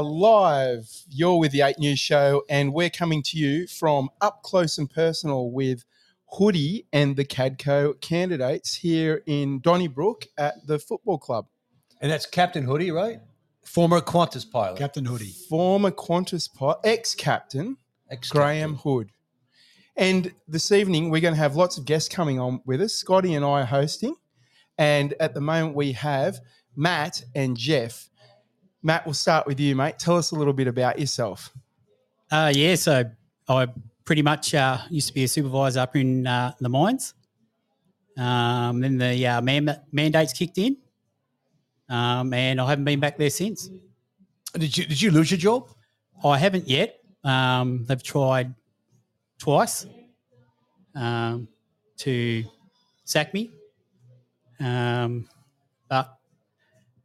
And we are live. You're with the 8 News Show, and we're coming to you from up close and personal with Hoody and the Cadco candidates here in Donnybrook at the football club. And that's Captain Hoody, right? Former Qantas pilot. Captain Hoody. Former Qantas pilot, ex captain Ex-captain. Graham Hood. And this evening, we're going to have lots of guests coming on with us. Scotty and I are hosting. And at the moment, we have Matt and Jeff. Matt, we'll start with you, mate. Tell us a little bit about yourself. Uh, yeah, so I pretty much uh, used to be a supervisor up in uh, the mines. Um, then the uh, man- mandates kicked in, um, and I haven't been back there since. Did you did you lose your job? I haven't yet. Um, they've tried twice um, to sack me, um, but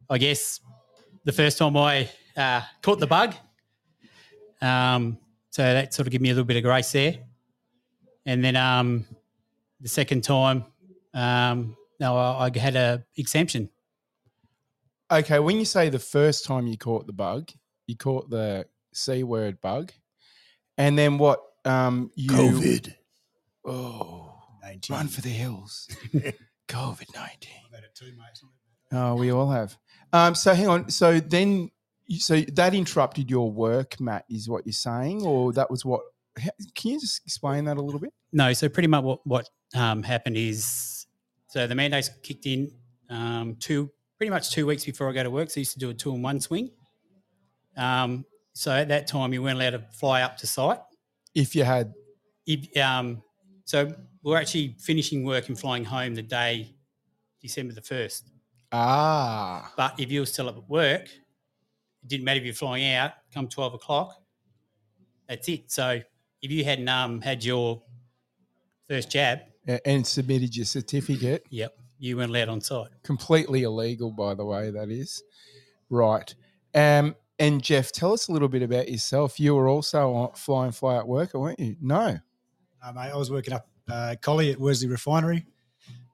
I guess the first time I uh, caught the bug, um, so that sort of gave me a little bit of grace there. And then um, the second time, um, no, I, I had a exemption. Okay, when you say the first time you caught the bug, you caught the C word bug. And then what? Um, you, COVID. Oh, 19. run for the hills. COVID 19. I've had it too, mate. Oh, we all have. Um, so hang on. So then, so that interrupted your work, Matt, is what you're saying, or that was what? Can you just explain that a little bit? No, so pretty much what what um, happened is, so the mandates kicked in um, two pretty much two weeks before I go to work. So I used to do a two and one swing. Um, so at that time, you weren't allowed to fly up to site. If you had, If, um, so we're actually finishing work and flying home the day December the first. Ah, But if you were still up at work, it didn't matter if you're flying out. Come twelve o'clock, that's it. So if you hadn't um, had your first jab, and submitted your certificate, yep, you weren't allowed on site. completely illegal, by the way, that is. Right. Um, and Jeff, tell us a little bit about yourself. You were also on fly and fly out worker, weren't you? No. Uh, mate, I was working up uh, Collie at Worsley Refinery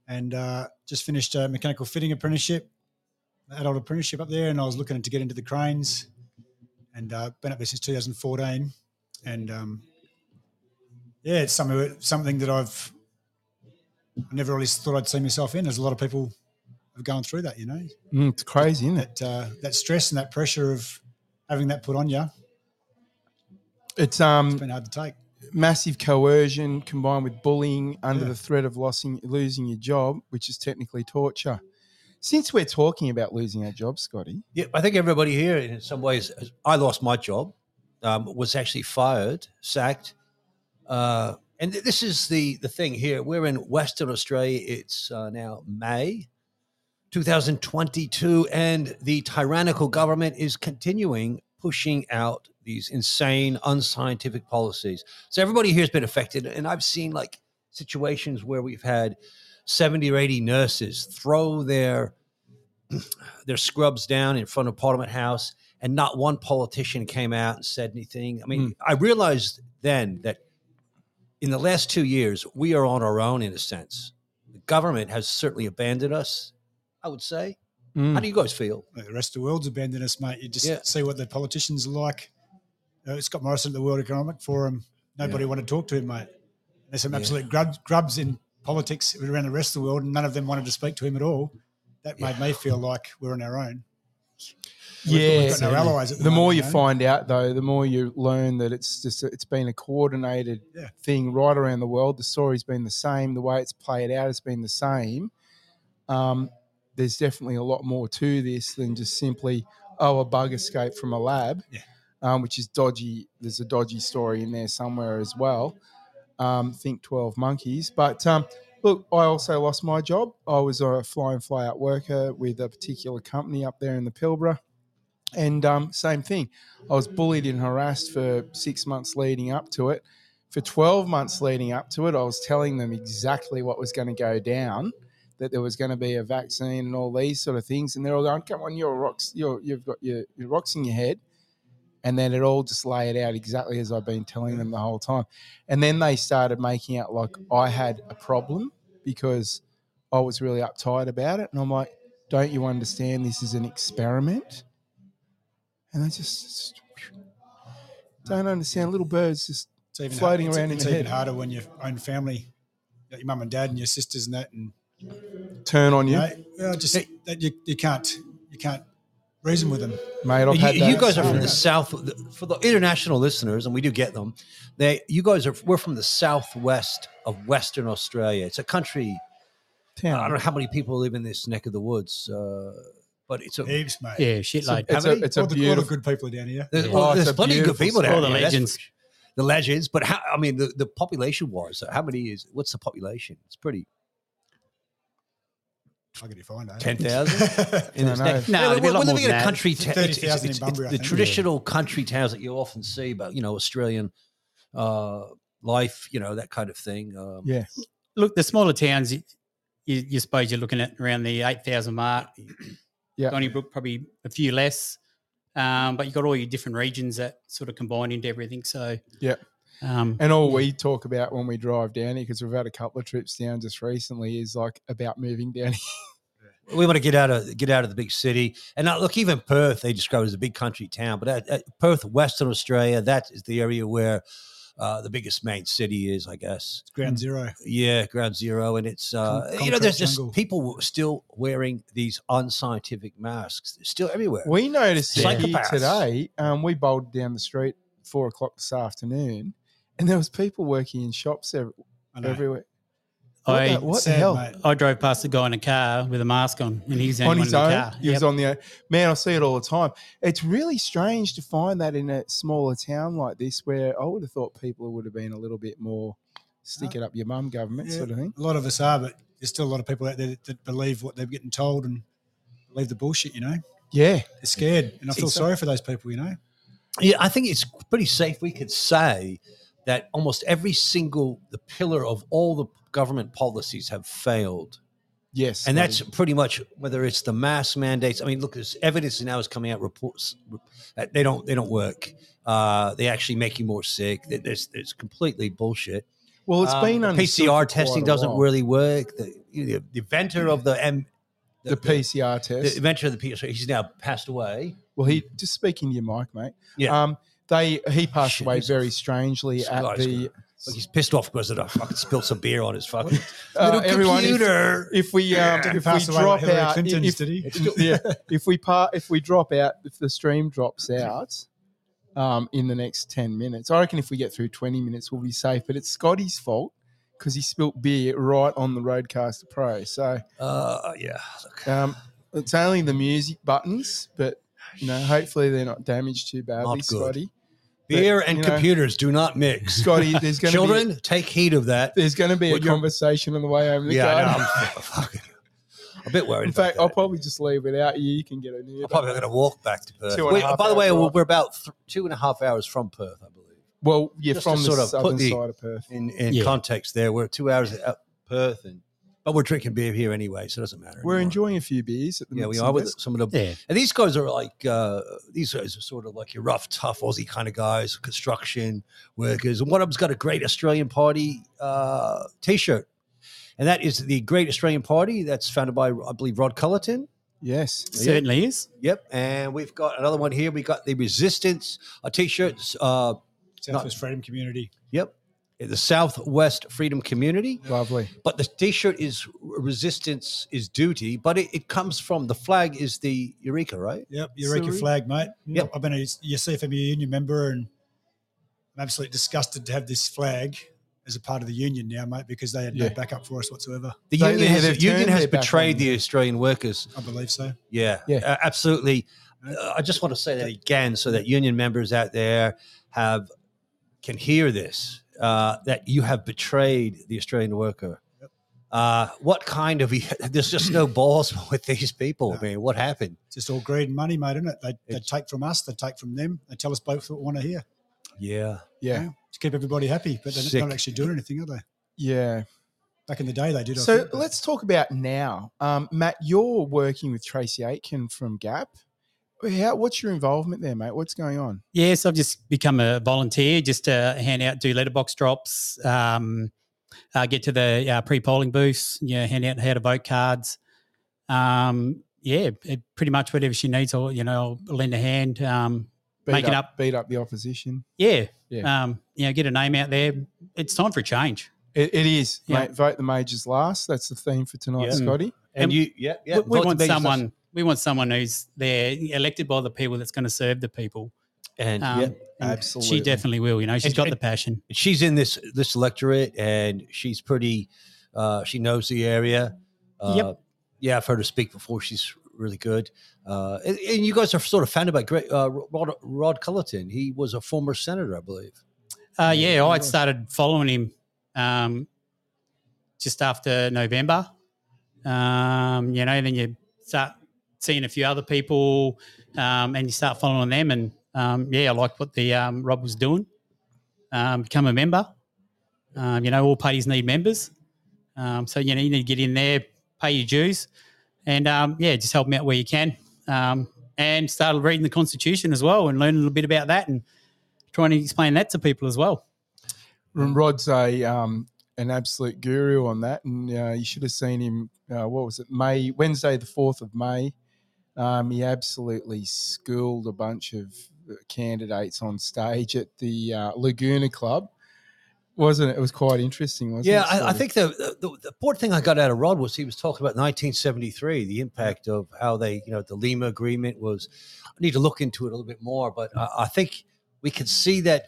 and uh, just finished a mechanical fitting apprenticeship, adult apprenticeship up there, and I was looking to get into the cranes and uh, been up there since 2014. And um, yeah, it's something, something that I've I never really thought I'd see myself in. There's a lot of people have gone through that, you know, Mm, it's crazy, isn't it? that, uh, that stress and that pressure of having that put on you. It's um It's been hard to take. Massive coercion combined with bullying under Yeah. the threat of losing, losing your job, which is technically torture. Since we're talking about losing our jobs, Scotty, Yeah, I think everybody here, in some ways, I lost my job, um, was actually fired, sacked, uh, and th- this is the the thing here. We're in Western Australia. It's uh, now May, 2022, and the tyrannical government is continuing pushing out these insane, unscientific policies. So everybody here has been affected, and I've seen like situations where we've had 70 or 80 nurses throw their their scrubs down in front of Parliament House, and not one politician came out and said anything. I mean, I realized then that in the last two years, we are on our own in a sense. The government has certainly abandoned us, I would say. Mm. How do you guys feel? the rest of the world's abandoned us, mate. You just Yeah. see what the politicians are like. Uh, Scott Morrison at the World Economic Forum, nobody wanted to talk to him, mate. There's some Yeah. absolute grubs, grubs in politics around the rest of the world, and none of them wanted to speak to him at all. That made me feel like we're on our own. We've- Yeah, we've got no allies. At the, the more moment, you know? find out, though, the more you learn that it's just it's been a coordinated Yeah. thing right around the world. The story's been the same. The way it's played out has been the same. Um, there's definitely a lot more to this than just simply oh a bug escaped from a lab, Yeah. Um, which is dodgy. There's a dodgy story in there somewhere as well. Um, think Twelve Monkeys, but um, look, I also lost my job. I was a fly and fly out worker with a particular company up there in the Pilbara. And um, same thing. I was bullied and harassed for six months leading up to it. For 12 months leading up to it, I was telling them exactly what was going to go down, that there was going to be a vaccine and all these sort of things. And they're all going, come on, you're rocks, you're, you've got your, your rocks in your head. And then it all just lay it out exactly as I've been telling them mm. the whole time. And then they started making out like mm. I had a problem because I was really uptight about it. And I'm like, don't you understand this is an experiment? and they just don't understand. Little birds just It's even floating hard, around in it's, the it's even head. harder when your own family, your mum and dad and your sisters and that, and turn on you, you know, well, just that you, you can't you can't reason with them. mate. I've had You, that. you guys are from the south. For the international listeners, and we do get them. They, you guys are. We're from the southwest of Western Australia. It's a country. I don't know how many people live in this neck of the woods, uh, but it's a. Heaps, mate. Yeah, shitload. It's a, they? it's a all, the, all the beautiful. good people down here. There's, Yeah. well, Oh, there's plenty of good people down All the here, that's legends. The legends, but how? I mean, the, the population wise, how many is? What's the population? It's pretty I could find that. ten thousand in I this know. No, Yeah, it'd be a we're lot living more a than that. country. ta- it's- 30,000 it's- in Bunbury, the think. traditional country towns that you often see but you know Australian uh, life, you know that kind of thing. Um, Yeah, Look, the smaller towns, you, you, you suppose you're looking at around the 8,000 mark. Yeah. Donnybrook, probably a few less. Um, but you've got all your different regions that sort of combine into everything. So, Yeah. Um, and all we talk about when we drive down here, because we've had a couple of trips down just recently, is like about moving down here. we want to get out of get out of the big city. And uh, look, even Perth, they describe it as a big country town. But at, at Perth, Western Australia, that is the area where uh, the biggest main city is, I guess. It's ground zero. Yeah, ground zero, and it's uh, Con- you know concrete there's just people still wearing these unscientific masks. They're still everywhere. We noticed it here today. Um, we bowled down the street four o'clock this afternoon, and there was people working in shops ev- I everywhere. What, I, the, what the hell? mate. I drove past a guy in a car with a mask on, and he's the on his one own. the car. He was on the man. I see it all the time. It's really strange to find that in a smaller town like this, where I would have thought people would have been a little bit more stick uh, it up your mum government Yeah. sort of thing. A lot of us are, but there's still a lot of people out there that, that believe what they're getting told and believe the bullshit. You know, Yeah, they're scared, and I feel Exactly. sorry for those people. You know, Yeah, I think it's pretty safe. We could say that almost every single the pillar of all the government policies have failed, yes, and that's pretty much whether it's the mask mandates. I mean, look, there's evidence now is coming out reports that they don't they don't work. Uh, they actually make you more sick. There's it's completely bullshit. well, it's Um, been the PCR testing doesn't really work. The, the, the inventor of the M, the PCR the test. inventor of the PCR, he's now passed away. well, he just speaking to your mic, mate. Yeah. Um, they he passed Shit, away very strangely at the. gonna- Like he's pissed off because I fucking spilled some beer on his fucking Uh, everyone, if- computer. If we um, if we drop out, if, yeah, if we part, if we drop out, if the stream drops out um, in the next ten minutes, I reckon if we get through twenty minutes, we'll be safe. But it's Scotty's fault because he spilt beer right on the RodeCaster Pro. So Uh, yeah. Look, um, it's only the music buttons, but you know, hopefully they're not damaged too badly. Scotty. Beer but, and you know- computers do not mix. Scotty, there's going to be Children, take heed of that. there's going to be a What you're- conversation on the way home. in the Yeah, I car. know. I'm fucking a bit worried. In about fact, I'll probably just leave without you. You can get a new. I'm probably going to walk back to Perth. Two and We- half by the way, we're, drive. we're about th- two and a half hours from Perth, I believe. Well, yeah, Just to from the sort of put southern the- side of Perth. In in Yeah. context, there we're two hours at Perth, and but we're drinking beer here anyway, so it doesn't matter. We're anymore. enjoying a few beers at the Yeah, we are with some of the Yeah. And these guys are like uh, these guys are sort of like your rough, tough Aussie kind of guys, construction workers. And one of them's got a Great Australian Party uh, T-shirt, and that is the Great Australian Party. That's founded by I believe Rod Culleton. Yes. Certainly is. Yep, and we've got another one here. We got the Resistance a T-shirt. Uh, Southwest Freedom Community. yep, the Southwest Freedom Community. Lovely. But the T-shirt is resistance is duty, but it, it comes from the flag is the Eureka, right? Yep, Eureka Sorry? flag, mate. Yep. I've been a your CFMU union member, and I'm absolutely disgusted to have this flag as a part of the union now, mate, because they had Yeah. no backup for us whatsoever. The They- union has, the union has betrayed the Australian workers. I believe so. Yeah, Yeah. uh, absolutely. Uh, I just want to say that again, so that union members out there have can hear this uh, that you have betrayed the Australian worker. Uh, what kind of there's just no balls with these people. I mean, what happened? It's just all greed and money, mate, isn't it? They, they take from us, they take from them. They tell us both what we want to hear Yeah, Yeah. to keep everybody happy, but they're Sick. not actually doing anything, are they? Yeah. Back in the day, they did. I So think, let's talk about now. Um, Matt, you're working with Tracy Aitken from Gap. How, what's your involvement there, mate? What's going on? Yes, I've just become a volunteer just to hand out, do letterbox drops, um, uh, get to the uh, pre polling booths, yeah, hand out how to vote cards. Um, yeah, it, pretty much whatever she needs, or you know, I'll lend a hand. Um, beat Make it up, up. beat up the opposition. yeah, Yeah. Um, you know, get a name out there. It's time for a change. It, it is. Yeah. Mate, vote the majors last. That's the theme for tonight, Yeah. Scotty. And And you, yeah, yeah. we, we want the biggest- someone. We want someone who's there, elected by the people, that's going to serve the people. and Um, yeah, and absolutely. she definitely will. You know, she's And- got the passion. she's in this this electorate, and she's pretty. Uh, she knows the area. Uh, Yep. Yeah, I've heard her speak before. She's really good. Uh, and, and you guys are sort of founded by great uh, Rod, Rod Culleton. He was a former senator, I believe. Uh, Yeah, yeah, I started following him um, just after November. Um, you know, then you start seeing a few other people, um, and you start following them. And um, yeah, I liked what the um, Rob was doing. Um, become a member. Um, you know, all parties need members, um, so you know you need to get in there, pay your dues, and yeah, just help them out where you can. And started reading the Constitution as well, and learning a little bit about that, and trying to explain that to people as well. Rod's a an absolute guru on that, and uh, you should have seen him. Uh, what was it? May Wednesday, the fourth of May. Um, he absolutely schooled a bunch of uh, candidates on stage at the uh, Laguna Club, wasn't it? It was quite interesting, wasn't Yeah, it? I, I think the, the the important thing I got out of Rod was he was talking about 1973, the impact of how they, you know, the Lima Agreement was. I need to look into it a little bit more, but I, I think we can see that,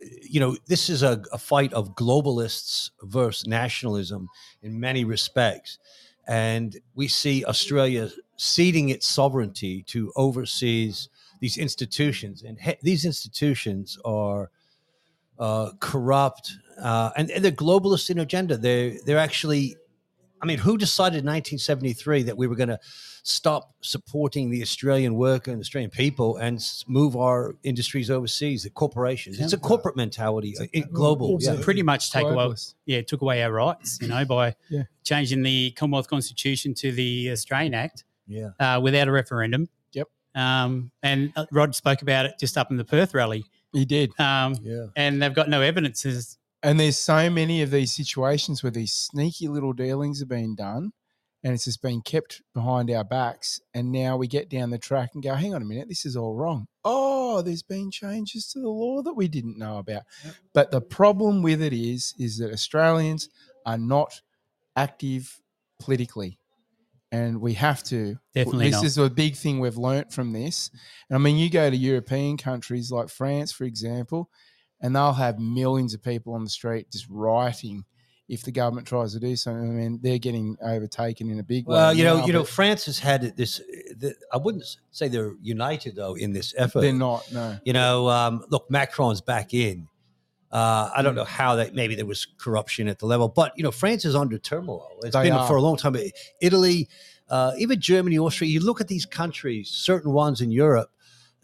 you know, this is a, a fight of globalists versus nationalism in many respects, and we see Australia ceding its sovereignty to overseas these institutions, and he, these institutions are uh, corrupt, uh, and, and they're globalist in agenda. They're they're actually, I mean, who decided in 1973 that we were going to stop supporting the Australian worker and Australian people and move our industries overseas? The corporations. It's a corporate mentality, uh, it- global. Yeah. a- pretty much take away, yeah, took away our rights, you know, by Yeah. changing the Commonwealth Constitution to the Australian Act yeah. uh, without a referendum. Yep. Um, and uh, Rod spoke about it just up in the Perth rally. He did. Um, Yeah. and they've got no evidence. And there's so many of these situations where these sneaky little dealings are being done and it's just been kept behind our backs. And now we get down the track and go, hang on a minute, this is all wrong. Oh, there's been changes to the law that we didn't know about. Yep. But the problem with it is, is that Australians are not active politically. And we have to. Definitely This not. is a big thing we've learnt from this. And I mean, you go to European countries like France, for example, and they'll have millions of people on the street just rioting if the government tries to do something. I mean, they're getting overtaken in a big way. Well, you know, now, you know, France has had this. The, I wouldn't say they're united though in this effort. they're not. No, You know, um, look, Macron's back in. Uh, I Hmm. don't know how that maybe there was corruption at the level, but you know, France is under turmoil. It's They been are. for a long time. Italy, uh, even Germany, Austria. You look at these countries, certain ones in Europe,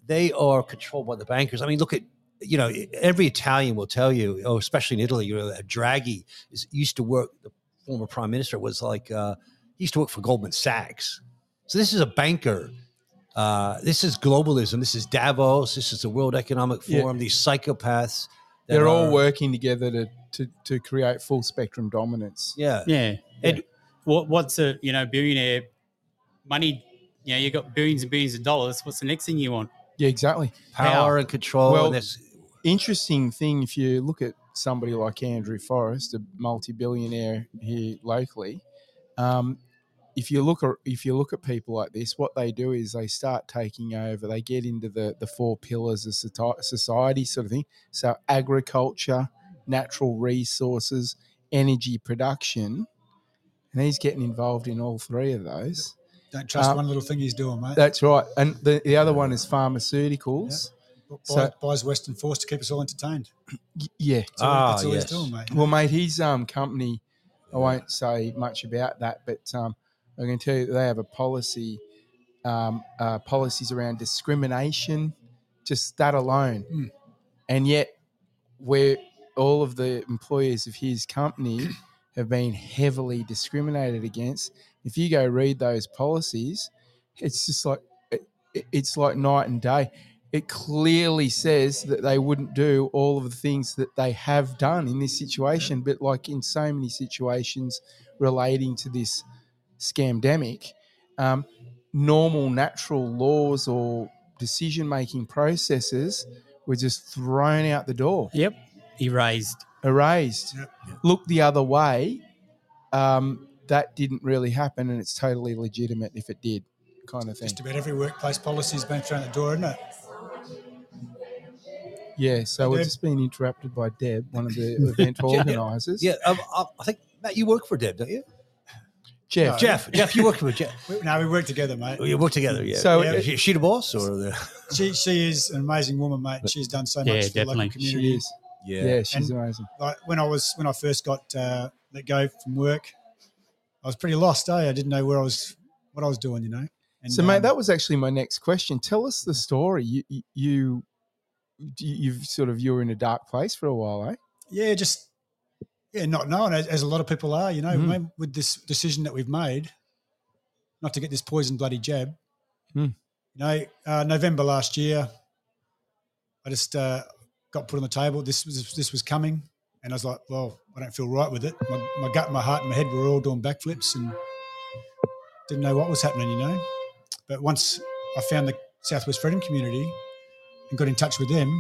they are controlled by the bankers. I mean, look at you know, every Italian will tell you, oh, especially in Italy, you know, Draghi is used to work. The former prime minister was like uh, he used to work for Goldman Sachs. So this is a banker. Uh, this is globalism. This is Davos. This is the World Economic Yeah. Forum. These psychopaths. That they're all working together to, to to create full spectrum dominance. Yeah. yeah. And- And what, what's a, you know, billionaire money? You know, you got billions and billions of dollars. What's the next thing you want? Yeah, exactly. Power and control. Well, and this, Interesting thing if you look at somebody like Andrew Forrest, a multi-billionaire here locally. Um, if you look at if you look at people like this, what they do is they start taking over. They get into the the four pillars of society, sort of thing. So agriculture, natural resources, energy production, and he's getting involved in all three of those. Don't trust Uh, one little thing he's doing, mate. That's right. And the, the other one is pharmaceuticals. buys, so- buys Western Force to keep us all entertained. Y- Yeah. That's all, Ah, that's all yes. he's doing, mate. Well, mate, his um company, I won't say much about that, but um, I can tell you they have a policy, um, uh, policies around discrimination, just that alone, Mm. and yet where all of the employees of his company have been heavily discriminated against. If you go read those policies, it's just like it, it- it's like night and day. It clearly says that they wouldn't do all of the things that they have done in this situation, but like in so many situations relating to this scamdemic, um, normal natural laws or decision making processes were just thrown out the door, Yep. Erased. erased. Yep. Look the other way. Um, that didn't really happen, and it's totally legitimate if it did, kind of thing. Just about every workplace policy's been thrown out the door, isn't it? Yeah, so we've just been interrupted by Deb, one of the event Yeah, yeah. organisers. Yeah, um, I I think Matt, you work for Deb, don't you? Jeff. No. Jeff, Jeff, you work with Jeff. We, no, we work together, mate. You work together, yeah. So Yeah, it- is she the boss or the? She she is an amazing woman, mate. and She's done so much Yeah, for the local definitely. She community. is. Yeah, Yeah, she's And- amazing. Like when I was when I first got uh, let go from work, I was pretty lost. Eh? I didn't know where I was, what I was doing. You know. And, so, mate, um, that was actually my next question. Tell us the story. You, you, you you've sort of you were in a dark place for a while, eh? yeah, just yeah, not knowing as, as a lot of people are. You know, when- with this decision that we've made, not to get this poison bloody jab. Mm. You know, uh, November last year, I just uh, got put on the table. This was this was coming, and I was like, well, I don't feel right with it. My, my gut, my heart, and my head were all doing backflips, and didn't know what was happening. You know, but once I found the Southwest Freedom Community and got in touch with them,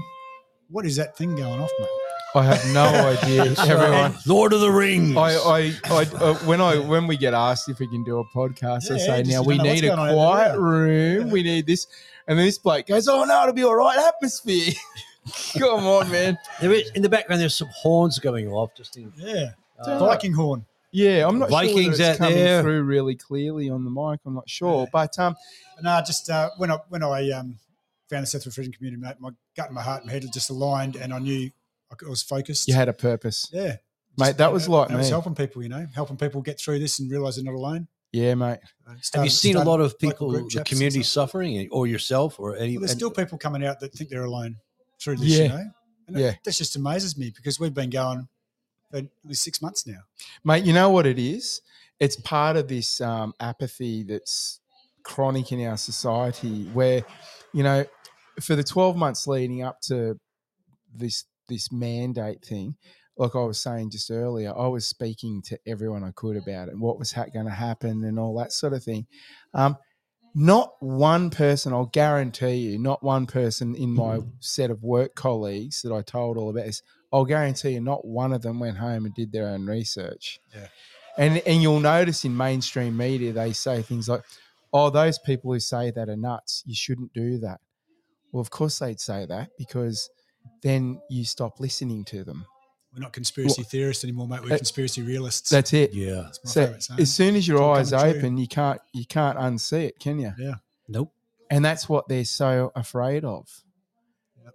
what is that thing going off, mate? I have no idea. Everyone. Lord of the Rings. I, I, I uh, when I when we get asked if we can do a podcast, I Yeah, say just now you we don't know need a what's going on over quiet there." room. Yeah. We need this, and then this bloke goes, "Oh no, it'll be all right atmosphere." Come on, man. there is in the background. There's some horns going off. Just in, Yeah, uh, Viking horn. Yeah, I'm not Vikings sure whether out it's coming there. through really clearly on the mic. I'm not sure, Yeah. but um, No, just uh, when I when I um, found the Southwest Freedom Community, mate, my gut and my heart and my head had just aligned, and I knew I was focused. you had a purpose, yeah, mate. That was like I was helping people, you know, helping people get through this and realize they're not alone. Yeah, mate. have you seen a lot of people, group the community suffering, or yourself, or any? Well, there's and- still people coming out that think they're alone through this, Yeah. you know. And Yeah. that just amazes me because we've been going for at least six months now. Mate, you know what it is? It's part of this um, apathy that's chronic in our society where, you know, for the 12 months leading up to this this mandate thing, like I was saying just earlier, I was speaking to everyone I could about it, what was ha- going to happen and all that sort of thing. Um, not one person, I'll guarantee you, not one person in my set of work colleagues that I told all about this, I'll guarantee you, not one of them went home and did their own research. Yeah. And and you'll notice in mainstream media they say things like, "Oh, those people who say that are nuts. You shouldn't do that." Well, of course they'd say that because then you stop listening to them. We're not conspiracy theorists anymore, mate. We're Uh, conspiracy realists. That's it. yeah. That's my So favourite saying. as soon as your eyes coming true. open, you can't you can't unsee it, can you? Yeah. Nope. and that's what they're so afraid of.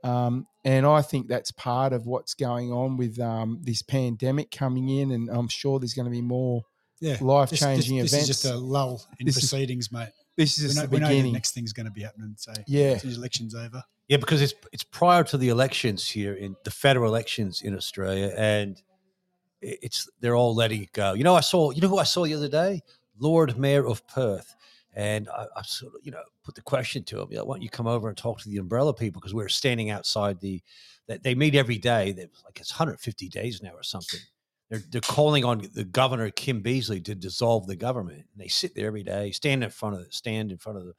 Um, and I think that's part of what's going on with um, this pandemic coming in, and I'm sure there's going to be more yeah. life changing events. This is just a lull in This is- proceedings, mate. this is We just know, the we know the beginning. next thing's going to be happening. So Yeah. as soon as the election's over. Yeah, because it's it's prior to the elections here in the federal elections in Australia, and it's they're all letting it go. You know, I saw you know who I saw the other day, Lord Mayor of Perth, and I, I sort of you know put the question to him, you why don't you come over and talk to the umbrella people because we're standing outside the that they meet every day. They like it's 150 days now or something. They're they're calling on the governor Kim Beazley to dissolve the government, and they sit there every day, stand in front of the stand in front of the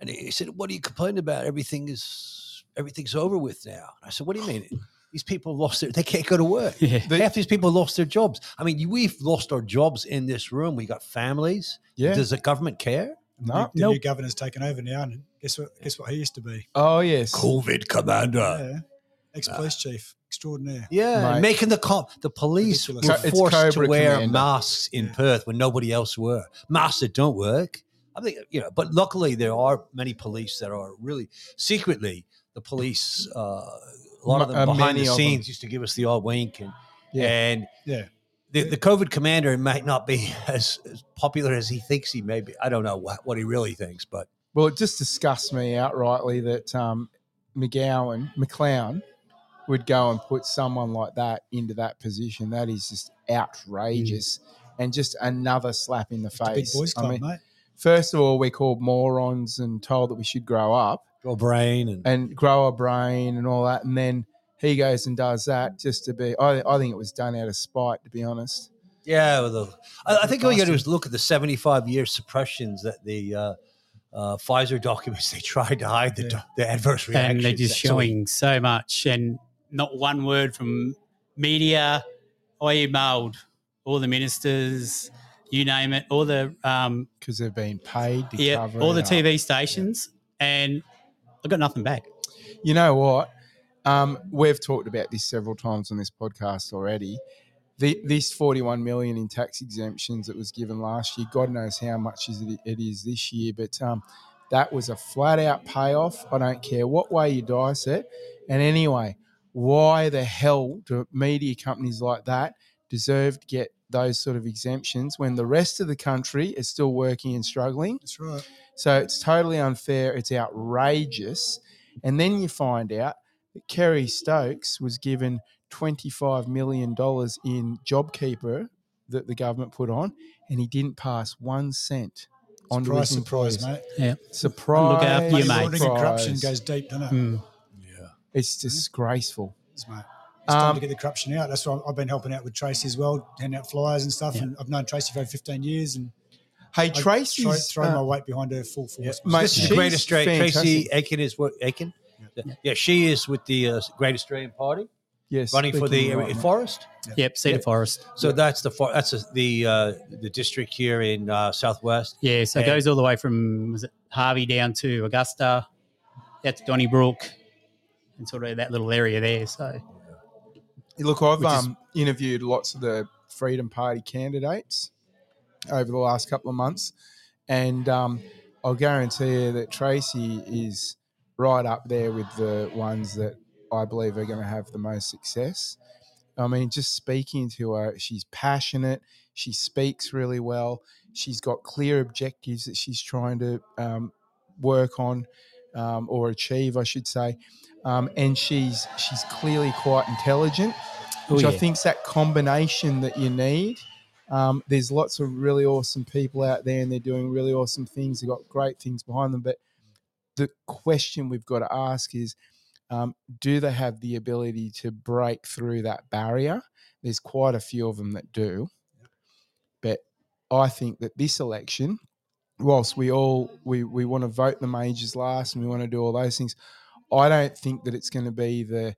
and he said, "What are you complaining about? Everything is everything's over with now." And I said, "What do you mean? These people lost their they can't go to work. Yeah. Half these people lost their jobs. I mean, we've lost our jobs in this room. We got families. yeah. Does the government care? No. the, the new governor's taken over now, and guess what? Guess what he used to be? oh yes. COVID commander. yeah, ex police uh. chief extraordinaire. Yeah, Mate. making the cop. The police Ridiculous. were forced to wear Commander. masks in Yeah. Perth when nobody else were. Masks that don't work. I think you know, but luckily there are many police that are really secretly the police. Uh, a lot of them uh, behind the scenes used to give us the odd wink, and Yeah. and Yeah. the, the COVID commander might not be as, as popular as he thinks he may be. I don't know what, what he really thinks, but Well, it just disgusts me outrightly that um, McGowan, McLeod, would go and put someone like that into that position. That is just outrageous, and just another slap in the It's a big face. boys I mean, mate. First of all, we're called morons and told that we should grow up your brain and and grow a brain and all that, and then he goes and does that just to be. I, I think it was done out of spite, to be honest. Yeah, well, the, I, I think all you got to do is look at the 75 year suppressions that the uh, uh, Pfizer documents. They tried to hide the, Yeah. the adverse reactions. and they're just So- showing so much and not one word from media. I emailed all the ministers, you name it, all the um, because they've been paid to yeah, cover all the up. TV stations, and I got nothing back. You know what? Um, we've talked about this several times on this podcast already. The, this 41 million in tax exemptions that was given last year, God knows how much is it, it is this year, but um, that was a flat out payoff. I don't care what way you dice it. And anyway, why the hell do media companies like that deserve to get those sort of exemptions when the rest of the country is still working and struggling? That's right. So it's totally unfair. It's outrageous. And then you find out that Kerry Stokes was given $25 million in JobKeeper that the government put on, and he didn't pass one cent onto Surprise, his surprise, employees. mate. Surprise. Look out for Money your mates. corruption goes deep, doesn't it? Hmm. Yeah. It's disgraceful. It's, mate. It's time Um, to get the corruption out. That's why I've been helping out with Tracy as well, handing out flyers and stuff. Yeah. And I've known Tracy for over 15 years, and Hey, I Tracy's. throw, throw uh, my weight behind her full force. Mate, this is the Great Australian. Tracy fantastic. Aiken is what Aiken. Yeah. she is with the uh, Great Australian Party, yes, running for the speaking uh, right, mate. Forrest. Yep, Cedar Yeah. Forrest. So that's the for- that's a, the uh, the district here in uh, southwest. Yeah, so it goes all the way from was it Harvey down to Augusta, out to Donnybrook, and sort of that little area there. So Look, I've Which is- um, interviewed lots of the Freedom Party candidates over the last couple of months, and um, I'll guarantee you that Tracy is right up there with the ones that I believe are going to have the most success. I mean, just speaking to her, she's passionate. She speaks really well. She's got clear objectives that she's trying to um, work on um, or achieve, I should say. Um, and she's she's clearly quite intelligent Oh, which I yeah. think's that combination that you need. Um, there's lots of really awesome people out there, and they're doing really awesome things. They've got great things behind them, but the question we've got to ask is, um, do they have the ability to break through that barrier? There's quite a few of them that do, but I think that this election, whilst we all we we want to vote the majors last and we want to do all those things, I don't think that it's going to be the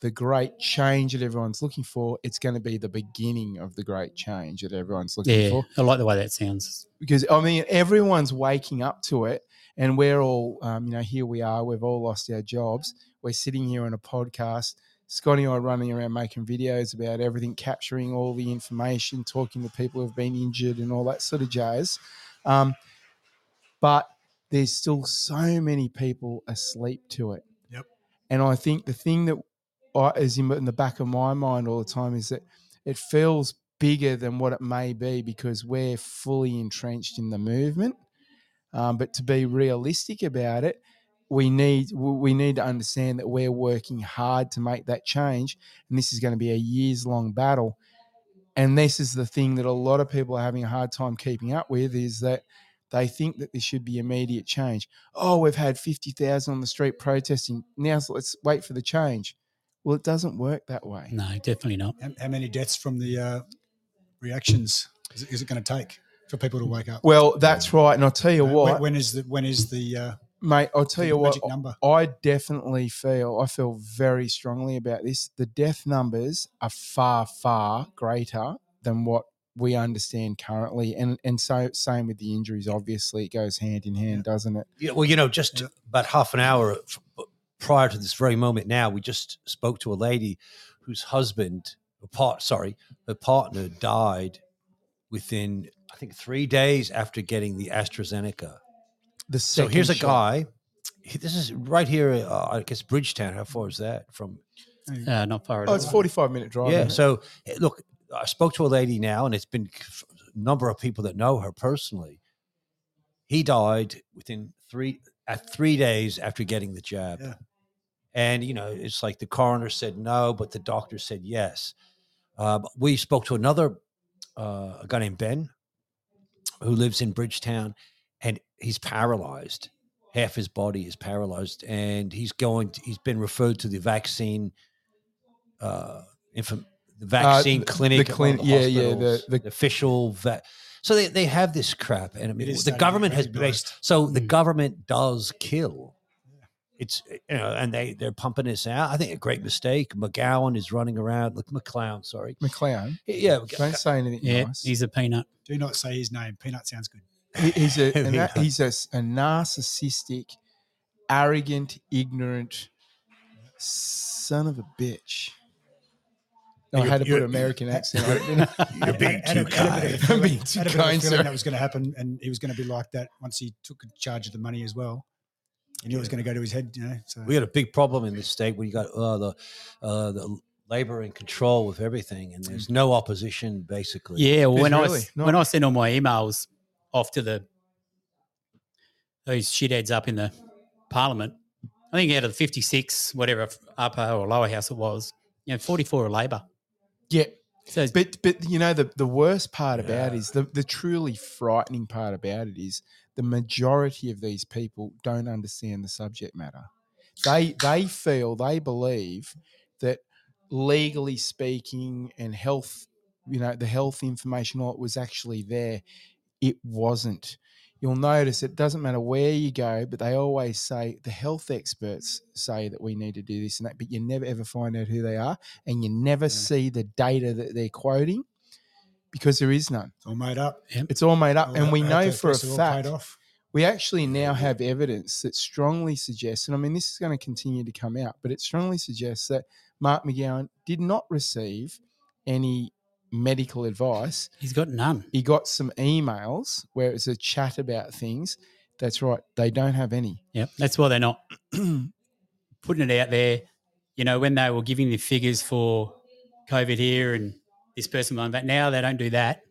the great change that everyone's looking for. It's going to be the beginning of the great change that everyone's looking yeah, for. I like the way that sounds. Because I mean, everyone's waking up to it, and we're all, um, you know, here we are. We've all lost our jobs. We're sitting here on a podcast. Scotty and I running around making videos about everything, capturing all the information, talking to people who've been injured and all that sort of jazz. Um, but there's still so many people asleep to it. Yep. And I think the thing that I, is in, in the back of my mind all the time is that it feels bigger than what it may be because we're fully entrenched in the movement. Um, but to be realistic about it, we need we need to understand that we're working hard to make that change, and this is going to be a years long battle. And this is the thing that a lot of people are having a hard time keeping up with is that they think that there should be immediate change. Oh, we've had fifty thousand on the street protesting. Now let's wait for the change. Well, it doesn't work that way. No, definitely not. How, how many deaths from the uh, reactions is it, is it going to take for people to wake up? Well, that's right. And I'll tell you Uh, what, when, when is the when is the uh, mate. I'll tell you what. magic number? I definitely feel. I feel very strongly about this. The death numbers are far, far greater than what we understand currently, and and so same with the injuries. Obviously, it goes hand in hand, doesn't it? Yeah, well, you know, just Yeah. about half an hour prior to this very moment now, we just spoke to a lady whose husband, or part, sorry, her partner died within, I think, three days after getting the AstraZeneca. The So second here's a guy. This is right here. Uh, I guess Bridgetown. How far is that from? Uh, not far at Oh, all. it's forty-five minute drive. yeah. So eh, look, I spoke to a lady now, and it's been a number of people that know her personally. He died within three at three days after getting the jab. Yeah. And you know, it's like the coroner said no, but the doctor said yes. Um, we spoke to another uh, a guy named Ben, who lives in Bridgetown, and he's paralyzed. Half his body is paralyzed, and he's going. To, he's been referred to the vaccine, uh, vaccine Uh, clinic, the at one yeah, yeah, the- hospitals, the- official. vet. So they, they have this crap, and I mean, the government has based. So the Mm. government does kill. It's you know, and they they're pumping this out. I think a great mistake. McGowan is running around. Look, McClown, sorry. McLeod. Yeah, Don't say anything Yeah, nice. he's a peanut. Do not say his name. Peanut sounds good. He- he's a, a na- Yeah. he's a, s- a narcissistic, arrogant, ignorant son of a bitch. I You're- had to put an American accent on it. didn't I? You're being Had too had a bit of a kind. I'm feeling- being too had a bit of kind, feeling sir. That was going to happen, and he was going to be like that once he took charge of the money as well. He knew it was going to go to his head, you know. So We had a big problem in this state where you got uh, the uh, the labor in control with everything, and there's no opposition basically. Yeah, well, Who's when I really? was, Not- when I sent all my emails off to the those shitheads up in the Parliament, I think out of the fifty six, whatever upper or lower house it was, you know, forty four are Labor. Yeah, So but but you know the the worst part about Yeah. it is the the truly frightening part about it is the majority of these people don't understand the subject matter. They they feel they believe that legally speaking and health, you know, the health information all was actually there. It wasn't. You'll notice it doesn't matter where you go, but they always say the health experts say that we need to do this and that, but you never ever find out who they are and you never see the data that they're quoting because there is none. it's all made up. It's all made up. All and that- we know first for a fact, off. we actually now have evidence that strongly suggests, and I mean, this is going to continue to come out, but it strongly suggests that Mark McGowan did not receive any medical advice. he's got none. He got some emails where it's a chat about things. That's right. They don't have any. Yeah, that's why they're not putting it out there. You know, when they were giving the figures for COVID here and this person won, but now they don't do that.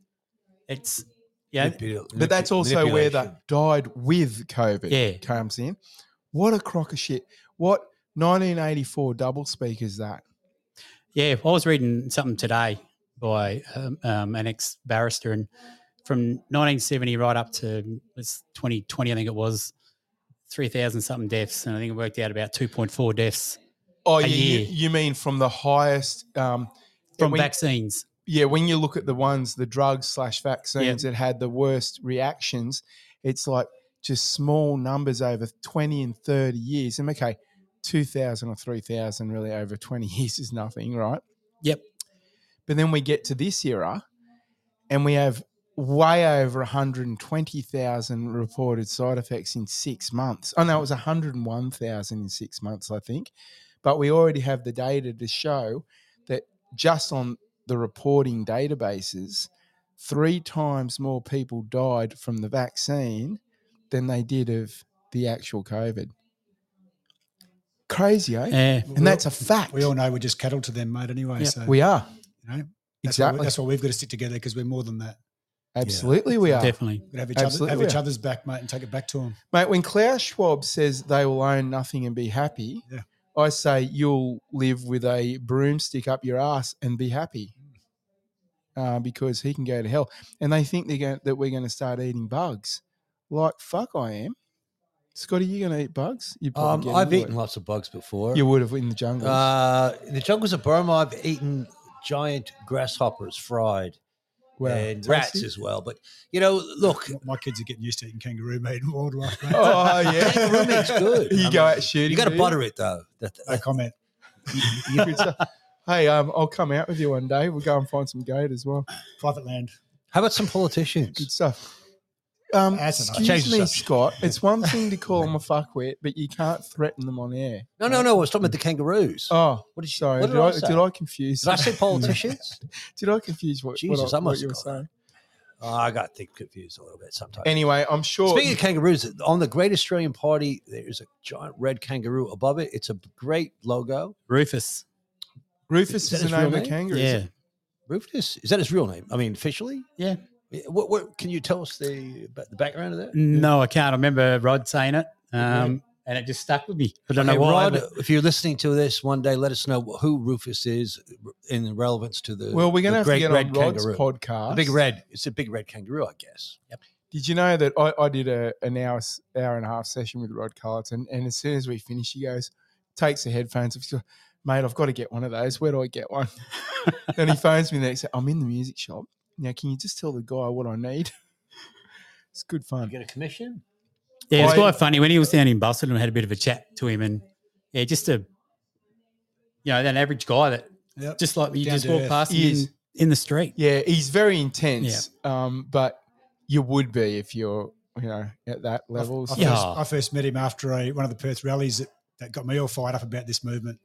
It's yeah, Manipula- But that's also where the died with COVID Yeah. comes in. What a crock of shit. What 1984 double speak is that? Yeah, I was reading something today by um, um, an ex barrister, and from 1970 right up to 2020, I think it was 3,000 something deaths, and I think it worked out about 2.4 deaths Oh, A yeah, you, year. you mean from the highest um, from when- vaccines. yeah, when you look at the ones, the drugs slash vaccines that had the worst reactions, it's like just small numbers over 20 and 30 years. And okay, 2,000 or 3,000 really over 20 years is nothing, right? Yep. But then we get to this era and we have way over 120,000 reported side effects in six months. Oh, no, it was 101,000 in six months, I think. But we already have the data to show that just on the reporting databases, three times more people died from the vaccine than they did of the actual COVID. Crazy, eh? Yeah, and that's a fact. We all know we're just cattle to them, mate. Anyway, Yeah. so We are. You know, that's why, Exactly. we, that's why we've got to stick together because we're more than that. Absolutely, we are. definitely. We've got to have each, other, have each other's back, mate, and take it back to them. Mate, when Klaus Schwab says they will own nothing and be happy, Yeah. I say you'll live with a broomstick up your ass and be happy. Uh, because he can go to hell. And they think they're going, that we're going to start eating bugs. Like, fuck, I am. Scotty, you going to eat bugs? You'd Um, I've eaten it. lots of bugs before. You would have in the jungle. Uh, in the jungles of Burma, I've eaten giant grasshoppers fried Wow. and rats Tasty? as well. But you know, look, My kids are getting used to eating kangaroo meat and wildlife, mate. Oh, yeah. Kangaroo meat's good. you I go mean, out shooting. you got to butter it though. That, No comment. Hey, um, I'll come out with you one day. We'll go and find some goat as well. Private land. how about some politicians? Good stuff. Um, That's excuse me, subject. Scott. It's one thing to call them a fuckwit, but you can't threaten them on air. No, no, no. I was talking about the kangaroos. Oh, what did you, sorry. What Did, did, I, I, say? did I confuse? Did I say politicians? Did I confuse what, Jesus, what, I I, what must you were saying? oh, I got think confused a little bit sometimes. Anyway, I'm sure. Speaking of kangaroos, on the Great Australian Party, there's a giant red kangaroo above it. It's a great logo. Rufus. Rufus Is is, the name of the kangaroo. Yeah, Rufus is that his real name? I mean, officially. yeah. What, what can you tell us the the background of that? No, I can't. I remember Rod saying it, um, and it just stuck with me. I don't Okay, know why. Rod, but- if you're listening to this one day, let us know who Rufus is in relevance to the. Well, we're going to have to great get red on Rod's kangaroo. podcast. The big red. It's a big red kangaroo, I guess. Yep. Did you know that I, I did a an hour hour and a half session with Rod Culleton, and as soon as we finish, he goes, takes the headphones off, goes, mate, I've got to get one of those. Where do I get one? and he phones me the next day. I'm in the music shop. Now, can you just tell the guy what I need? it's good You fun. get a commission? Yeah, it's quite funny when he was down in Busselton. I had a bit of a chat to him, and yeah, just a you know an average guy that Yep. just like you Down just walk earth. past He him is. in, in the street. Yeah, he's very intense. Um, but you would be if you're, you know, at that level. I, So- Yeah. first, I first met him after a, one of the Perth rallies that, that got me all fired up about this movement.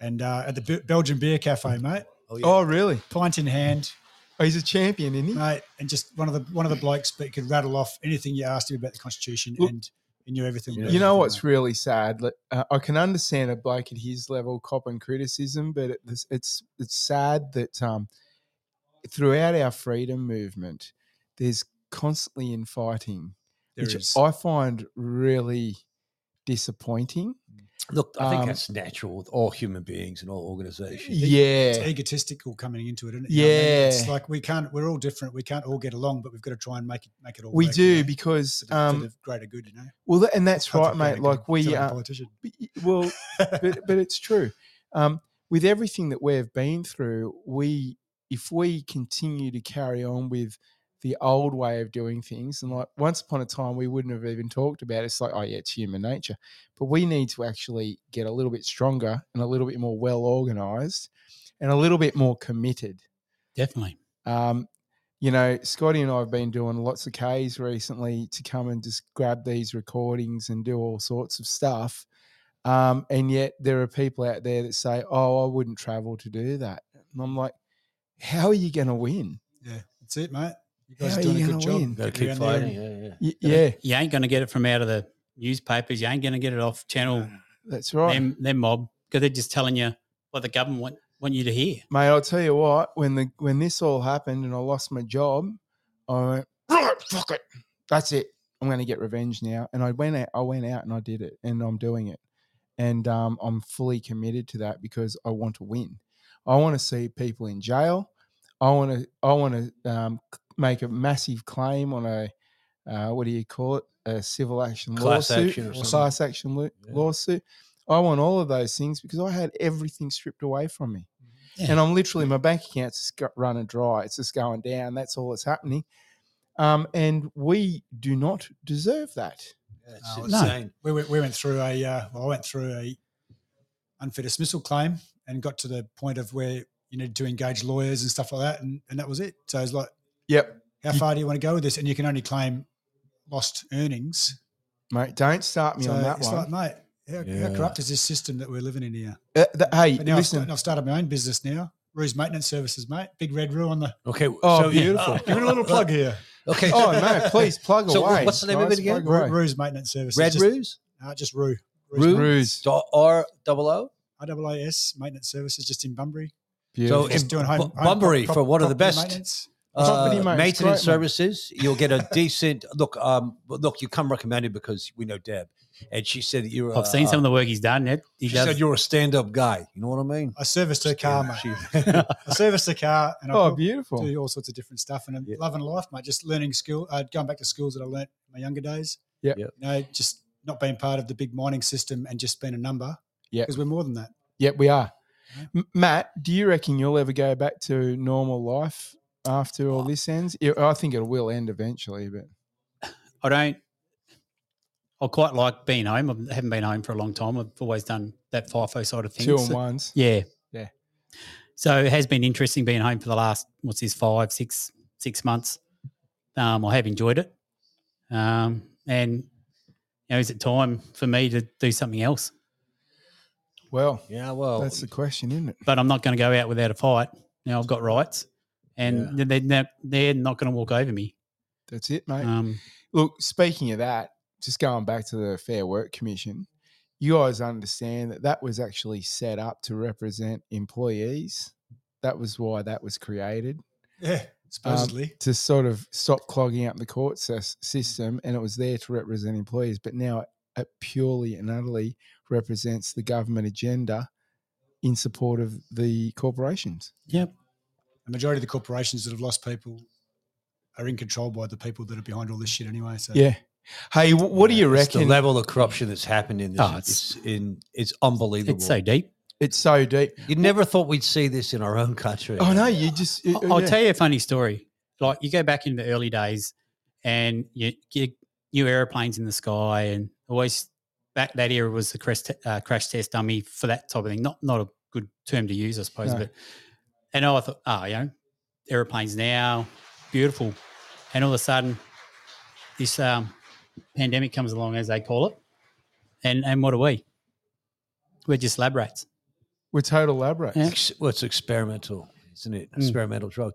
And uh, at the Be- Belgian Beer Cafe, mate, Oh, yeah. Oh, really? pint in hand, Oh, he's a champion, isn't he? mate, and just one of the one of the blokes that could rattle off anything you asked him about the Constitution, and he knew everything. You know what's really sad? Uh, I can understand a bloke at his level copping criticism, but it, it's it's it's sad that um, throughout our freedom movement, there's constantly infighting, There which is. I find really disappointing. Look, I think Um, that's natural with all human beings and all organizations. Yeah, It's egotistical coming into it, isn't it? You know I mean? it's like we can't. We're all different. We can't all get along, but we've got to try and make it make it all. we work, do you know, because for the, um, for the greater good. You know, well, and that's Not right, mate. Like we, sound like a uh, politician. well, but but it's true. Um, with everything that we've been through, we if we continue to carry on with the old way of doing things, and like once upon a time we wouldn't have even talked about it. it's like oh yeah, it's human nature, but we need to actually get a little bit stronger and a little bit more well organized and a little bit more committed. Definitely. Um, you know, Scotty and I have been doing lots of Ks recently to come and just grab these recordings and do all sorts of stuff. Um, and yet there are people out there that say, "Oh, I wouldn't travel to do that," and I'm like, "How are you going to win?" Yeah, that's it, mate. You guys How are are doing you a good gonna job. win? Got to keep fighting. Yeah, yeah. Y- yeah, You ain't going to get it from out of the newspapers. You ain't going to get it off channel that's right, them them mob because they're just telling you what the government want, want you to hear. mate. I'll tell you what. When the when this all happened and I lost my job, I went, "Right, fuck it, that's it. I'm going to get revenge now." And I went out. I went out and I did it, and I'm doing it. and um, I'm fully committed to that because I want to win. I want to see people in jail. I want to. I want to um, c- make a massive claim on a uh, what do you call it? A civil action Class lawsuit, action or or class action lo- Yeah. lawsuit. I want all of those things because I had everything stripped away from me, Yeah. and I'm literally my bank account's just got running dry. It's just going down. That's all that's happening. Um, and we do not deserve that. That's No, insane. we went, we went through a uh, well, I went through a unfair dismissal claim and got to the point of where you needed to engage lawyers and stuff like that, and, and that was it. So it's like, Yep, how You- far do you want to go with this? And you can only claim lost earnings. mate. Don't start me So on that it's one. like, mate, how, Yeah. how corrupt is this system that we're living in here? Uh, th- hey, But now I've, listen. I've started my own business now. Roos Maintenance Services, mate. Big red roo on the. Okay. Oh, so, beautiful. Giving a little plug here. Okay. Oh no, please plug So away. what's the name of it again? plug away. Roos Maintenance Services. Red just, Ruse? Uh, just Rue. Ruse? Ruse. So R double O? RAAS Maintenance Services, just in Bunbury. Beautiful. So Just in doing home, Bu- home Bunbury prop- for one of the property best maintenance. Property uh, maintenance, maintenance great, mate. services. You'll get a decent look. Um, look, you come recommended because we know Deb, and she said that you're. I've seen some of the work he's done. Ed. He She does. said you're a stand-up guy. You know what I mean? I serviced her car, mate. She- I serviced the car and I oh, do- beautiful. do all sorts of different stuff. And I'm Yeah. loving life, mate. Just learning skill, uh, going back to skills that I learnt in my younger days. Yeah, Yep. You know, just not being part of the big mining system and just being a number. Yep. Because we're more than that. Yep, we are. Yeah. M- Matt, do you reckon you'll ever go back to normal life after all this ends? I think it will end eventually, but I don't. I quite like being home. I haven't been home for a long time. I've always done that FIFO side of things. two and So- ones. Yeah. Yeah. So it has been interesting being home for the last what's this five, six, six months. Um, I have enjoyed it. Um, and you know, is it time for me to do something else? Well, yeah. Well, that's the question, isn't it? But I'm not going to go out without a fight. Now I've got rights, and they're they're, they're not going to walk over me. That's it, mate. Um, Look, speaking of that, just going back to the Fair Work Commission, you guys understand that that was actually set up to represent employees. That was why that was created. Yeah. Supposedly. to sort of stop clogging up the court sys- system, and it was there to represent employees. But now it, it purely and utterly represents the government agenda in support of the corporations. yep. The majority of the corporations that have lost people are in control by the people that are behind all this shit anyway. So Yeah. Hey, what do you it's the level of corruption that's happened in this? Oh, it's, it's- in it's unbelievable. It's so deep. It's so deep. You never thought we'd see this in our own country. Oh no, you just. I'll I'll tell you a funny story. Like you go back in the early days, and you get new airplanes in the sky, and always back that era was the crash, te- uh, crash test dummy for that type of thing. Not not a good term to use, I suppose. No. But and I thought, oh, you know, airplanes now, beautiful, and all of a sudden, this um, pandemic comes along, as they call it, and and what are we? We're just lab rats. We're total lab rats. Yeah. Ex- well, it's experimental, isn't it? Mm. Experimental drug.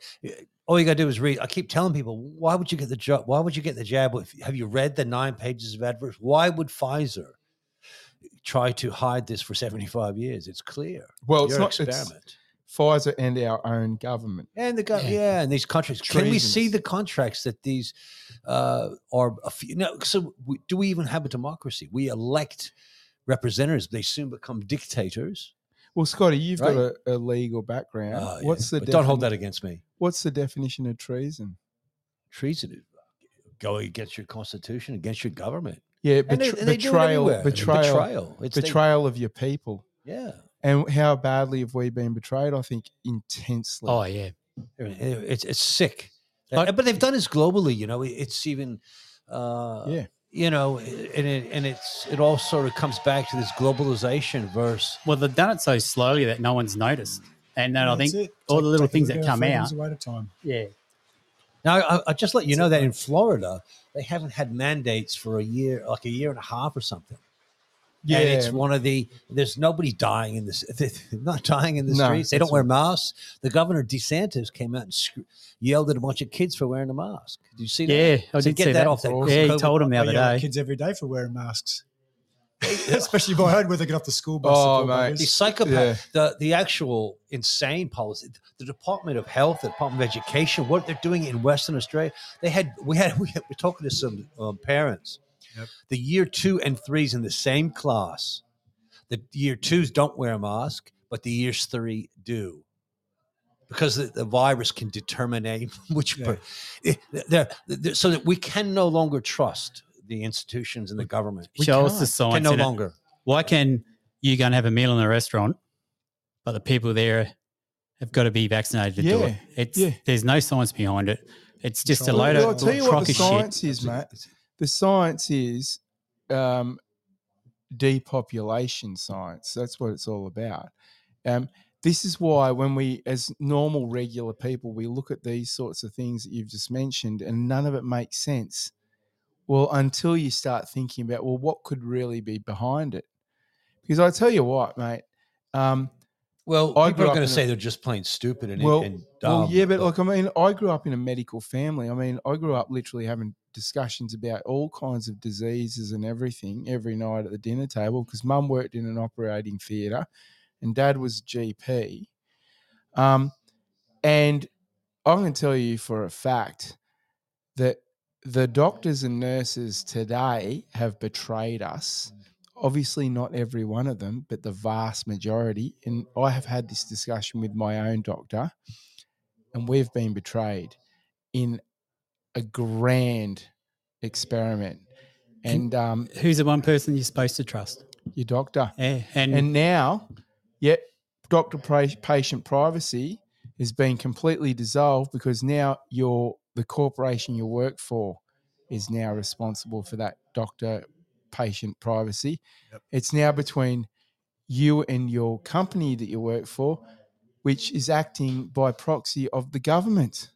All you got to do is read. I keep telling people, why would you get the job? Why would you get the jab? If, have you read the nine pages of adverts? Why would Pfizer try to hide this for 75 years? It's clear. Well, it's Your not. It's experiment. Pfizer and our own government. and the government, Yeah. yeah. and these contracts. Can we see the contracts that these uh, are? A few, no, so we, do we even have a democracy? We elect representatives. They soon become dictators. Well, Scotty, you've Right. got a, a legal background. Yeah. What's the But don't hold that against me. What's the definition of treason? treason is going against your constitution, against your government. Yeah, And they, betr- and they betrayal, betrayal, betrayal. It's they- betrayal of your people. yeah. And how badly have we been betrayed? I think intensely. Oh yeah, It's it's sick. Like- but they've done this globally. You know, it's even. Uh, Yeah. You know, and it and it's it all sort of comes back to this globalization verse. well they've done it so slowly that no one's noticed, and then I think it. all Take- the little things that come out, away time. yeah, Now, I, I just let you That's know it, that mate. in Florida, they haven't had mandates for a year, like a year and a half or something. Yeah. And it's one of the there's nobody dying in this they're not dying in the No, streets. They don't wear masks. The governor DeSantis came out and sc- yelled at a bunch of kids for wearing a mask. Did you see that? yeah. I So did get see that that. off that yeah, he told him the I other day. kids every day for wearing masks, especially by home where they get off the school bus. Oh, and mate. The psychopath, Yeah. the the actual insane policy, the Department of Health, the Department of Education, what they're doing in Western Australia. They had we had we had, we're talking to some um, parents. Yep. The year two and threes in the same class. The year twos don't wear a mask, but the years three do. Because the, the virus can determine which, Yeah. per- they're- they're- so that we can no longer trust the institutions and the government. We Show us can't. the Can science. no in it. longer. Why can you go and have a meal in a restaurant, but the people there have got to be vaccinated to do it? It's yeah. there's no science behind it. It's just a load well, of I'll tell you what the crocky shit. science is, Matt. The science is um, depopulation science. That's what it's all about. Um, this is why, when we, as normal, regular people, we look at these sorts of things that you've just mentioned, and none of it makes sense. Well, until you start thinking about, well, what could really be behind it? Because I tell you what, mate. Um, Well, I people are going in to a- say they're just plain stupid and, well, and well, dumb. yeah, but like I mean, I grew up in a medical family. I mean, I grew up literally having discussions about all kinds of diseases and everything every night at the dinner table because Mum worked in an operating theatre and Dad was GP. Um, and I'm going to tell you for a fact that the doctors and nurses today have betrayed us. Obviously, not every one of them, but the vast majority. And I have had this discussion with my own doctor, and we've been betrayed in a grand experiment. And um, Who's the one person you're supposed to trust? your doctor. Yeah, and, And now, yet doctor pra- patient privacy is being completely dissolved because now your the corporation you work for is now responsible for that doctor patient privacy. Yep. It's now between you and your company that you work for, which is acting by proxy of the government.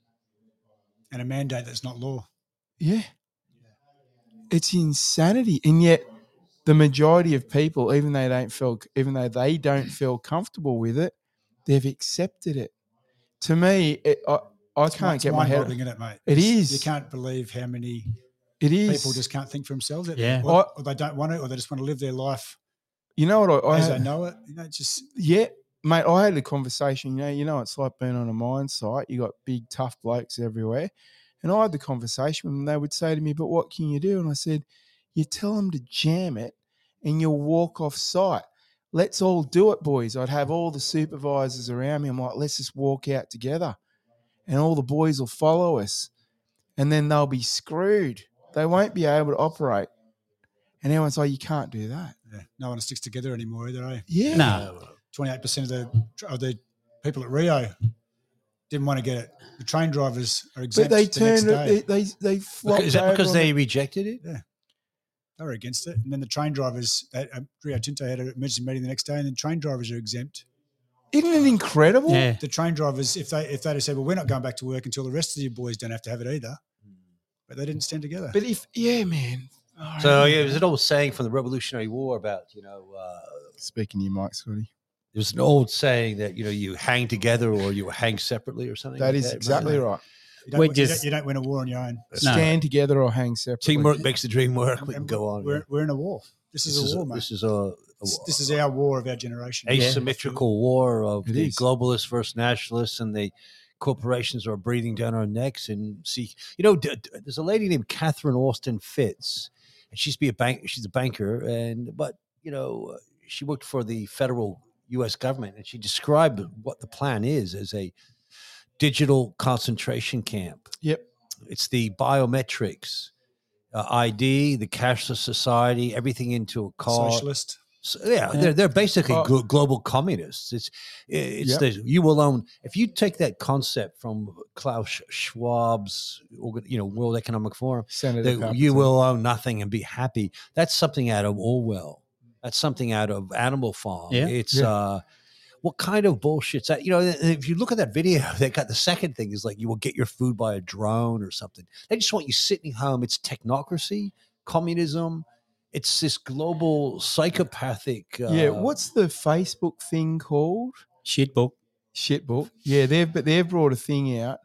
And a mandate that's not law. Yeah. It's insanity. And yet the majority of people, even though they don't feel even though they don't feel comfortable with it, they've accepted it. To me, it, I, I It's can't get my head mind-boggling, isn't it, mate? It's- You can't believe how many it is people just can't think for themselves. Yeah. Or, or they don't want it, or they just want to live their life you know what I, I as had- they know it. You know, just yeah, mate, I had a conversation, you know, you know it's like being on a mine site. You got big tough blokes everywhere. And I had the conversation with them. They would say to me, But what can you do? And I said, You tell them to jam it and you'll walk off site. Let's all do it, boys. I'd have all the supervisors around me. I'm like, let's just walk out together. And all the boys will follow us. And then they'll be screwed. They won't be able to operate. And everyone's like, You can't do that. yeah, no one sticks together anymore either. Eh? Yeah. no, twenty eight percent of the of the people at Rio didn't want to get it. The train drivers are exempt. But exempt. they the next turned day. They they, they flopped Is that because over on they rejected it? they were against it, and then the train drivers at uh, Rio Tinto had an emergency meeting the next day, and the train drivers are exempt. the- Isn't it incredible? Yeah. The train drivers, if they if they'd have said, "Well, we're not going back to work until the rest of you boys don't have to have it either," but they didn't stand together. But if yeah, man. So yeah, there's an old saying from the Revolutionary War about you know uh, Speaking to you, Mike Scotty. There's an old saying that you know you hang together or you hang separately or something. That like is exactly Remember right. you, don't, we're win- you, don't, you don't win a war on your own. that? No. Stand together or hang separately. Teamwork makes the dream work. We can go on. We're, we're in a war. This, this is is a a, war, mate. this is a, a This, this is our war of our generation. asymmetrical war of It the is. globalists versus nationalists and the corporations are breathing down our necks and see you know d- d- there's a lady named catherine austin fitts and she's be a bank she's a banker and but you know she worked for the federal us government and she described what the plan is as a digital concentration camp Yep. it's the biometrics uh, id the cashless society everything into a car Socialist. so, yeah, Yeah. they're they're basically Oh. glo- global communists. It's it's Yep. the you will own. If you take that concept from Klaus Schwab's, you know, World Economic Forum, you will own nothing and be happy. That's something out of Orwell. That's something out of Animal Farm. Yeah. It's Yeah. uh, what kind of bullshit's that? You know, if you look at that video, they got the second thing is like you will get your food by a drone or something. They just want you sitting home. It's technocracy, communism. It's this global psychopathic. Uh, yeah. What's the Facebook thing called? Shitbook. Shitbook. Yeah, they've but they've brought a thing out.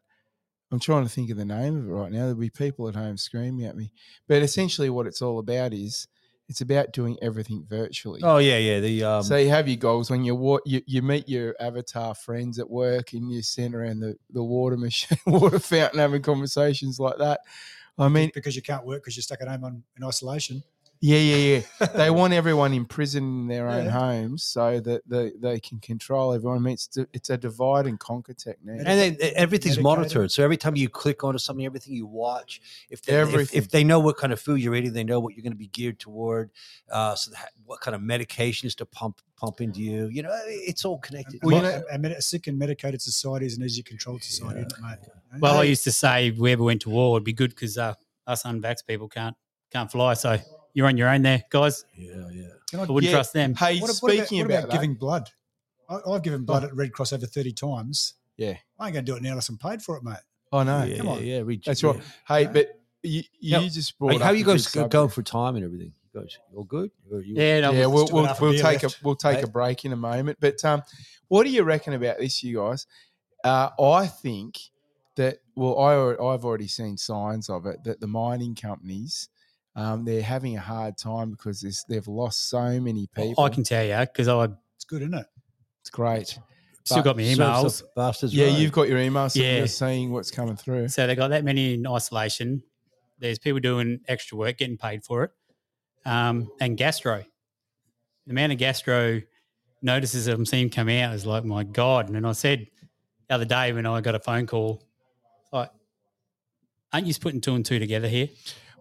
I'm trying to think of the name of it right now. There'll be people at home screaming at me. But essentially, what it's all about is it's about doing everything virtually. Oh yeah, yeah. The um, so you have your goals when you, wa- you you meet your avatar friends at work and you stand around the, the water machine, water fountain, having conversations like that. I mean, because you can't work because you're stuck at home on, in isolation. Yeah, yeah, yeah. they want everyone imprisoned in their own Yeah. homes so that they, they can control everyone. I mean, it's, it's a divide and conquer technique. and then e, everything's Medicated. monitored. So every time you click onto something, everything you watch, if they, if, Everything. if they know what kind of food you're eating, they know what you're going to be geared toward. Uh, so that, what kind of medications to pump pump into you. You know, it's all connected. Well, you a, know- a, med- a sick and medicated society is an easy controlled society, isn't mate? Well, I used to say if we ever went to war, it'd be good because uh, us unvax people can't can't fly. So you're on your own there, guys. yeah, yeah. Can I- I wouldn't Yeah. trust them. Hey, what, what speaking about, what about, about that, giving blood? I, I've given blood at Red Cross over 30 times. Yeah. I ain't going to do it now unless I'm paid for it, mate. I know. yeah, come on. yeah, reach- That's yeah. right. Hey, Yeah. but you, you Now, just brought Hey, how up you a good guys go- subject. going for time and everything? You guys, all good? Or you, Yeah, no, yeah, we'll- we'll we'll, got half a we'll beer take left. a we'll take Hey. a break in a moment. But um, what do you reckon about this, you guys? Uh, I think that well, I I've already seen signs of it that the mining companies. Um, they're having a hard time because there's- they've lost so many people. I can tell you because I It's good, isn't it? it's great. still But got my emails. bastards Yeah, right. you've got your emails, so Yeah. you're seeing what's coming through. So they got that many in isolation. There's people doing extra work, getting paid for it. Um, and gastro. The amount of gastro notices that I'm seeing come out is like, my God. And I said the other day when I got a phone call, like, aren't you just putting two and two together here?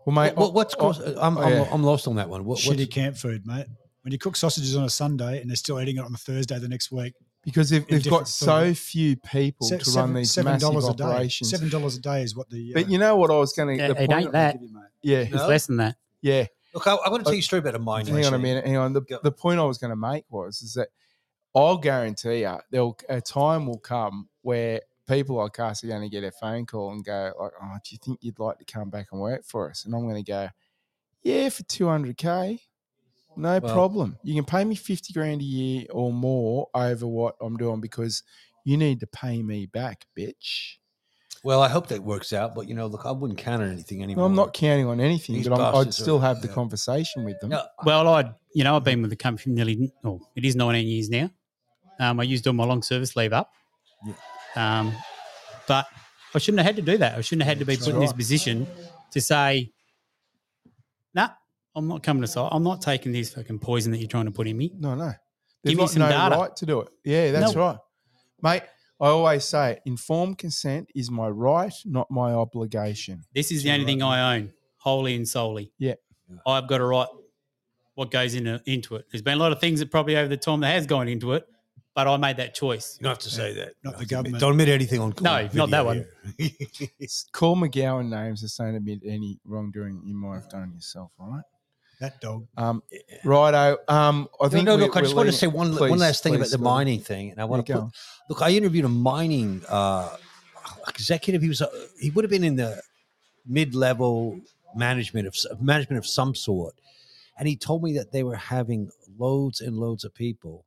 Well, mate, What, what's I- cost, I'm, oh, I'm, yeah. I'm lost on that one. What, Shitty what's, camp food, mate. When you cook sausages on a Sunday and they're still eating it on the Thursday the next week, because they've, they've got so food. few people se- to seven, run these seven massive dollars a day. operations. Seven dollars a day is what the. But uh, you know what I was going Yeah, to. it ain't that. Yeah, It's No? less than that. yeah. look, I, I'm going to tell you a story about a mine. Hang on a minute. Hang on. The, Go. the point I was going to make was is that I'll guarantee you there'll a time will come where people like us are going to get a phone call and go like, "Oh, do you think you'd like to come back and work for us?" And I'm going to go, "Yeah, for 200k, no Well- problem. You can pay me 50 grand a year or more over what I'm doing because you need to pay me back, bitch." Well, I hope that works out, but you know, look, I wouldn't count on anything anymore. No, I'm not counting on anything, These but I'm, I'd bastards are- still have the yeah. conversation with them. No, Well, I'd, you know, I've been with the company for nearly, oh, it is 19 years now. Um, I used all my long service leave up. Um, but I shouldn't have had to do that. I shouldn't have had to be put in this position to say, nah, I'm not coming to site. I'm not taking this fucking poison that you're trying to put in me. No, no. They've Give me got some no data. right to do it. Yeah, that's No. right. Mate, I always say informed consent is my right, not my obligation. This is the only right, thing. I own, wholly and solely. Yeah. I've got a right what goes into into it. There's been a lot of things that probably over the time that has gone into it but I made that choice. You don't have to say that. Not the government. Don't admit anything on No, on not that one. Call McGowan names and don't admit any wrongdoing you might have done yourself, all right? That dog. Um, righto. Um, I think no, we- look, I just want to say one, one last thing about the mining thing, and I want to put, look. I interviewed a mining uh, executive. He was a, he would have been in the mid level management of management of some sort, and he told me that they were having loads and loads of people.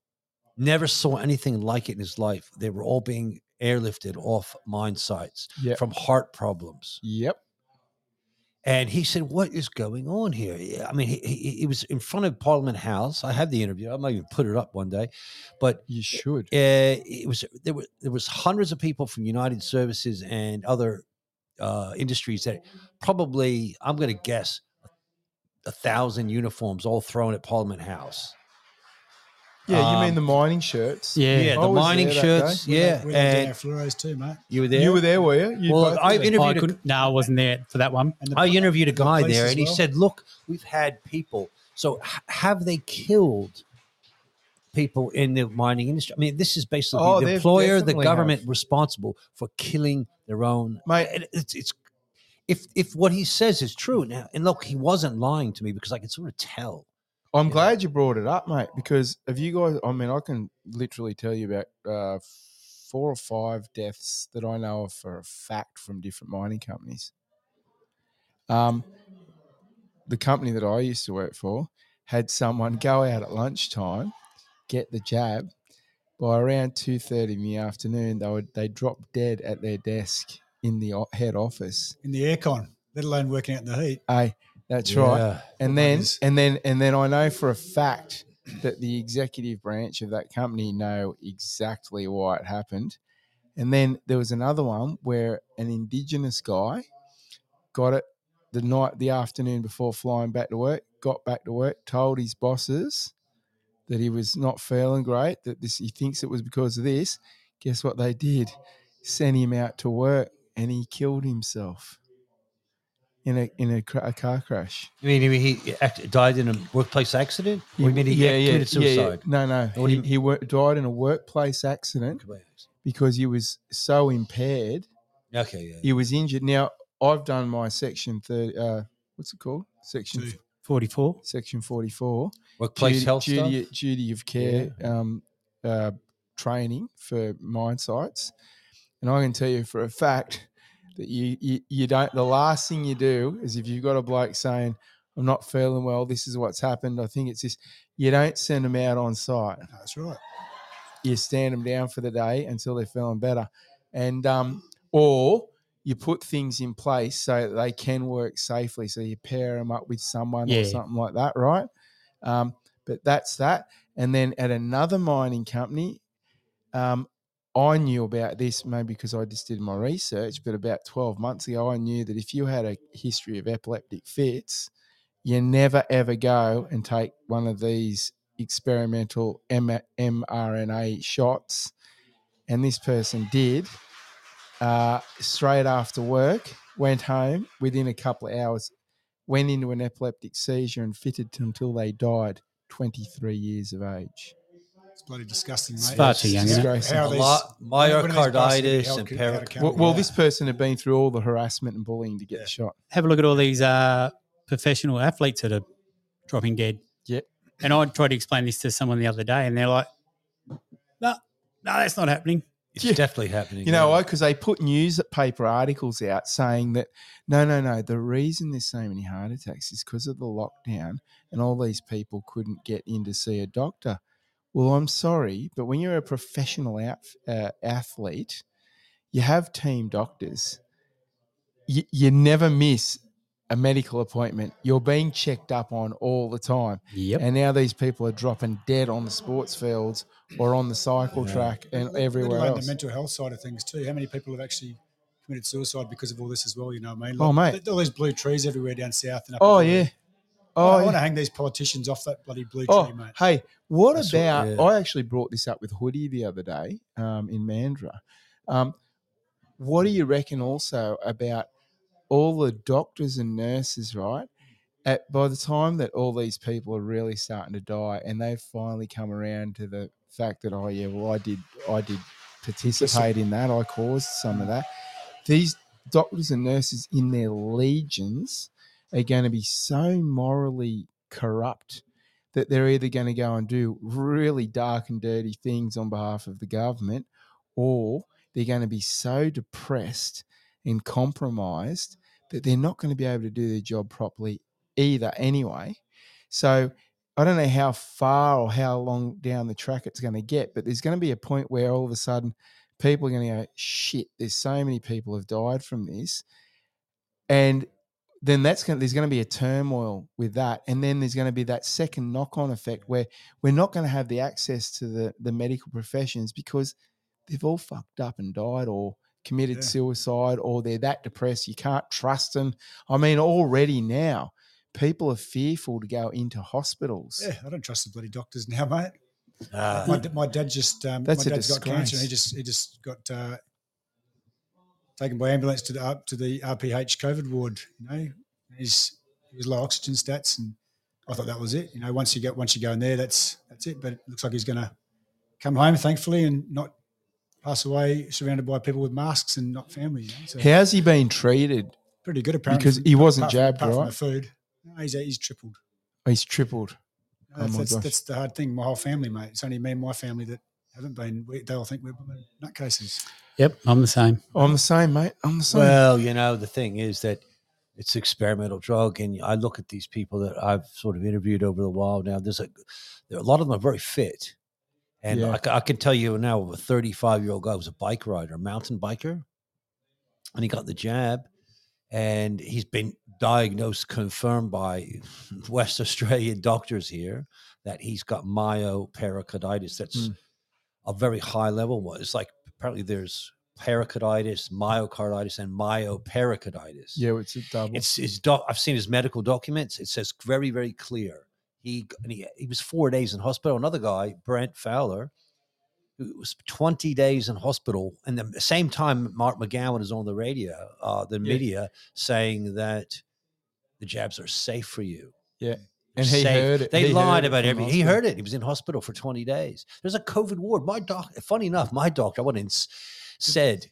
Never saw anything like it in his life. They were all being airlifted off mine sites Yep. from heart problems. Yep. And he said, "What is going on here?" Yeah, I mean, he, he, he was in front of Parliament House. I had the interview. I might even put it up one day, but You should. uh, it was there were there was hundreds of people from United Services and other uh, industries that probably I'm going to guess a thousand uniforms all thrown at Parliament House. Yeah, you mean Um, the mining shirts? Yeah. Yeah, I the was mining there that shirts. day. Yeah, we had and our fluoros too, mate. you were there. You were there, were you? You Well, both I were there. interviewed I a- couldn't, no, I wasn't there for that one. And the, I interviewed a guy police there, as and he well. said, "Look, we've had people. So h- have they killed people in the mining industry? I mean, this is basically Oh, the they've employer, the definitely government have. responsible for killing their own. Mate. And it's, it's if if what he says is true now, and look, he wasn't lying to me because I could sort of tell. I'm Yeah. glad you brought it up, mate, because have you guys, I mean, I can literally tell you about uh, four or five deaths that I know of for a fact from different mining companies. Um, the company that I used to work for had someone go out at lunchtime, get the jab. By around two thirty in the afternoon, they would they dropped dead at their desk in the head office. in the aircon, let alone working out in the heat. Hey, that's right and then and then and then I know for a fact that the executive branch of that company know exactly why it happened. And then there was another one where an indigenous guy got it the night the afternoon before flying back to work, got back to work, told his bosses that he was not feeling great, that this he thinks it was because of this. Guess what they did? Sent him out to work and he killed himself in a in a, cra- a car crash. I mean, he, he act, died in a workplace accident. Or you mean he committed suicide? No, no. What he he wor- died in a workplace accident because he was so impaired. Okay, yeah. He was injured. Now, I've done my section 30, uh, what's it called? Section Two. 44. section 44. Workplace duty, health duty, stuff. duty of care um, uh, training for mine sites. And I can tell you for a fact that you, you you don't the last thing you do is if you've got a bloke saying, I'm not feeling well, this is what's happened, I think it's this, you don't send them out on site. That's right. You stand them down for the day until they're feeling better. And um or you put things in place so that they can work safely. So you pair them up with someone Yeah. or something like that, right? Um, but that's that. And then at another mining company, um, I knew about this maybe because I just did my research, but about 12 months ago, I knew that if you had a history of epileptic fits, you never ever go and take one of these experimental M- mRNA shots. And this person did uh, straight after work, went home within a couple of hours, went into an epileptic seizure and fitted until they died, 23 years of age. It's bloody disgusting, mate. It's far too young, How- isn't it? how A are these- lot, when are these guys gonna be myocarditis and co- para- Well, well this person had been through all the harassment and bullying to get Yeah. the shot. Have a look at all these uh, professional athletes that are dropping dead. Yep. And I tried to explain this to someone the other day, and they're like, no, no, that's not happening. It's Yeah. definitely happening. You know yeah. why? Because they put newspaper articles out saying that no, no, no. The reason there's so many heart attacks is because of the lockdown, and all these people couldn't get in to see a doctor. Well, I'm sorry, but when you're a professional out, uh, athlete, you have team doctors. You, you never miss a medical appointment. You're being checked up on all the time. Yep. And now these people are dropping dead on the sports fields or on the cycle Yeah. track and Let- let everywhere alone else. the mental health side of things too. How many people have actually committed suicide because of all this as well? You know what I mean? Oh, mate. All these blue trees everywhere down south and up. Oh in the- yeah. Oh, Oh I want to hang these politicians off that bloody blue Oh, tree, mate. hey, what That's what- about? yeah. I actually brought this up with Hoody the other day um, in Mandurah. Um, what do you reckon also about all the doctors and nurses, right? At by the time that all these people are really starting to die, and they've finally come around to the fact that oh yeah, well I did I did participate in that. I caused some of that. These doctors and nurses in their legions are going to be so morally corrupt that they're either going to go and do really dark and dirty things on behalf of the government or they're going to be so depressed and compromised that they're not going to be able to do their job properly either anyway. So I don't know how far or how long down the track it's going to get, but there's going to be a point where all of a sudden people are going to go, shit, there's so many people have died from this. And then that's going to, there's going to be a turmoil with that. And then there's going to be that second knock on effect where we're not going to have the access to the, the medical professions because they've all fucked up and died or committed Yeah. suicide or they're that depressed you can't trust them. I mean, already now people are fearful to go into hospitals. Yeah, I don't trust the bloody doctors now, mate. Uh, my, d- my dad just um, That's my a dad's got cancer and he just he just got uh, taken by ambulance to the up to the RPH COVID ward. You know, he's he was low oxygen stats, and I thought that was it. You know, once you get once you go in there, that's that's it. But it looks like he's going to come home, thankfully, and not pass away surrounded by people with masks and not family. You know? So How's he been treated? pretty good apparently Because he wasn't apart jabbed, apart right? the food, no, he's he's tripled. He's tripled. Oh That's, my that's, that's the hard thing. My whole family, mate. It's only me and my family that haven't been. We, they all think we're nutcases. Yep, I'm the same. I'm the same, mate. I'm the same. Well, you know, the thing is that it's experimental drug, and I look at these people that I've sort of interviewed over the while. Now, there's a, there a lot of them are very fit, and Yeah. I, I can tell you now, a 35 year old guy was a bike rider, a mountain biker, and he got the jab, and he's been diagnosed, confirmed by West Australian doctors here that he's got myopericarditis. That's Mm. A very high level one. It's like apparently there's pericarditis, myocarditis, and myopericarditis. yeah, it's a double. It's his doc. I've seen his medical documents. It says very, very clear. He and he, he was four days in hospital. Another guy, Brent Fowler, who was 20 days in hospital. And the same time, Mark McGowan is on the radio, uh, the Yeah. media, saying that the jabs are safe for you. Yeah. And he Safe. heard it. They He lied it about from everything. He heard it. He was in hospital for 20 days. There's a COVID ward. My doc, funny enough, my doctor, I went in, said,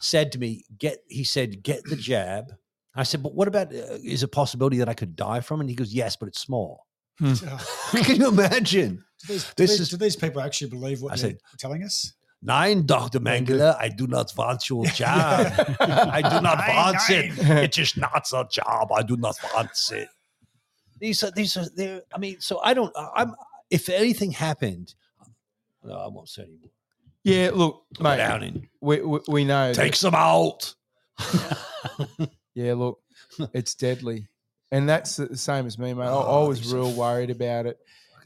said to me, get, he said, get the jab. I said, but what about, uh, is a possibility that I could die from? it? And he goes, yes, but it's small. Oh, Can you imagine? do, these, do, This these, is- do these people actually believe what I they're said- telling us? Nein, Dr. Mengele, I do not want your job. I do not want it. It is just not a job. I do not want it. These are these are there. I mean, so I don't. I'm. If anything happened, no, I won't say anymore. Yeah, look, mate, down and we, we, we know. take some out. Yeah, look, it's deadly. And that's the same as me, mate. I, I Oh, was real worried about it.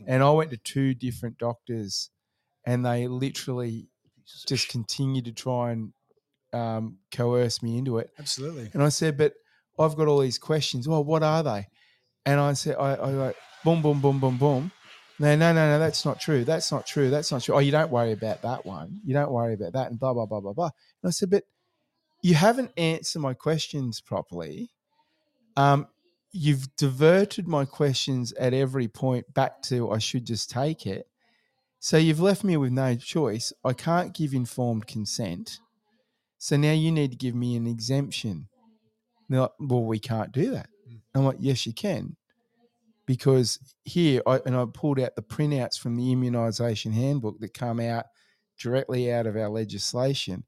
And I went to two different doctors, and they literally just continued to try and um, coerce me into it. Absolutely. And I said, but I've got all these questions. Well, what are they? And I said, I, I like, boom, boom, boom, boom, boom. No, no, no, no, that's not true. That's not true. That's not true. Oh, you don't worry about that one. You don't worry about that, and blah, blah, blah, blah, blah. And I said, but you haven't answered my questions properly. Um, you've diverted my questions at every point back to I should just take it. So you've left me with no choice. I can't give informed consent. So now you need to give me an exemption. They're like, well, we can't do that. I'm like, yes, you can. Because here, I, and I pulled out the printouts from the immunisation handbook that come out directly out of our legislation.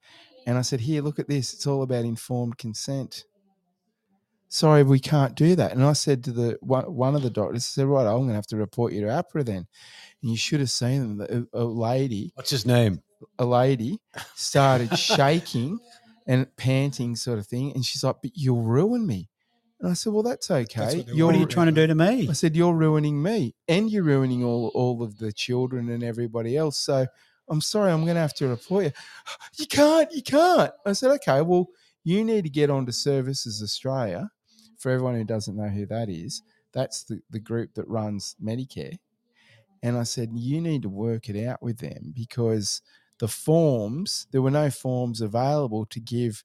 And I said, here, look at this. It's all about informed consent. Sorry, we can't do that. And I said to the one, one of the doctors, I said, right, I'm going to have to report you to AHPRA then. And you should have seen them. The- A, a lady What's his name? a lady started shaking and panting, sort of thing. And she's like, "But you'll ruin me." And I said, "Well, that's okay. what you're, What are you trying to do to me? I said, "You're ruining me, and you're ruining all all of the children and everybody else." So I'm sorry, I'm going to have to report you. You can't, you can't. I said, "Okay, well, you need to get onto Services Australia." For everyone who doesn't know who that is, that's the, the group that runs Medicare. And I said, you need to work it out with them because the forms, there were no forms available to give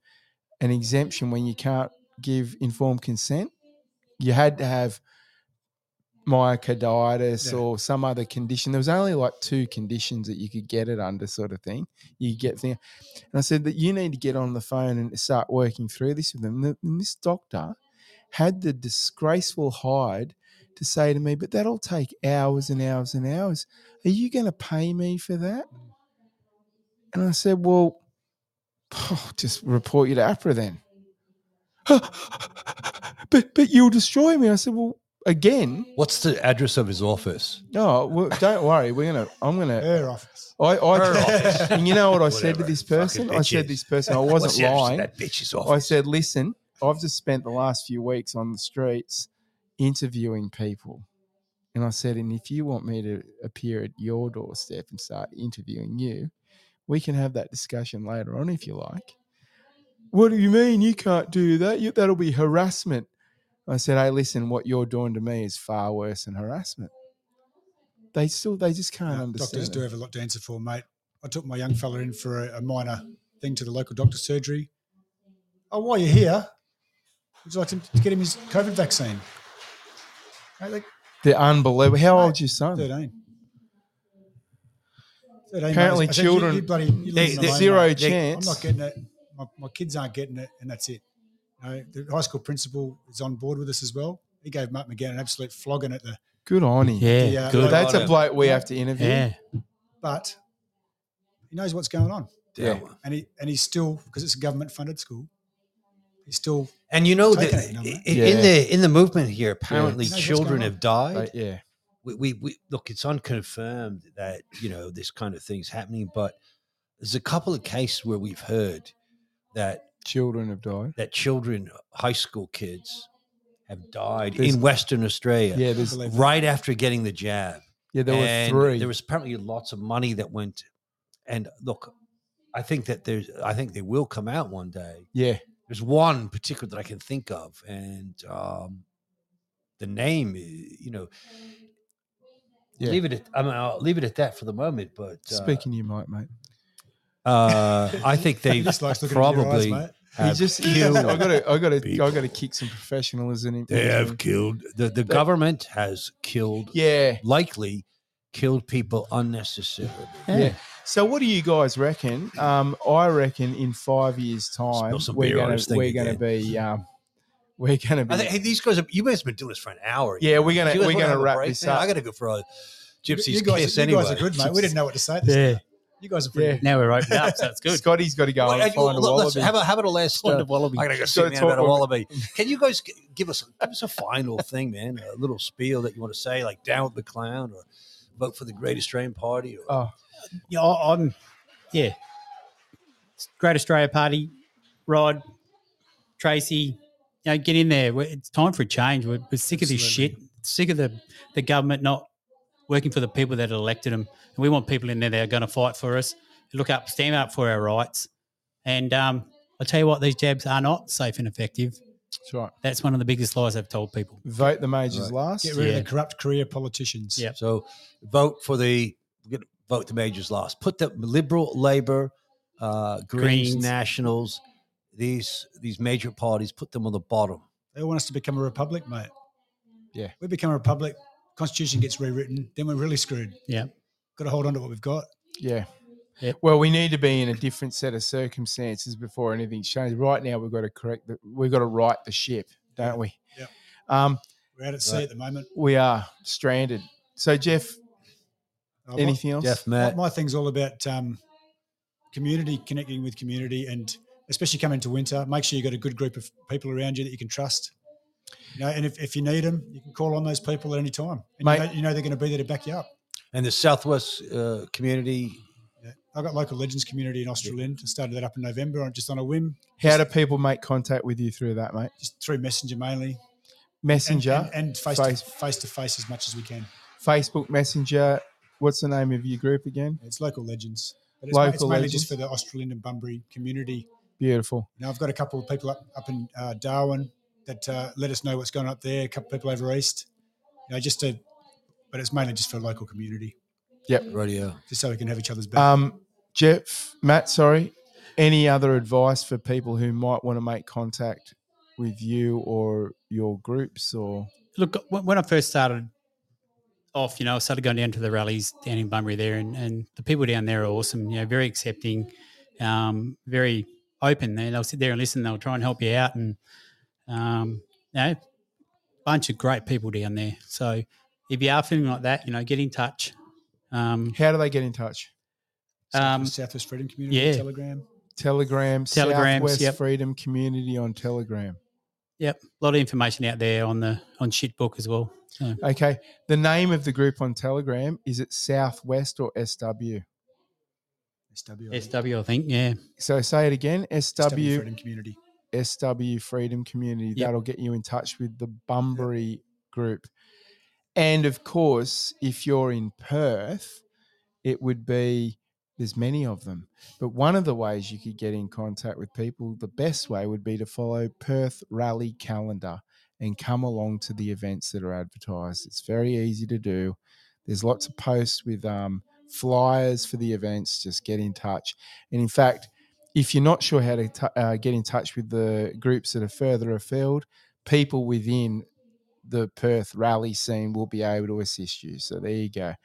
an exemption when you can't give informed consent. You had to have myocarditis Yeah. or some other condition. There was only like two conditions that you could get it under, sort of thing. You get thing, and I said that you need to get on the phone and start working through this with them. And this doctor had the disgraceful hide to say to me, "But that'll take hours and hours and hours. Are you going to pay me for that?" Mm. And I said, "Well, just report you to AHPRA then." but but you'll destroy me. I said, "Well." Again, What's the address of his office? no, well, don't worry. We're gonna. I'm gonna. Her office. I. I Her office. and you know what I said to this person? Fucking I said bitches. this person. I What's wasn't the address of lying. That bitch's I office. said, listen, I've just spent the last few weeks on the streets interviewing people, and I said, and if you want me to appear at your doorstep and start interviewing you, we can have that discussion later on if you like. What do you mean you can't do that? You, that'll be harassment. I said, hey, listen, what you're doing to me is far worse than harassment. They still, they just can't understand. doctors do have a lot to answer for, mate. I took my young fella in for a, a minor thing to the local doctor's surgery. Oh, while you're here, would you like to, to get him his COVID vaccine? Mate, like They're unbelievable. How old's your son? 13. 13 Apparently said, you- children- you bloody, you They- they- Zero mate. chance. I'm not getting it. My, my kids aren't getting it, and that's it. You know, the high school principal is on board with us as well. He gave Mark McGowan an absolute flogging at the, Good on him. Yeah, Yeah, good. That's a him. bloke we Yeah. have to interview. yeah, but he knows what's going on, Yeah. and he and he's still because it's a government funded school. He's still And you know that it, you know, mate. in the in the movement here, apparently He knows what's children have died. Like, yeah. we, we, we look it's unconfirmed that you know this kind of thing's happening but there's a couple of cases where we've heard that Children have died. that children high school kids have died There's- in western australia Yeah, there's right after getting the jab yeah, there and were three. there was apparently lots of money that went and look i think that there's i think they will come out one day yeah. there's one particular that i can think of and um the name you know Yeah. leave it at I mean, I'll leave it at that for the moment but uh, Speaking to you, mic, mate. Uh, I think they he just likes looking at your eyes, probably. He have just he, killed I got to I got to I got to kick some professionalism in. they have killed the, the government has killed Yeah. likely killed people unnecessarily Yeah. So what do you guys reckon? Um, I reckon in five years' time we're gonna we're gonna be um, we're gonna be think, hey, these guys have, you guys have been doing this for an hour yeah we're gonna we're gonna wrap this man? up. I gotta go for a gypsy's you guys, kiss you anyway guys are good, mate. We didn't know what to say. This Yeah. time. You guys are pretty Yeah. now we're opened up, so it's good. Scotty's got to go Well, and find a well, let's- wallaby. how about how about a last Find uh, a wallaby. I gotta go Gotta see man talk about a wallaby. Can you guys give us give us a final thing, man? A little spiel that you want to say, like down with the clown, or vote for the Great Australian Party, or oh, Yeah, I- I'm. Yeah, Great Australia Party, Rod, Tracy. You know, get in there. It's time for a change. We're, we're sick of this shit. Sick of the the government not working for the people that elected them. And we want people in there that are going to fight for us, look up, stand up for our rights. And um, I'll tell you what, these jabs are not safe and effective. that's right. That's one of the biggest lies I've told people. Vote the majors Right. last. Get rid Yeah. of the corrupt career politicians. Yeah. so vote for the vote the majors last. Put the Liberal, Labor, uh, Greens, Greens. Nationals, these these major parties, put them on the bottom. They want us to become a republic, mate. Yeah. We become a republic. Constitution gets rewritten, then we're really screwed. Yeah. Got to hold on to what we've got. Yeah. Yep. Well, we need to be in a different set of circumstances before anything's changed. Right now, we've got to correct the, we've got to right the ship, don't we? Yep. Um, We're out at sea Right. at the moment. we are stranded. So, Jeff, what- anything else? Jeff, my, my thing's all about um, community, connecting with community, and especially coming to winter, make sure you've got a good group of people around you that you can trust. You know, and if, if you need them, you can call on those people at any time. And Mate- you, know, you know they're going to be there to back you up. and the Southwest uh, community. Yeah. I've got local legends community in Australind. I started that up in November on just on a whim, How do people make contact with you through that, mate? just through Messenger mainly, Messenger, and, and face Face- to face to face as much as we can. Facebook Messenger. What's the name of your group again? It's local legends, but it's, ma- it's Local mainly legends. just for the Australind and Bunbury community. Beautiful. Now I've got a couple of people up up in uh, Darwin that uh, let us know what's going on up there. A couple of people over east, you know, just to, but it's mainly just for local community, Yep, Radio. just so we can have each other's back. Um, Jeff, Matt, sorry. Any other advice for people who might want to make contact with you or your groups or Look, when when I first started off, you know, I started going down to the rallies down in Bunbury there, and, and the people down there are awesome. You know, very accepting, um, very open. They, they'll sit there and listen. They'll try and help you out, and um, you know, bunch of great people down there. So if you are feeling like that, you know, get in touch. Um, How do they get in touch? um, Southwest Freedom Community yeah. Telegram. Telegram, Telegrams, Southwest yep. Freedom Community on Telegram. yep, a lot of information out there on the on Shitbook as well. So, Okay. The name of the group on Telegram is it Southwest or SW? SW. I think. SW, I think, yeah, So say it again. SW SW Freedom Community. SW Freedom Community. Yep. That'll get you in touch with the Bunbury group. And of course, if you're in Perth, it would be there's many of them. But one of the ways you could get in contact with people, the best way would be to follow Perth Rally Calendar and come along to the events that are advertised. It's very easy to do. There's lots of posts with um, flyers for the events. Just get in touch. And in fact, if you're not sure how to t- uh, get in touch with the groups that are further afield, people within the Perth rally scene will be able to assist you. So there you go.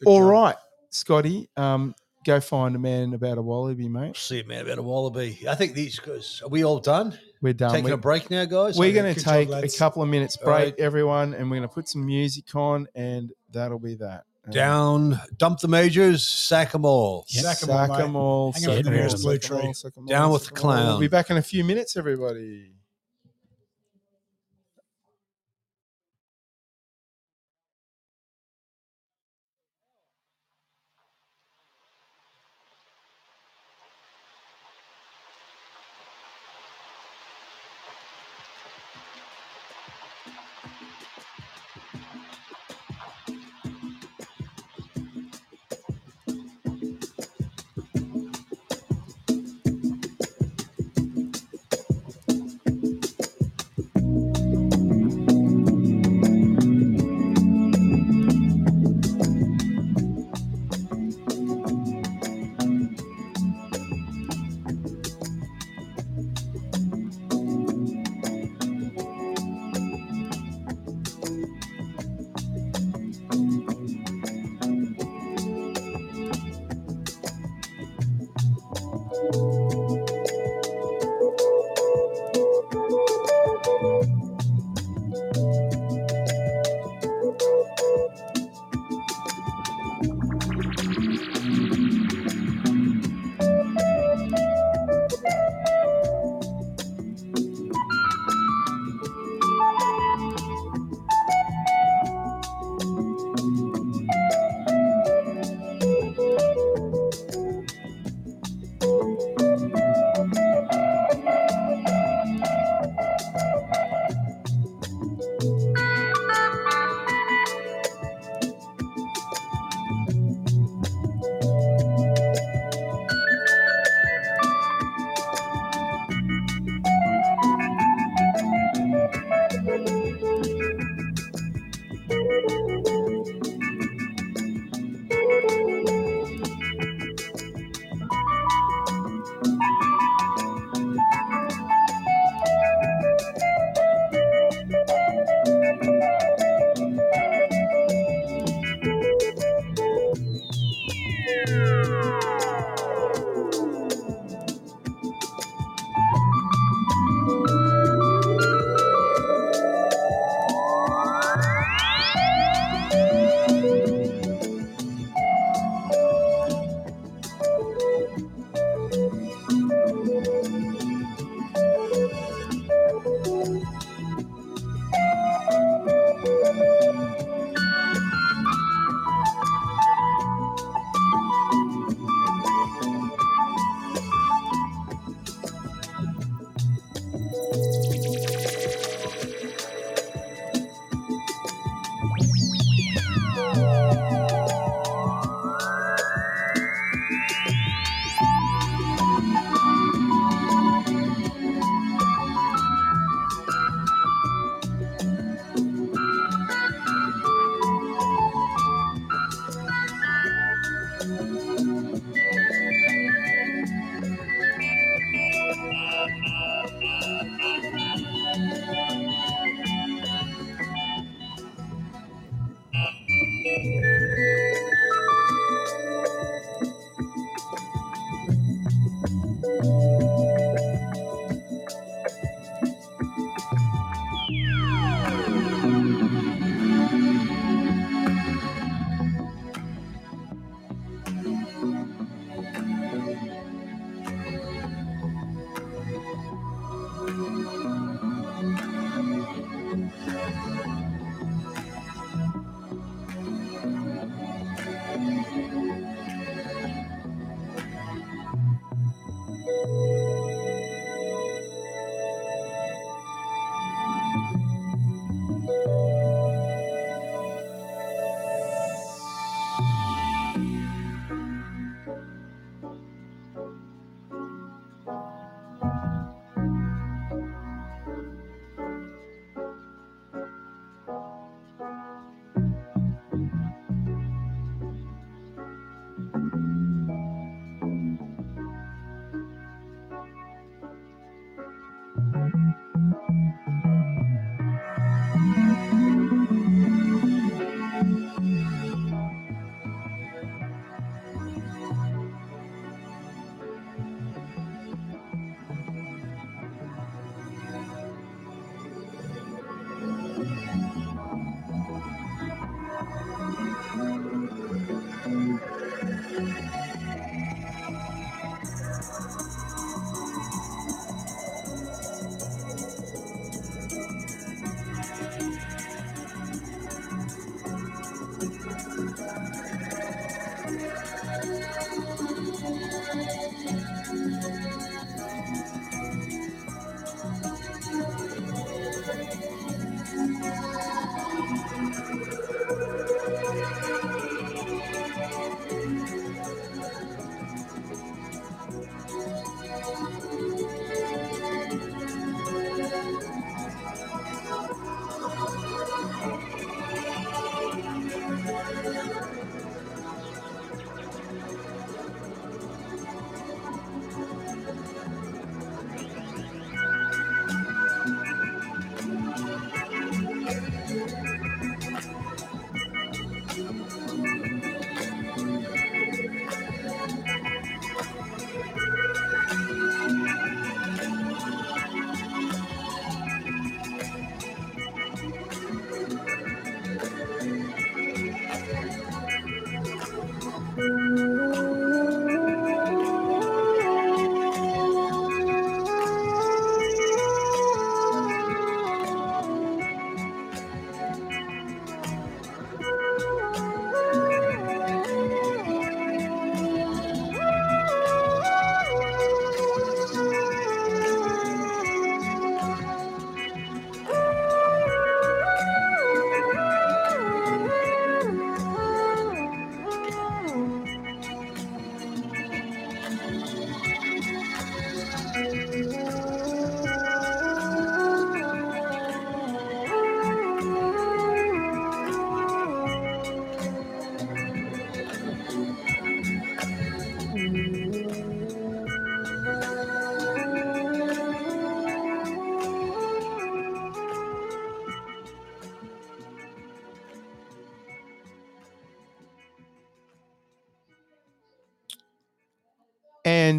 Good All job. right, Scotty, um, go find a man about a wallaby, mate. See a man, about a wallaby. I think these guys, are we all done? We're done. Taking We- a break now, guys? we're going to good job, take a couple of minutes break, right. everyone, and we're going to put some music on, and that'll be that. Down, dump the majors, sack them all. Yep. Sack 'em all, Sack mate. 'em all. Hang sack to the 'em nearest all, blue sack 'em tree. all, sack 'em all, Down with the the 'em all. We'll be back in a few minutes, everybody.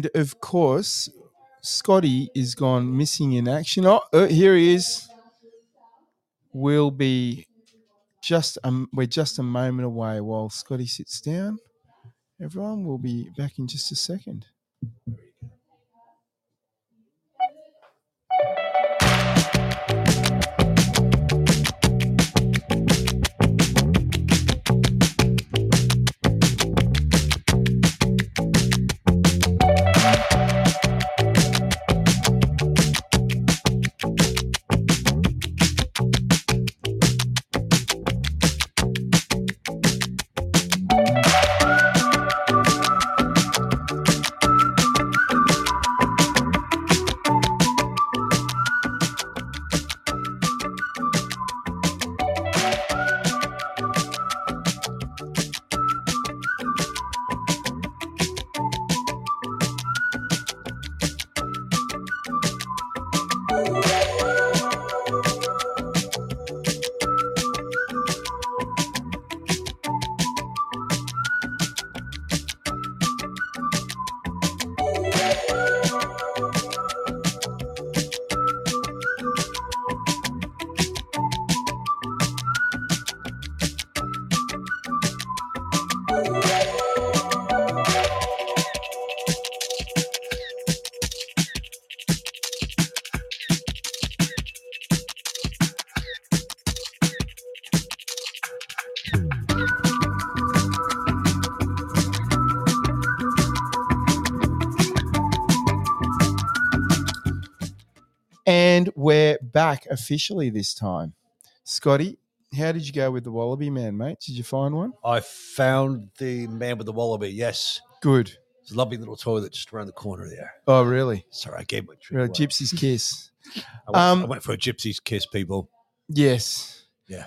And of course, Scotty is gone missing in action. Oh, uh, here he is. We'll be just um, we're just a moment away while Scotty sits down. Everyone, we'll be back in just a second. Back officially this time. Scotty, how did you go with the Wallaby man, mate? Did you find one? I found the man with the wallaby. Yes, Good. it's a lovely little toilet just around the corner there. Oh, really? Sorry, I gave my trick. Real away. gypsy's kiss. I went, Um, I went for a gypsy's kiss, people. Yes. Yeah.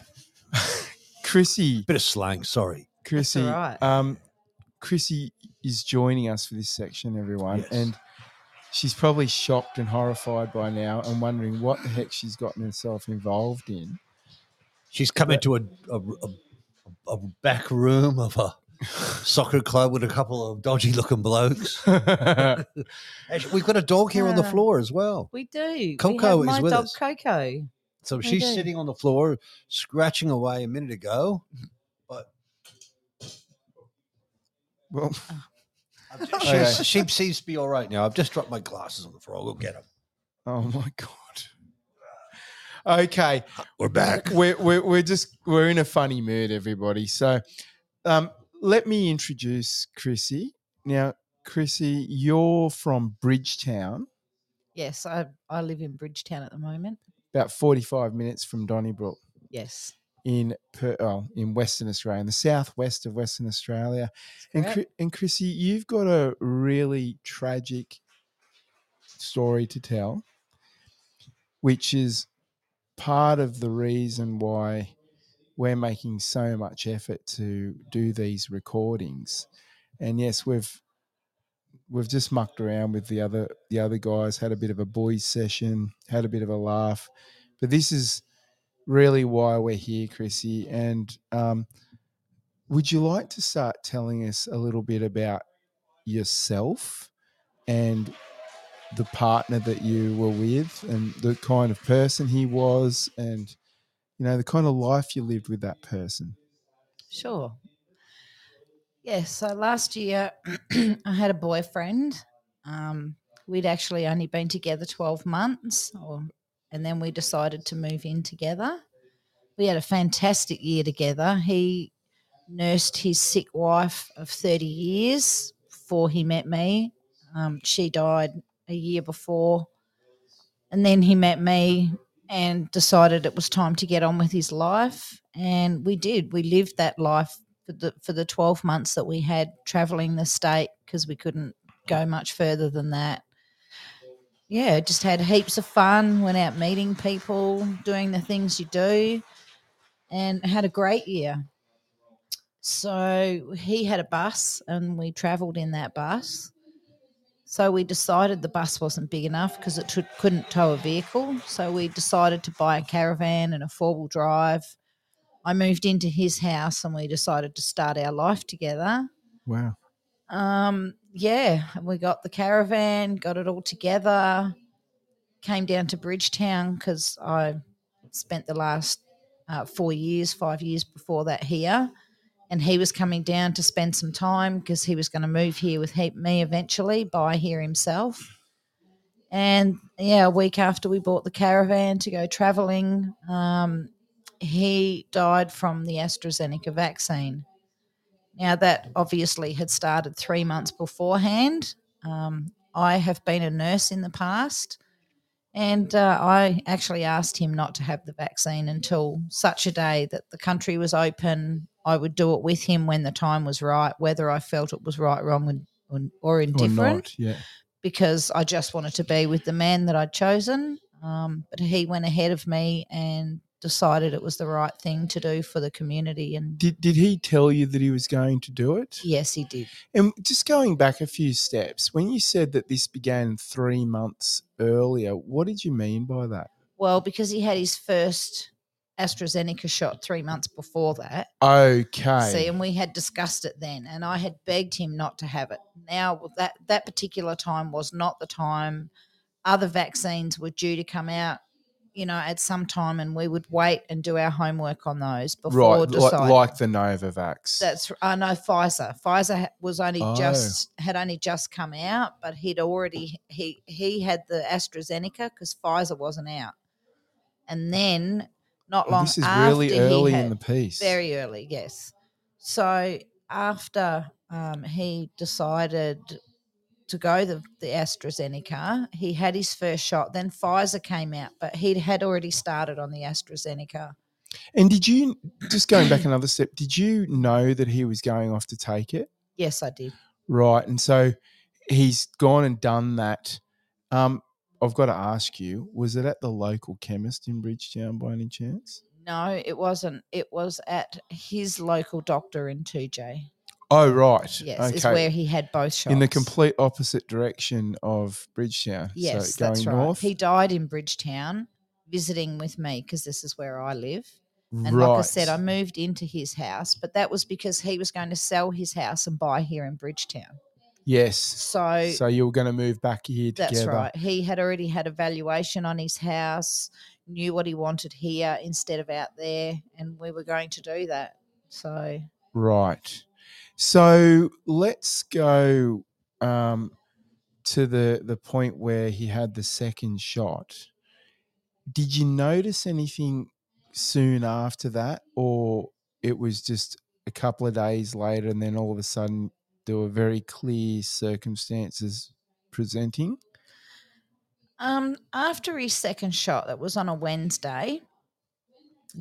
Chrissy, Bit of slang. Sorry. Chrissy, all right. um, Chrissy is joining us for this section, everyone, Yes. and she's probably shocked and horrified by now and wondering what the heck she's gotten herself involved in. She's come into a a, a, a back room of a soccer club with a couple of dodgy looking blokes. Actually, we've got a dog here on the Ah. floor as well. We do. we Coco have is my with dog us. Coco. So We she's do. sitting on the floor, scratching away a minute ago. But Well, I've just- Okay. she's- she seems to be all right now. I've just dropped my glasses on the floor. I'll go get them. oh my god. Okay, We're back. we're, we're we're just we're in a funny mood, everybody. So, um, let me introduce Chrissy. Now, Chrissy, you're from Bridgetown, Yes, I, I live in Bridgetown at the moment. about forty-five minutes from Donnybrook. Yes. In per, oh, in Western Australia, in the southwest of Western Australia. And. And Chrissy, you've got a really tragic story to tell, which is part of the reason why we're making so much effort to do these recordings. And yes, we've we've just mucked around with the other the other guys, had a bit of a boys session, had a bit of a laugh. But this is really why we're here, Chrissy. And um, would you like to start telling us a little bit about yourself and the partner that you were with and the kind of person he was and you know the kind of life you lived with that person Sure. Yes. so last year I had a boyfriend. Um, we'd actually only been together 12 months, or, and then we decided to move in together. We had a fantastic year together. He nursed his sick wife of 30 years before he met me. Um, she died a year before. And then he met me and decided it was time to get on with his life. And we did. We lived that life for the for the 12 months that we had traveling the state because we couldn't go much further than that. Yeah, just had heaps of fun, went out meeting people, doing the things you do, and had a great year. So he had a bus and we traveled in that bus. So we decided the bus wasn't big enough because it took, couldn't tow a vehicle. So we decided to buy a caravan and a four wheel drive. I moved into his house and we decided to start our life together. wow Um, yeah, we got the caravan, got it all together, came down to Bridgetown because I spent the last uh, four years, five years before that here. And he was coming down to spend some time because he was going to move here with me eventually, buy here himself. And yeah, a week after we bought the caravan to go traveling, um, he died from the AstraZeneca vaccine. Now, that obviously had started three months beforehand. Um, I have been a nurse in the past, and uh, I actually asked him not to have the vaccine until such a day that the country was open. I would do it with him when the time was right, whether I felt it was right, wrong, or, or or indifferent not yeah because I just wanted to be with the man that I'd chosen. Um, but he went ahead of me and decided it was the right thing to do for the community. And did, did he tell you that he was going to do it yes, he did. and just going back a few steps when you said that this began three months earlier what did you mean by that Well, because he had his first AstraZeneca shot three months before that. okay See, and we had discussed it then, and I had begged him not to have it. Now that that particular time was not the time. Other vaccines were due to come out, you know, at some time, and we would wait and do our homework on those before right like, deciding. like the novavax That's I know Pfizer. Pfizer was only Oh. just had only just come out, but he'd already he he had the AstraZeneca because Pfizer wasn't out, and then not Oh, long this is after really early had, in the piece very early, yes. So after um, he decided to go the, the AstraZeneca, he had his first shot. Then Pfizer came out, but he had already started on the AstraZeneca. And did you just going back another step? Did you know that he was going off to take it? Yes, I did. Right, and so he's gone and done that. Um, I've got to ask you: Was it at the local chemist in Bridgetown by any chance? No, it wasn't. It was at his local doctor in Toodyay. Oh, right. Yes, is where he had both shots. in the complete opposite direction of Bridgetown. Yes, so going that's right. north. He died in Bridgetown, visiting with me because this is where I live. And right. like I said, I moved into his house, but that was because he was going to sell his house and buy here in Bridgetown. yes. So, So you were going to move back here that's right. He had already had a valuation on his house, knew what he wanted here instead of out there, and we were going to do that. So Right. So let's go um, to the the point where he had the second shot. Did you notice anything soon after that, or it was just a couple of days later, and then all of a sudden there were very clear circumstances presenting? Um, after his second shot, that was on a Wednesday,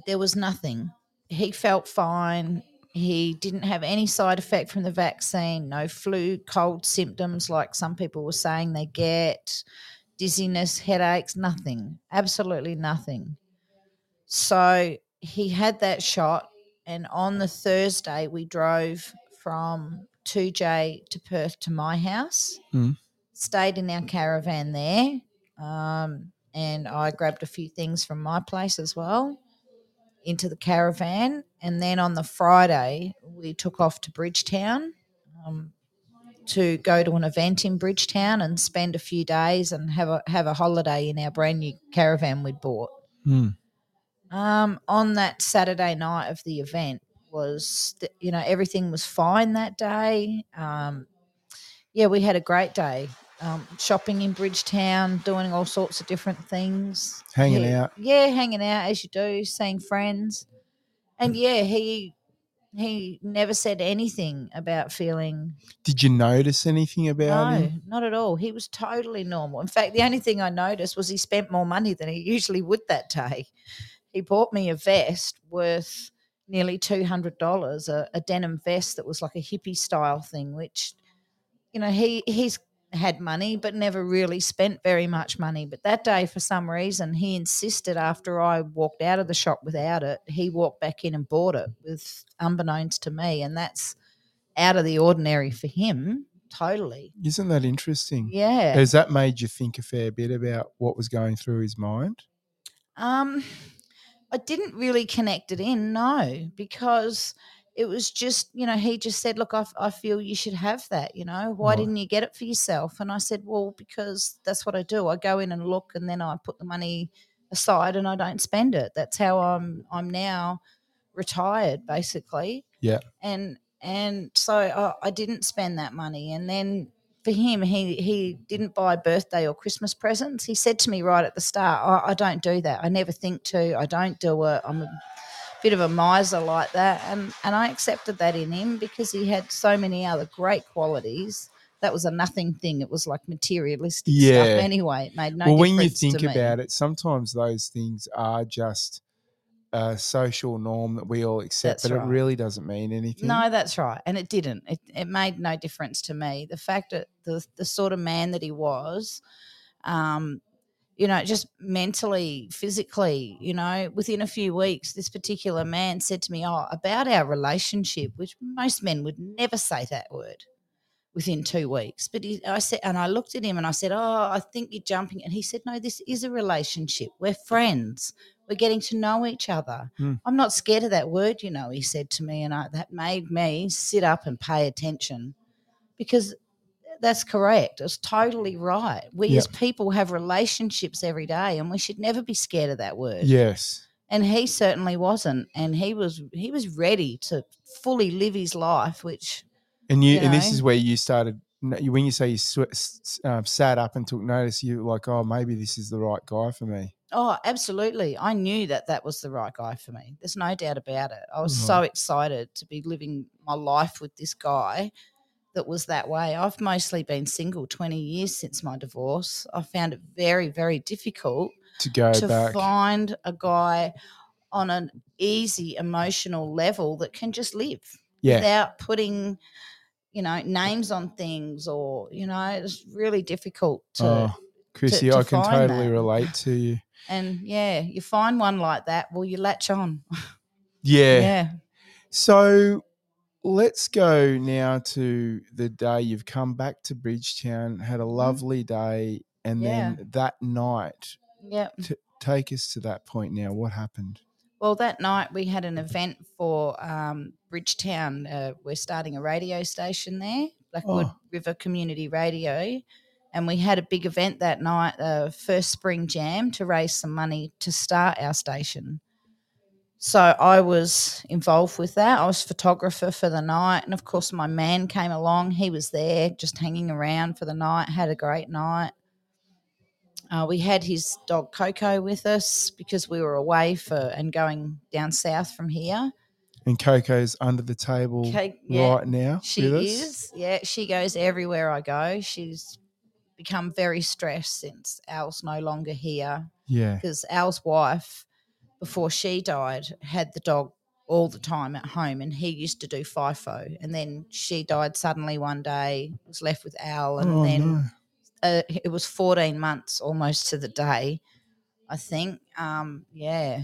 there was nothing. He felt fine. He didn't have any side effect from the vaccine, no flu, cold symptoms like some people were saying they get, dizziness, headaches, nothing, absolutely nothing. So he had that shot, and on the Thursday, we drove from Toodyay to Perth to my house, Mm. stayed in our caravan there um, and I grabbed a few things from my place as well into the caravan. And then on the Friday, we took off to Bridgetown um, to go to an event in Bridgetown and spend a few days and have a have a holiday in our brand new caravan we'd bought. Hmm. Um, on that Saturday night of the event was, th- you know, everything was fine that day. Um, yeah, we had a great day. Um, shopping in Bridgetown, doing all sorts of different things. Hanging Yeah, out. Yeah, hanging out as you do, seeing friends. And yeah, he he never said anything about feeling Did you notice anything about no, him? not at all. He was totally normal. In fact, the only thing I noticed was he spent more money than he usually would that day. He bought me a vest worth nearly two hundred dollars, a, a denim vest that was like a hippie style thing, which you know he he's had money but never really spent very much money. But that day, for some reason, he insisted after I walked out of the shop without it, he walked back in and bought it with unbeknownst to me, and that's out of the ordinary for him. Totally. Isn't that interesting? Yeah. Has that made you think a fair bit about what was going through his mind? Um, I didn't really connect it in, no, because it was just, you know, he just said, Look, I, f- I feel you should have that, you know, why Right. didn't you get it for yourself? And I said, Well, because that's what I do. I go in and look and then I put the money aside and I don't spend it. That's how I'm, I'm now retired, basically. Yeah. And, and so I, I didn't spend that money. And then for him, he he didn't buy birthday or Christmas presents. He said to me right at the start, I, I don't do that. I never think to. I don't do it. I'm a bit of a miser like that, and and I accepted that in him because he had so many other great qualities. That was a nothing thing. It was like materialistic Yeah. stuff anyway. It made no difference. well, when you think about it, sometimes those things are just a social norm that we all accept, That's but right. it really doesn't mean anything. No, that's right, and it didn't. It it made no difference to me. The fact that the the sort of man that he was, um, you know, just mentally, physically, you know, within a few weeks, this particular man said to me, "Oh, about our relationship," which most men would never say that word within two weeks. But he, I said, and I looked at him and I said, "Oh, I think you're jumping." And he said, "No, this is a relationship. We're friends. We're getting to know each other. Hmm. I'm not scared of that word, you know." He said to me, and I, that made me sit up and pay attention because that's correct. It's totally right. We Yeah. as people have relationships every day, and we should never be scared of that word Yes. and he certainly wasn't and he was he was ready to fully live his life which And you, You and this is where you started. When you say you um, sat up and took notice, you were like, oh, maybe this is the right guy for me. oh absolutely i knew that that was the right guy for me there's no doubt about it i was so excited to be living my life with this guy that was that way i've mostly been single 20 years since my divorce i found it very very difficult To go to back. find a guy on an easy emotional level that can just live yeah. without putting you know names on things or you know it's really difficult to oh, Chrissy, to I can totally that. relate to you. and yeah you find one like that well you latch on Yeah. yeah So let's go now to the day you've come back to Bridgetown, had a lovely day, and Mm-hmm. Yeah. then that night, yeah t- take us to that point now. What happened? well that night we had an event for um, bridgetown uh, we're starting a radio station there blackwood Oh. river community radio and we had a big event that night, uh, first spring jam, to raise some money to start our station. So I was involved with that. I was photographer for the night, and of course, my man came along. He was there, just hanging around for the night. Had a great night. Uh, we had his dog Coco with us because we were away for and going down south from here. And Coco's under the table Co- yeah, right now. She is. Yeah, she goes everywhere I go. She's become very stressed since Al's no longer here Yeah. because Al's wife, before she died, had the dog all the time at home and he used to do FIFO. And then she died suddenly one day, was left with Al, and oh, then no. uh, it was 14 months almost to the day, I think. Um, yeah.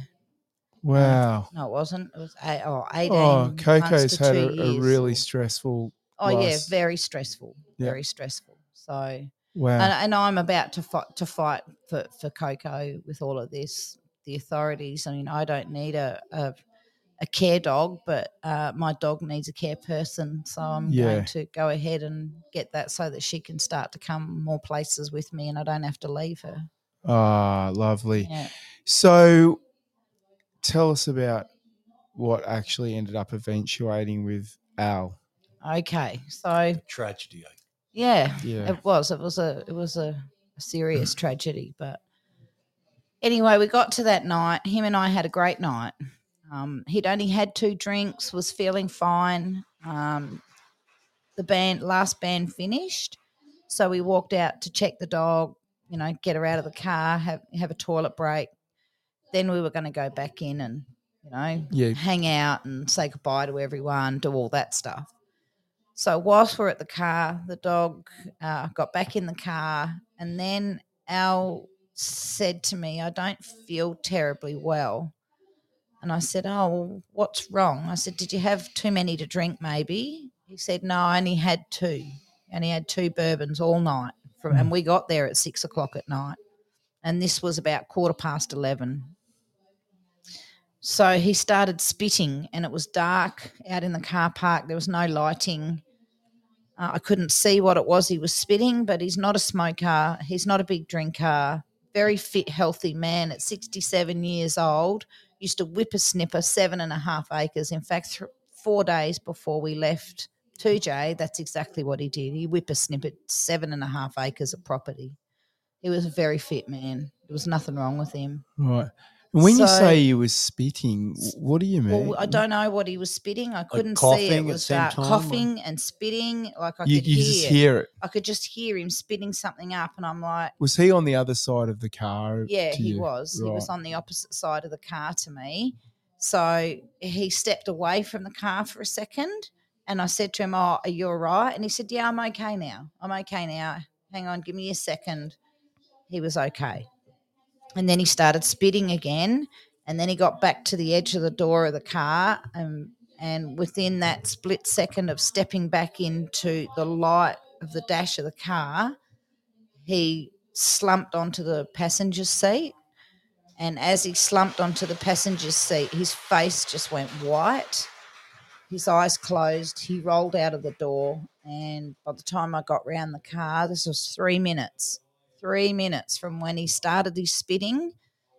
Wow. No, it wasn't. It was eight, oh, 18 Oh, Coco's had a, a really stressful. Oh, yeah, very stressful. Yeah. Very stressful. So, Wow. and, and I'm about to fight to fight for, for Coco with all of this. The authorities. I mean, I don't need a a, a care dog, but uh, my dog needs a care person. So I'm Yeah. going to go ahead and get that so that she can start to come more places with me, and I don't have to leave her. Ah, lovely. Yeah. So, tell us about what actually ended up eventuating with Al. Okay. So Tragedy. Yeah, Yeah. it was. It was a it was a, a serious tragedy, but anyway, we got to that night. Him and I had a great night. Um, he'd only had two drinks, was feeling fine. Um, the band last band finished, so we walked out to check the dog. You know, get her out of the car, have have a toilet break. Then we were going to go back in and you know Yeah. hang out and say goodbye to everyone, do all that stuff. So whilst we're at the car, the dog uh, got back in the car, and then Al said to me, "I don't feel terribly well." And I said, "Oh, well, what's wrong?" I said, "Did you have too many to drink? Maybe." He said, "No, I only had two. And he had two bourbons all night." From and we got there at six o'clock at night, and this was about quarter past eleven. So he started spitting, and it was dark out in the car park. There was no lighting. Uh, I couldn't see what it was he was spitting, but he's not a smoker. He's not a big drinker. Very fit, healthy man at 67 years old. Used to whipper snipper seven and a half acres. In fact, th- four days before we left Toodyay, that's exactly what he did. He whipper snippered seven and a half acres of property. He was a very fit man. There was nothing wrong with him. Right. When you say you was spitting, what do you mean? Well, I don't know what he was spitting. I couldn't see it. coughing It at the was same uh, time, or- coughing and spitting. Like I You, could you hear. just hear it. I could just hear him spitting something up, and I'm like, Was he on the other side of the car? yeah, he you? was. He was on the opposite side of the car to me. So he stepped away from the car for a second, and I said to him, "Oh, are you all right?" And he said, "Yeah, I'm okay now. I'm okay now. Hang on, give me a second. He was okay, and then he started spitting again, and then he got back to the edge of the door of the car, and and within that split second of stepping back into the light of the dash of the car, he slumped onto the passenger seat. And as he slumped onto the passenger seat, his face just went white. His eyes closed. He rolled out of the door. And by the time I got round the car, this was three minutes. Three minutes from when he started his spitting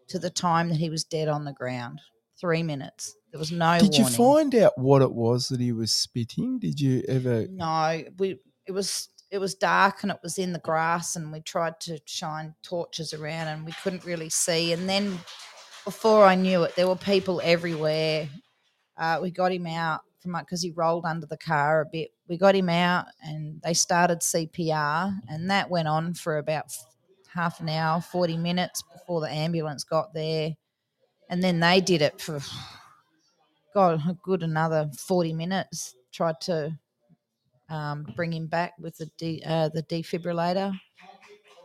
to the time that he was dead on the ground. Three minutes. There was no Did you find out what it was that he was spitting? Did you ever? No, we it was it was dark and it was in the grass and we tried to shine torches around and we couldn't really see. And then before I knew it, there were people everywhere. Uh, we got him out from because he rolled under the car a bit. We got him out and they started CPR and that went on for about half an hour, forty minutes before the ambulance got there. And then they did it for God, a good another forty minutes. Tried to um, bring him back with the de- uh, the defibrillator.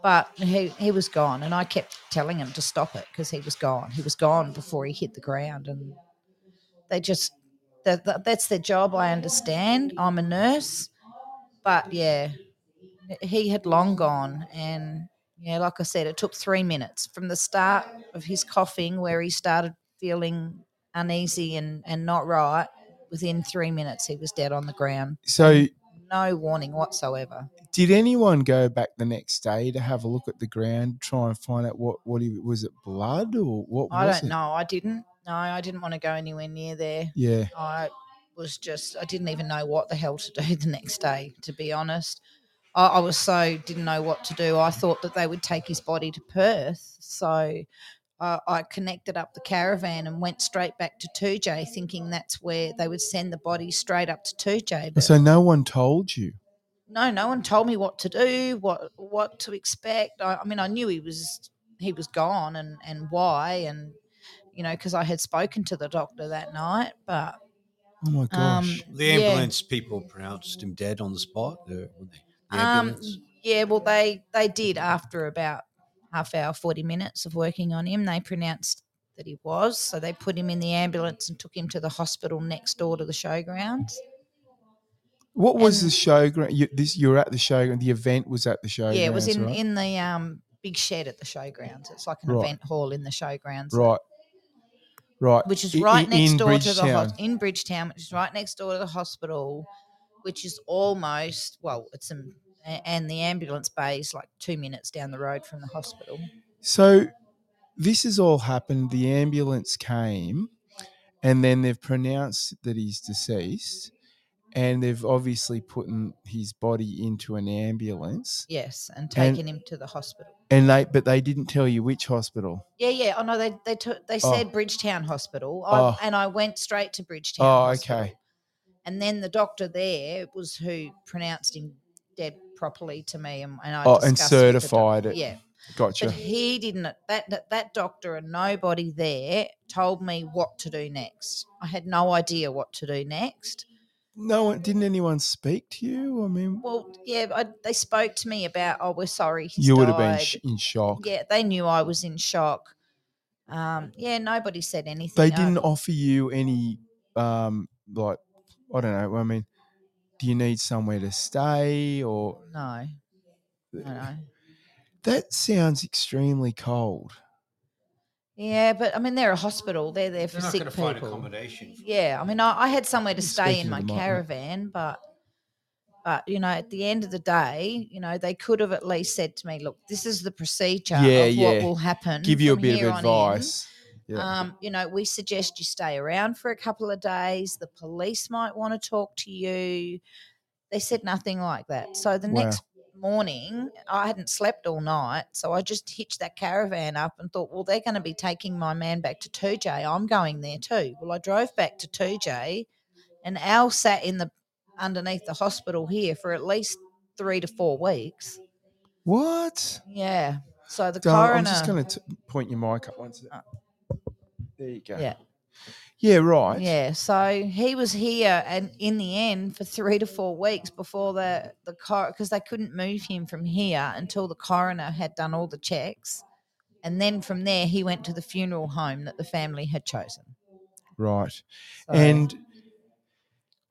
But he, he was gone, and I kept telling him to stop it because he was gone. He was gone before he hit the ground, and they just that, that that's their job. I understand. I'm a nurse, but yeah, he had long gone, and yeah, like I said, it took three minutes from the start of his coughing, where he started feeling uneasy and and not right. Within three minutes, he was dead on the ground. So no warning whatsoever. Did anyone go back the next day to have a look at the ground, try and find out what what he was it blood or what I don't it? know. I didn't. No, I didn't want to go anywhere near there. Yeah. I was just, I didn't even know what the hell to do the next day, to be honest. I, I was so, didn't know what to do. I thought that they would take his body to Perth. So uh, I connected up the caravan and went straight back to Toodyay, thinking that's where they would send the body straight up to Toodyay. But So no one told you. no, no one told me what to do, what what to expect. I, I mean, I knew he was he was gone and and why, and you know, because I had spoken to the doctor that night. But Oh my um, gosh. The yeah. ambulance people pronounced him dead on the spot. The, the Um, yeah, well, they they did after about half hour, forty minutes of working on him. They pronounced that he was, so they put him in the ambulance and took him to the hospital next door to the showgrounds. what was the and- showground? You, this you were at the showground. The event was at the showground. yeah, it was in right? in the um big shed at the showgrounds. It's like an Right. event hall in the showgrounds. right, right. which is right i- next in door to the Bridgetown. hos- in Bridgetown, which is right next door to the hospital, which is almost well, it's a, and the ambulance bay is like two minutes down the road from the hospital. So this has all happened. The ambulance came, and then they've pronounced that he's deceased, and they've obviously put in his body into an ambulance, Yes, and And- taken him to the hospital. and they but they didn't tell you which hospital. Yeah, yeah. Oh no, they they took they Oh. said Bridgetown Hospital, I, Oh. and I went straight to Bridgetown. Oh, Hospital. okay. And then the doctor there was who pronounced him dead properly to me, and, and I Oh, and discussed with the doc- certified it. Yeah, Gotcha. But he didn't. That, that that doctor and nobody there told me what to do next. I had no idea what to do next. No one didn't anyone speak to you. I mean, Well, yeah, I, they spoke to me about. Oh, we're sorry. He's you would have been sh- in shock. Yeah, they knew I was in shock. Um, yeah, nobody said anything. They didn't offer you any, um, like I don't know. I mean, do you need somewhere to stay or? No, no, no. That sounds extremely cold. Yeah, but I mean, they're a hospital. They're there for They're not sick going find people. accommodation. for Yeah, I mean, I, I had somewhere to stay in my to the mic, mate. caravan, but but you know, at the end of the day, you know, they could have at least said to me, "Look, this is the procedure Yeah, of what will happen." Give you a bit of on in. Advice. Yeah. Um, you know, we suggest you stay around for a couple of days. The police might want to talk to you. They said nothing like that. So the Wow. next morning, I hadn't slept all night. So I just hitched that caravan up and thought, well, they're going to be taking my man back to Toodyay. I'm going there too. Well, I drove back to Toodyay and Al sat in the underneath the hospital here for at least three to four weeks. what? Yeah. So the Don't- coroner. I'm just going to point your mic up once. There you go. Yeah. Yeah. Right. Yeah, so he was here, and in the end, for three to four weeks before the the cor because they couldn't move him from here until the coroner had done all the checks, and then from there he went to the funeral home that the family had chosen. Right. So, And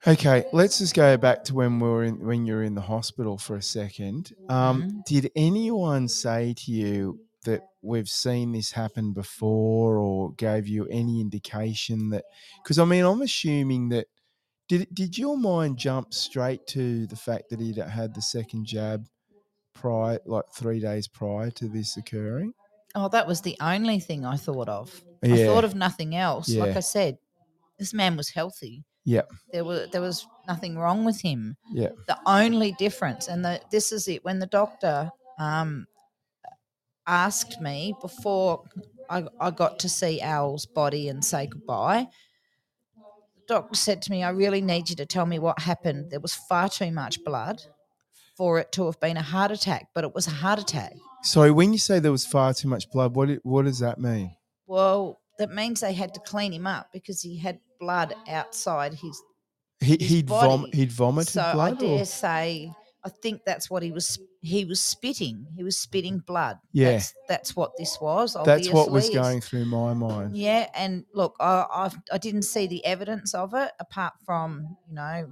okay, let's just go back to when we were in when you were in the hospital for a second. Um, Mhm. Did anyone say to you that we've seen this happen before, or gave you any indication that? Because I mean, I'm assuming that. Did did your mind jump straight to the fact that he'd had the second jab prior, like three days prior to this occurring? oh, that was the only thing I thought of. I thought of nothing else. Like I said, this man was healthy. Yep. There was there was nothing wrong with him. Yeah. the only difference and the, this is it when the doctor um, asked me before I, I got to see Al's body and say goodbye the doctor said to me i really need you to tell me what happened there was far too much blood for it to have been a heart attack but it was a heart attack So when you say there was far too much blood, what what does that mean? well that means they had to clean him up because he had blood outside his He, his he'd vom- he'd vomited so blood. I dare or? say, I think that's what he was. He was spitting. He was spitting blood. Yeah. that's, that's what this was. That's what was going through my mind. Yeah, and look, I I've, I didn't see the evidence of it apart from you know,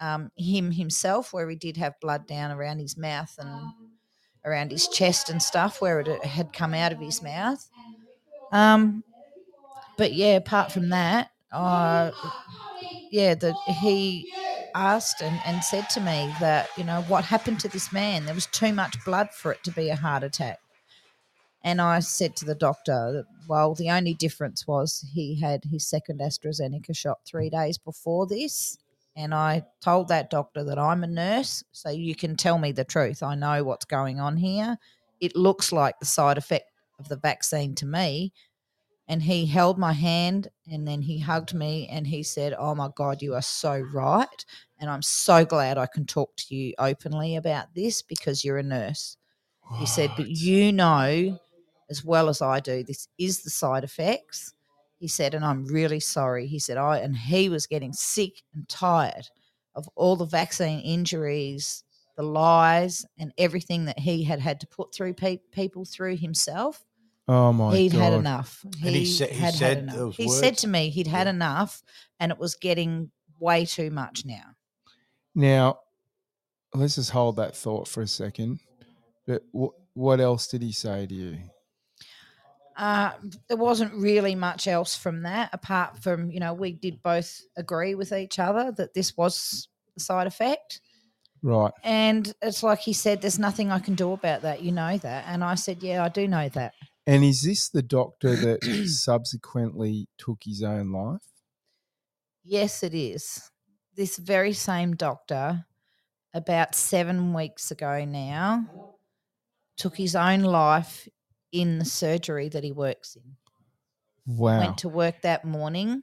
um, him himself, where he did have blood down around his mouth and around his chest and stuff, where it had come out of his mouth. Um, but yeah, apart from that, uh, yeah, that he asked and, and said to me that, you know, what happened to this man? There was too much blood for it to be a heart attack. And I said to the doctor, well, the only difference was he had his second AstraZeneca shot three days before this. And I told that doctor that I'm a nurse, so you can tell me the truth. I know what's going on here. It looks like the side effect of the vaccine to me. And he held my hand and then he hugged me and he said, Oh my God, you are so right. And I'm so glad I can talk to you openly about this because you're a nurse. He said, But you know as well as I do, this is the side effects. He said, and I'm really sorry. He said, I, and he was getting sick and tired of all the vaccine injuries, the lies, and everything that he had had to put through pe- people through himself. Oh my god. he'd god! had enough. He, And he sa- he had said had enough. those He said to me he'd had Yeah. enough, and it was getting way too much now. Now, let's just hold that thought for a second. But wh- what else did he say to you? Uh, there wasn't really much else from that apart from you know we did both agree with each other that this was a side effect Right. and it's like he said there's nothing i can do about that you know that and i said yeah i do know that And is this the doctor that subsequently took his own life? yes it is this very same doctor about seven weeks ago now took his own life in the surgery that he works in Wow. went to work that morning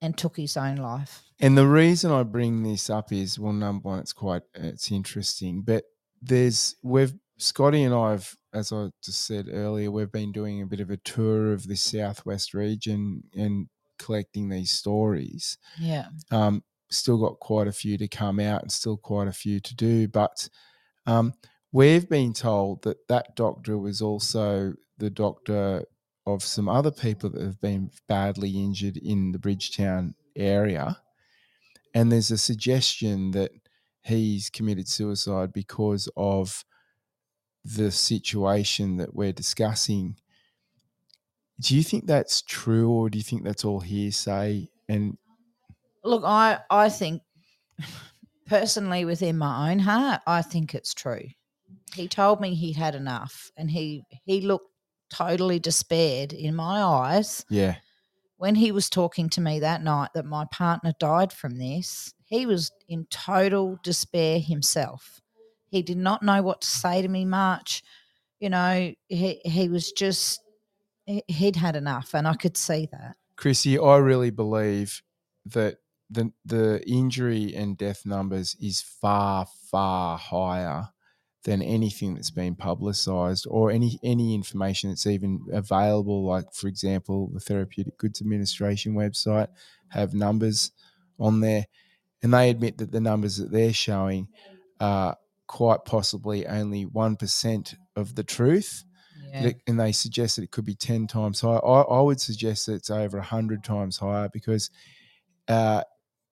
and took his own life And the reason I bring this up is well, number one, it's quite it's interesting, but there's we've Scotty and I have, as I just said earlier, we've been doing a bit of a tour of the southwest region and collecting these stories. yeah Um, still got quite a few to come out and still quite a few to do, but um, we've been told that that doctor was also the doctor of some other people that have been badly injured in the Bridgetown area. And there's a suggestion that he's committed suicide because of the situation that we're discussing. Do you think that's true, or do you think that's all hearsay? And Look, I I think personally within my own heart, I think it's true. He told me he'd had enough and he he looked totally despaired in my eyes yeah, when he was talking to me that night that my partner died from this. He was in total despair himself. He did not know what to say to me much. You know, he he was just he- he'd had enough and I could see that. Chrissy, I really believe that the the injury and death numbers is far far higher than anything that's been publicized or any any information that's even available like for example the therapeutic goods administration website have numbers on there and they admit that the numbers that they're showing are quite possibly only 1% of the truth Yeah. that- and they suggest that it could be 10 times higher. I, I would suggest that it's over 100 times higher because, uh,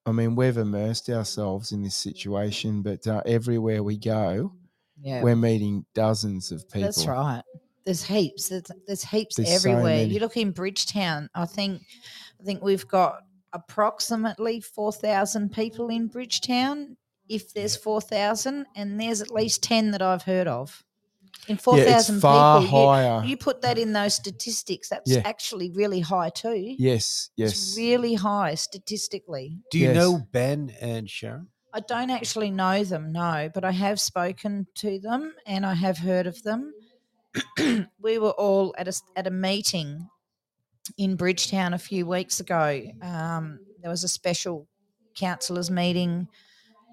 I mean, we've immersed ourselves in this situation, but uh, everywhere we go, yeah. we're meeting dozens of people. That's right. There's heaps. There's, there's heaps There's everywhere. many. You look in Bridgetown. I think, I think we've got approximately four thousand people in Bridgetown. If there's four thousand, and there's at least ten that I've heard of. In 4,000 Yeah, far people, higher. you, you put that in those statistics. That's Yeah. actually really high too. yes, yes. It's really high statistically. Do you Yes. know Ben and Sharon? I don't actually know them, no, but I have spoken to them and I have heard of them. we were all at a s- at a meeting in Bridgetown a few weeks ago. Um, there was a special councillors meeting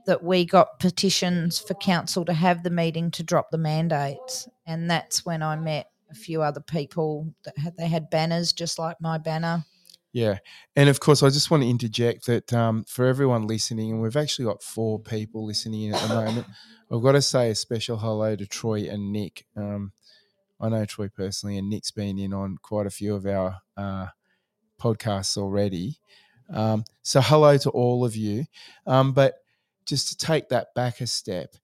that we got petitions for council to have the meeting to drop the mandates, and that's when I met a few other people that had they had banners just like my banner. Yeah. And of course, I just want to interject that um, for everyone listening, and we've actually got four people listening in at the moment, I've got to say a special hello to Troy and Nick. Um, I know Troy personally, and Nick's been in on quite a few of our uh, podcasts already. Um, so, hello to all of you. Um, but just to take that back a step,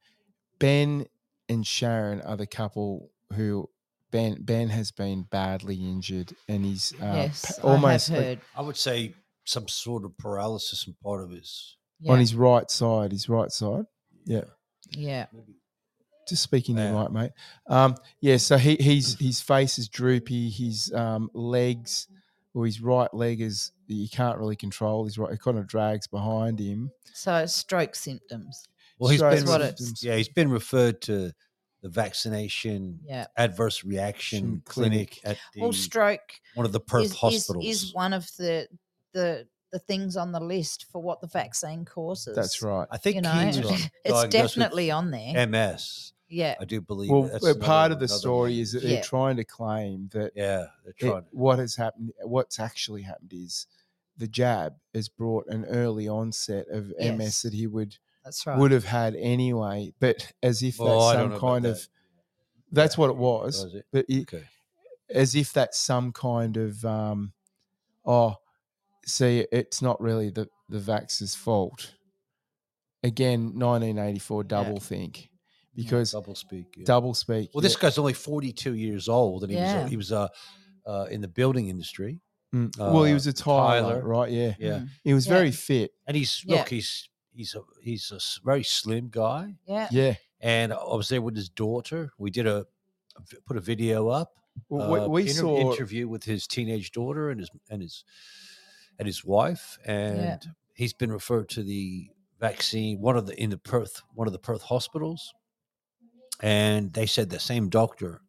Ben and Sharon are the couple who. Ben Ben has been badly injured and he's uh, yes, pa- almost I like- have heard. I would say some sort of paralysis in part of his Yeah. on his right side. His right side. Yeah. yeah. Just speaking in Yeah. right, mate. Um, yeah. So he he's his face is droopy. His um, legs, or his right leg is you can't really control. He's right, it kind of drags behind him. So it's stroke symptoms. Well, he's Stroke been what it's- yeah, he's been referred to the vaccination Yeah. adverse reaction clinic, at the, Well, stroke one of the Perth is, is, hospitals. is one of the the the things on the list for what the vaccine causes. That's right. I think You know, he's it's definitely on there. MS. yeah. I do believe. Well, that's uh, another part of the story one. is that Yeah. they're trying to claim that yeah, they're it- trying. what has happened, what's actually happened is the jab has brought an early onset of MS that he would That's right. would have had anyway, but as if Oh, that's some know about kind that. of that's what it was, Was it? but it, Okay. as if that's some kind of um, oh, see, it's not really the the vax's fault. Again, 1984 double think because Double speak. yeah. double speak. Well, this guy's only 42 years old, and he Yeah. was he was uh, uh, in the building industry. Mm. well, he uh, was a tiler, tiler. right? Yeah, Yeah, Mm. he was Yeah. very fit. and he's Yeah. look, he's he's a he's a very slim guy, Yeah. Yeah, and I was there with his daughter. We did a, a put a video up. well, uh, we, we inter- saw interview with his teenage daughter and his and his and his wife, and he's been referred to the vaccine one of the in the Perth one of the Perth hospitals, and they said the same doctor,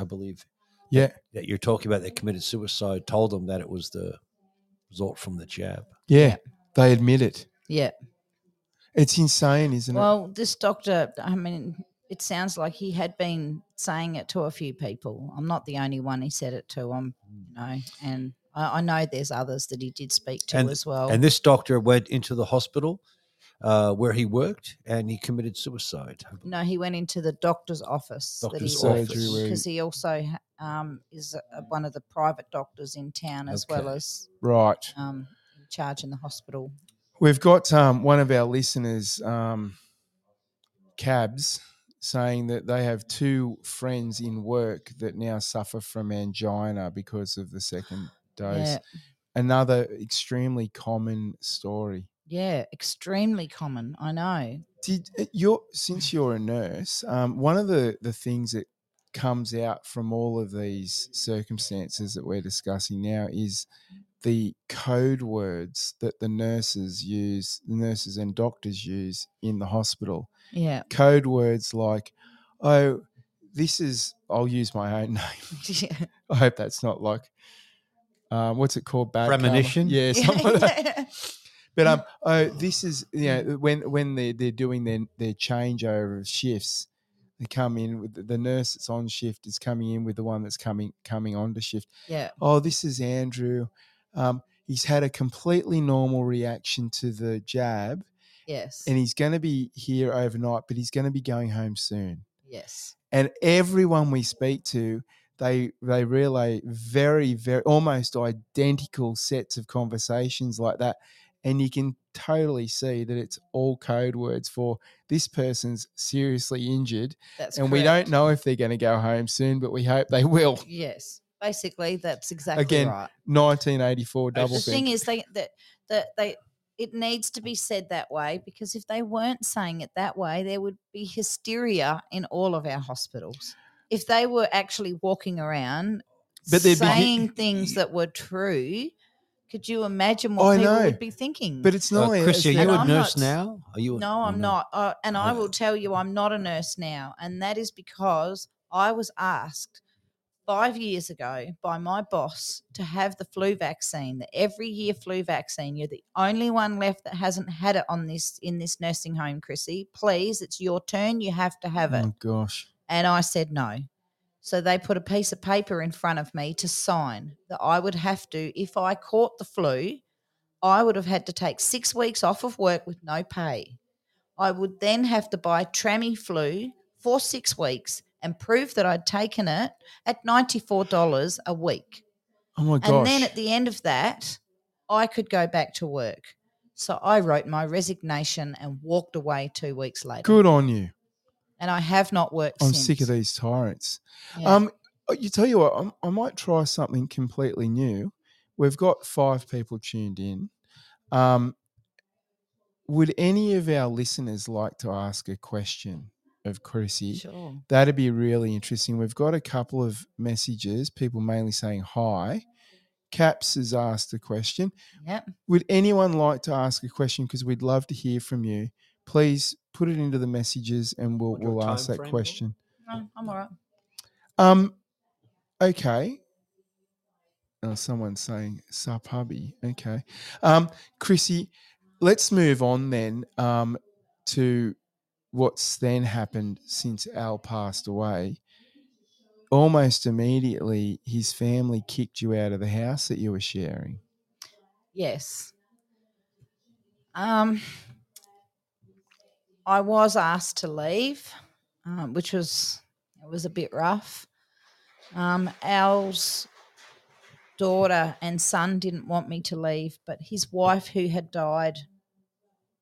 I believe, yeah, that you're talking about that committed suicide told them that it was the result from the jab. yeah. They admit it. Yeah. It's insane, isn't it? Well, this doctor, I mean, it sounds like he had been saying it to a few people. I'm not the only one he said it to. I'm, you know, and I, I know there's others that he did speak to And- as well. And this doctor went into the hospital uh, where he worked and he committed suicide. no, he went into the doctor's office. Doctor's office. Surgery he- because he also um, is a, one of the private doctors in town as well as right. um, in charge in the hospital. We've got um, one of our listeners, um, Cabs, saying that they have two friends in work that now suffer from angina because of the second dose. Yeah, Another extremely common story. Yeah, extremely common. I know. Did uh, you're since you're a nurse, um, one of the the things that comes out from all of these circumstances that we're discussing now is the code words that the nurses use, the nurses and doctors use in the hospital. Yeah, Code words like, "Oh, this is." I'll use my own name. yeah. I hope that's not like, um, what's it called? Bad karma? Yeah, something like that. But um, oh, this is you know when when they they're doing their their changeover of shifts, they come in with the- the nurse that's on shift is coming in with the one that's coming coming on to shift. yeah, Oh, this is Andrew. Um, he's had a completely normal reaction to the jab, yes, and he's going to be here overnight, but he's going to be going home soon. yes. And everyone we speak to, they they relay very very almost identical sets of conversations like that and you can totally see that it's all code words for this person's seriously injured That's and we don't know if they're going to go home soon but we hope they will Yes, basically, that's exactly Again, right. 1984 double the thing is, they that that they it needs to be said that way because if they weren't saying it that way, there would be hysteria in all of our hospitals. If they were actually walking around But they'd be- saying things that were true, could you imagine what I people know, would be thinking? but it's Uh, not Chris, are you And a not- I'm nurse not- now? Are you? a- no, I'm not. Uh, and I will tell you, I'm not a nurse now. And that is because I was asked five years ago by my boss to have the flu vaccine, the every year flu vaccine. You're the only one left that hasn't had it on this in this nursing home, Chrissy. Please, it's your turn. You have to have it. oh gosh And I said no. So they put a piece of paper in front of me to sign that I would have to, if I caught the flu, I would have had to take six weeks off of work with no pay. I would then have to buy Tamiflu for six weeks and prove that I'd taken it at $94 a week. oh my gosh And then at the end of that, I could go back to work. So I wrote my resignation and walked away two weeks later. good on you And I have not worked i'm since. sick of these tyrants Yeah. Um, uh, you tell you what, I'm, I might try something completely new. We've got five people tuned in. Um, would any of our listeners like to ask a question of Chrissy? Sure. That'd be really interesting. We've got a couple of messages, people mainly saying hi. Caps has asked a question. Yep. Would anyone like to ask a question? Because we'd love to hear from you. Please put it into the messages and we'll, Want to do a we'll ask that question. No, I'm all right. Um, okay. Oh, someone's saying sup hubby. Okay. Um, Chrissy, let's move on then um, to what's then happened since Al passed away. Almost immediately, his family kicked you out of the house that you were sharing. Yes. Um, I was asked to leave, um, which was it was a bit rough. Um, Al's daughter and son didn't want me to leave, but his wife, who had died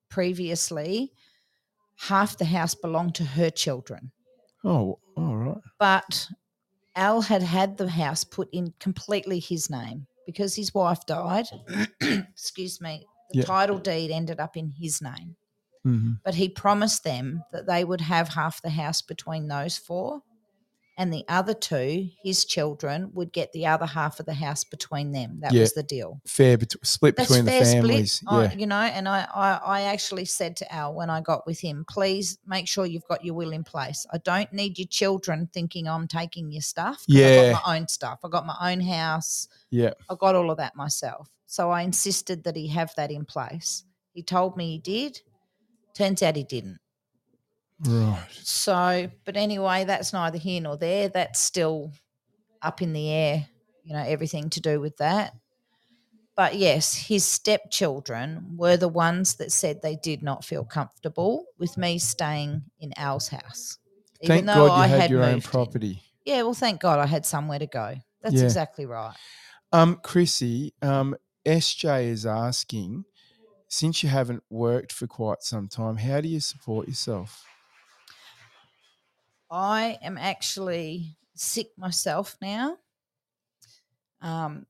previously, half the house belonged to her children. Oh, all right. But Al had had the house put in completely his name because his wife died. Excuse me. The Yeah. title deed ended up in his name. Hmm But he promised them that they would have half the house between those four. And the other two, his children, would get the other half of the house between them. That Yeah. was the deal. Fair bet- split That's between the fair families. split, I- Yeah. you know. And I, I, I actually said to Al when I got with him, please make sure you've got your will in place. I don't need your children thinking I'm taking your stuff. Yeah. I got my own stuff. I got my own house. Yeah. I got all of that myself. So I insisted that he have that in place. He told me he did. Turns out he didn't. Right. So, but anyway, that's neither here nor there. That's still up in the air, you know, everything to do with that. But yes, his stepchildren were the ones that said they did not feel comfortable with me staying in Al's house. Thank God you had, your own moved in. property. Yeah, well, thank God I had somewhere to go. That's Yeah. exactly right. Um, Chrissy, um, SJ is asking, since you haven't worked for quite some time, how do you support yourself? I am actually sick myself now. Um,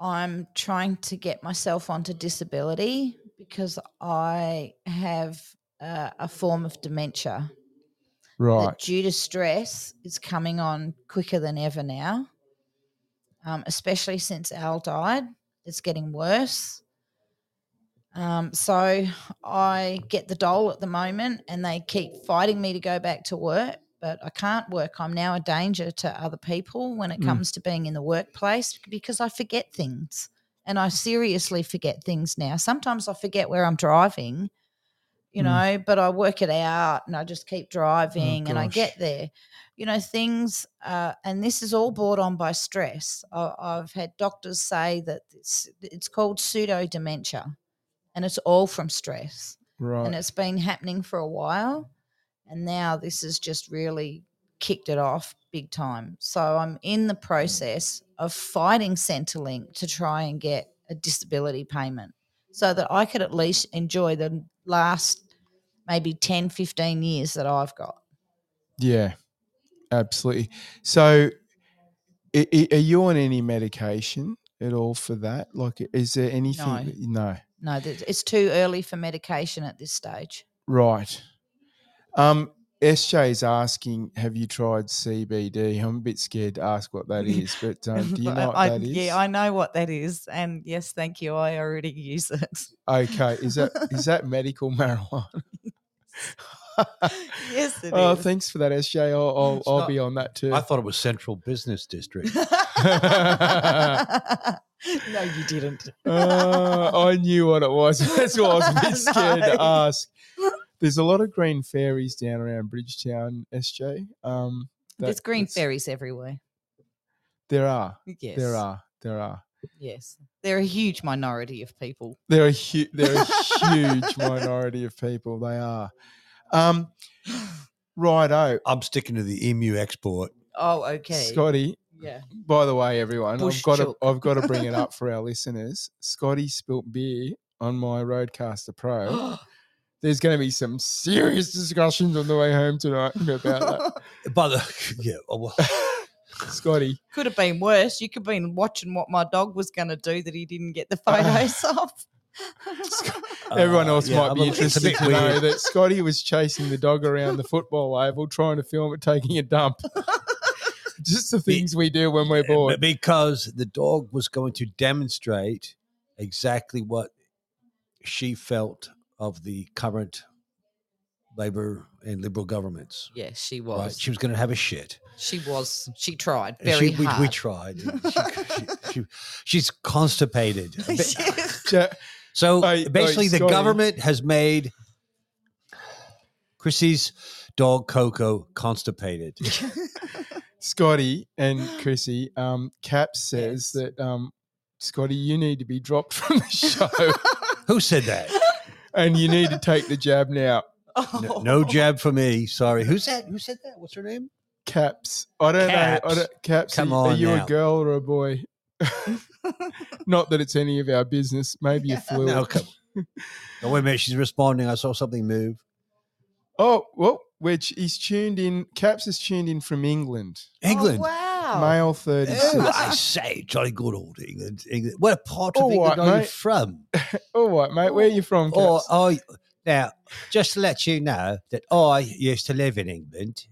I'm trying to get myself onto disability because I have uh, a form of dementia Right. due to stress, is coming on quicker than ever now. Um, especially since Al died, it's getting worse. Um, so I get the dole at the moment, and they keep fighting me to go back to work, but I can't work. I'm now a danger to other people when it Mm. comes to being in the workplace because I forget things, and I seriously forget things now. Sometimes I forget where I'm driving, you Mm. know, but I work it out, and I just keep driving, and I get there. You know, things, uh, and this is all brought on by stress. I, I've had doctors say that it's, it's called pseudo dementia and it's all from stress. right. And it's been happening for a while. And now this has just really kicked it off big time. So I'm in the process of fighting Centrelink to try and get a disability payment so that I could at least enjoy the last maybe 10, 15 years that I've got. Yeah, absolutely. So, i- i- are you on any medication at all for that? Like, is there anything? No. no. No, it's too early for medication at this stage. Right. Um, SJ is asking, have you tried CBD? I'm a bit scared to ask what that is, but um, do you know what I, that is? Yeah, I know what that is. And yes, thank you. I already use it. Okay, is that is that medical marijuana? yes, it is. oh, thanks for that, SJ. I'll I'll, I'll not- be on that too. I thought it was Central Business District. no, you didn't. Uh, I knew what it was. That's why I was a bit scared to ask. There's a lot of green fairies down around Bridgetown, SJ. Um, There's green fairies everywhere. There are. Yes. There are. There are. Yes. They're a huge minority of people. They're a hu- they're a huge minority of people. They are. Um, righto, I'm sticking to the emu export. Oh, okay. Scotty. Yeah. By the way, everyone, Bush I've got to. I've got to bring it up for our listeners. Scotty spilt beer on my RodeCaster Pro. There's going to be some serious discussions on the way home tonight about that. By the yeah, oh, well. Scotty, Could have been worse. You could have been watching what my dog was going to do that he didn't get the photos of. Everyone Uh, else yeah, might be a- it's a interested to know that Scotty was chasing the dog around the football oval, trying to film it taking a dump. Just the things we do when we're bored. because the dog was going to demonstrate exactly what she felt of the current Labor and Liberal governments. Yes, she Right? was. She was going to have a shit. She was. She tried very she, we, hard. we tried. She, she, she- she's constipated. Ja- So Hey, hey, basically, the government has made Chrissy's dog Coco constipated. Scotty and Chrissy, um, Cap says that um, Scotty, you need to be dropped from the show Who said that? and you need to take the jab now. No, no jab for me. Sorry. Who's that? Who said that? What's her name? Caps. I don't know. I Caps. don't, Caps. Come are, on you now. a girl or a boy? Not that it's any of our business. Maybe you're fluid. No, come. Oh, wait a minute. She's responding. I saw something move. Oh, well, which is tuned in. Caps is tuned in from England. England. Oh, wow. Male 36. Oh, I say, jolly Goodall, England. England. What part of All England right, are you mate. from? All right, mate. Where are you from, Or Caps? I now just to let you know that I used to live in England.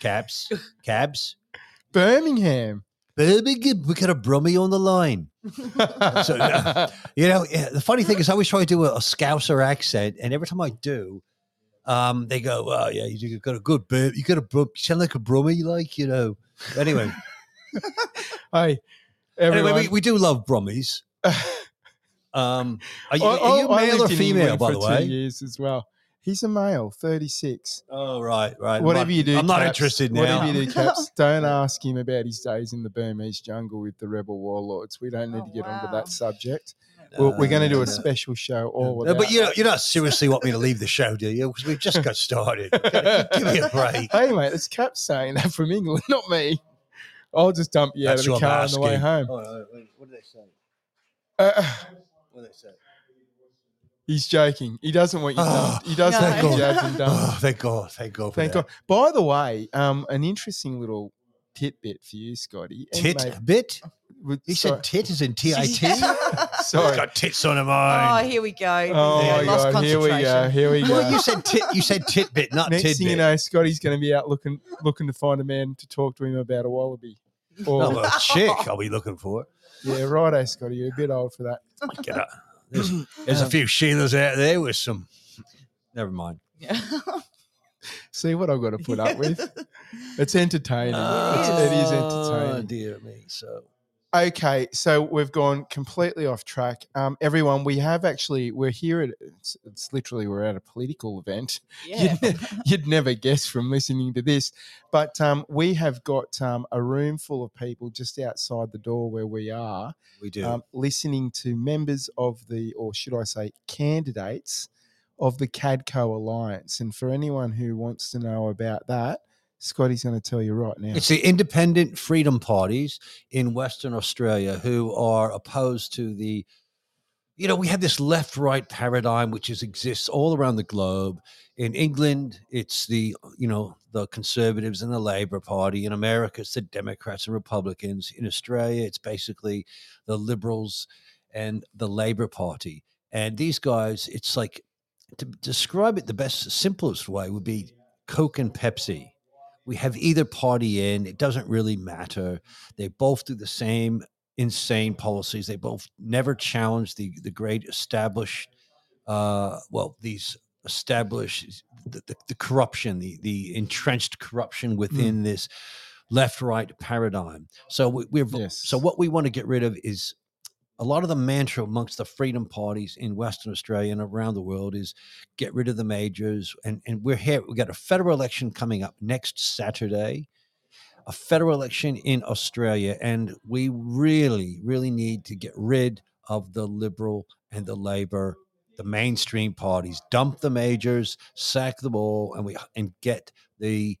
Cabs, cabs. Birmingham. Birmingham. We got a Brummy on the line. So, uh, You know, yeah, the funny thing is, I always try to do a, a Scouser accent, and every time I do, um, they go, "Oh, yeah, you got a good bur You got a brum. You sound like a Brummy, like you know." Anyway, hey, everyone. anyway, we, we do love Brummies. Um, are you, I- are you I male or female, by the way? years as well. He's a male, 36. Oh, right, right. Whatever you do, I'm not interested now. Whatever you do, Caps, don't ask him about his days in the Burmese jungle with the rebel warlords. We don't need Oh, to get onto that subject. We're, we're going to do a no. special show all No, about but you know, you don't seriously want me to leave the show, do you? Because we've just got started. Give me a break. Hey, mate, it's Caps saying that from England, not me. I'll just dump you That's out of what the I'm car on the way asking. home. Oh, no, what did they say? Uh, What did they say? he's joking. He doesn't want you Oh, dumped. He doesn't no. want you jabbed and dumped. Oh, thank God. Thank God for Thank that. God. By the way, um, an interesting little tidbit for you, Scotty. and Tit maybe- bit? With- He sorry- said tit as in T-I-T? Sorry. got tits on her Oh, here we go. Oh go. my Lost god! Here we go. Here we go. well, you said tit. You said titbit, not Next tidbit. thing you know, Scotty's going to be out looking looking to find a man to talk to him about a wallaby. Or, Oh, well, a chick I'll be looking for. it. yeah, righto, Scotty. You're a bit old for that. Get up. There's, there's a um, few Sheilas out there with some. Never mind. Yeah. See what I've got to put up with. It's entertaining. It's- it is Oh, entertaining. dear me. So Okay, so we've gone completely off track. Um, everyone, we have actually we're here at it's, it's literally we're at a political event. yeah. You'd, ne- you'd never guess from listening to this, but um, we have got um, a room full of people just outside the door where we are, we do. um, listening to members of the, or should I say, candidates of the CADCO Alliance. And for anyone who wants to know about that, Scotty's going to tell you right now. It's the independent freedom parties in Western Australia who are opposed to the, you know, we have this left right paradigm which is, exists all around the globe. In England, it's the, you know, the conservatives and the Labour Party. In America, it's the Democrats and Republicans. In Australia, it's basically the Liberals and the Labor Party. And these guys, it's like, to describe it the best, simplest way would be Coke and Pepsi we have either party in it doesn't really matter. They both do the same insane policies. They both never challenge the the great established uh well these established the, the, the corruption the the entrenched corruption within this left right paradigm. So we, we're Yes. so what we want to get rid of is a lot of the mantra amongst the freedom parties in Western Australia and around the world is get rid of the majors. And, and we're here, we've got a federal election coming up next Saturday, a federal election in Australia. And we really, really need to get rid of the Liberal and the Labor, the mainstream parties, dump the majors, sack them all, and we and get the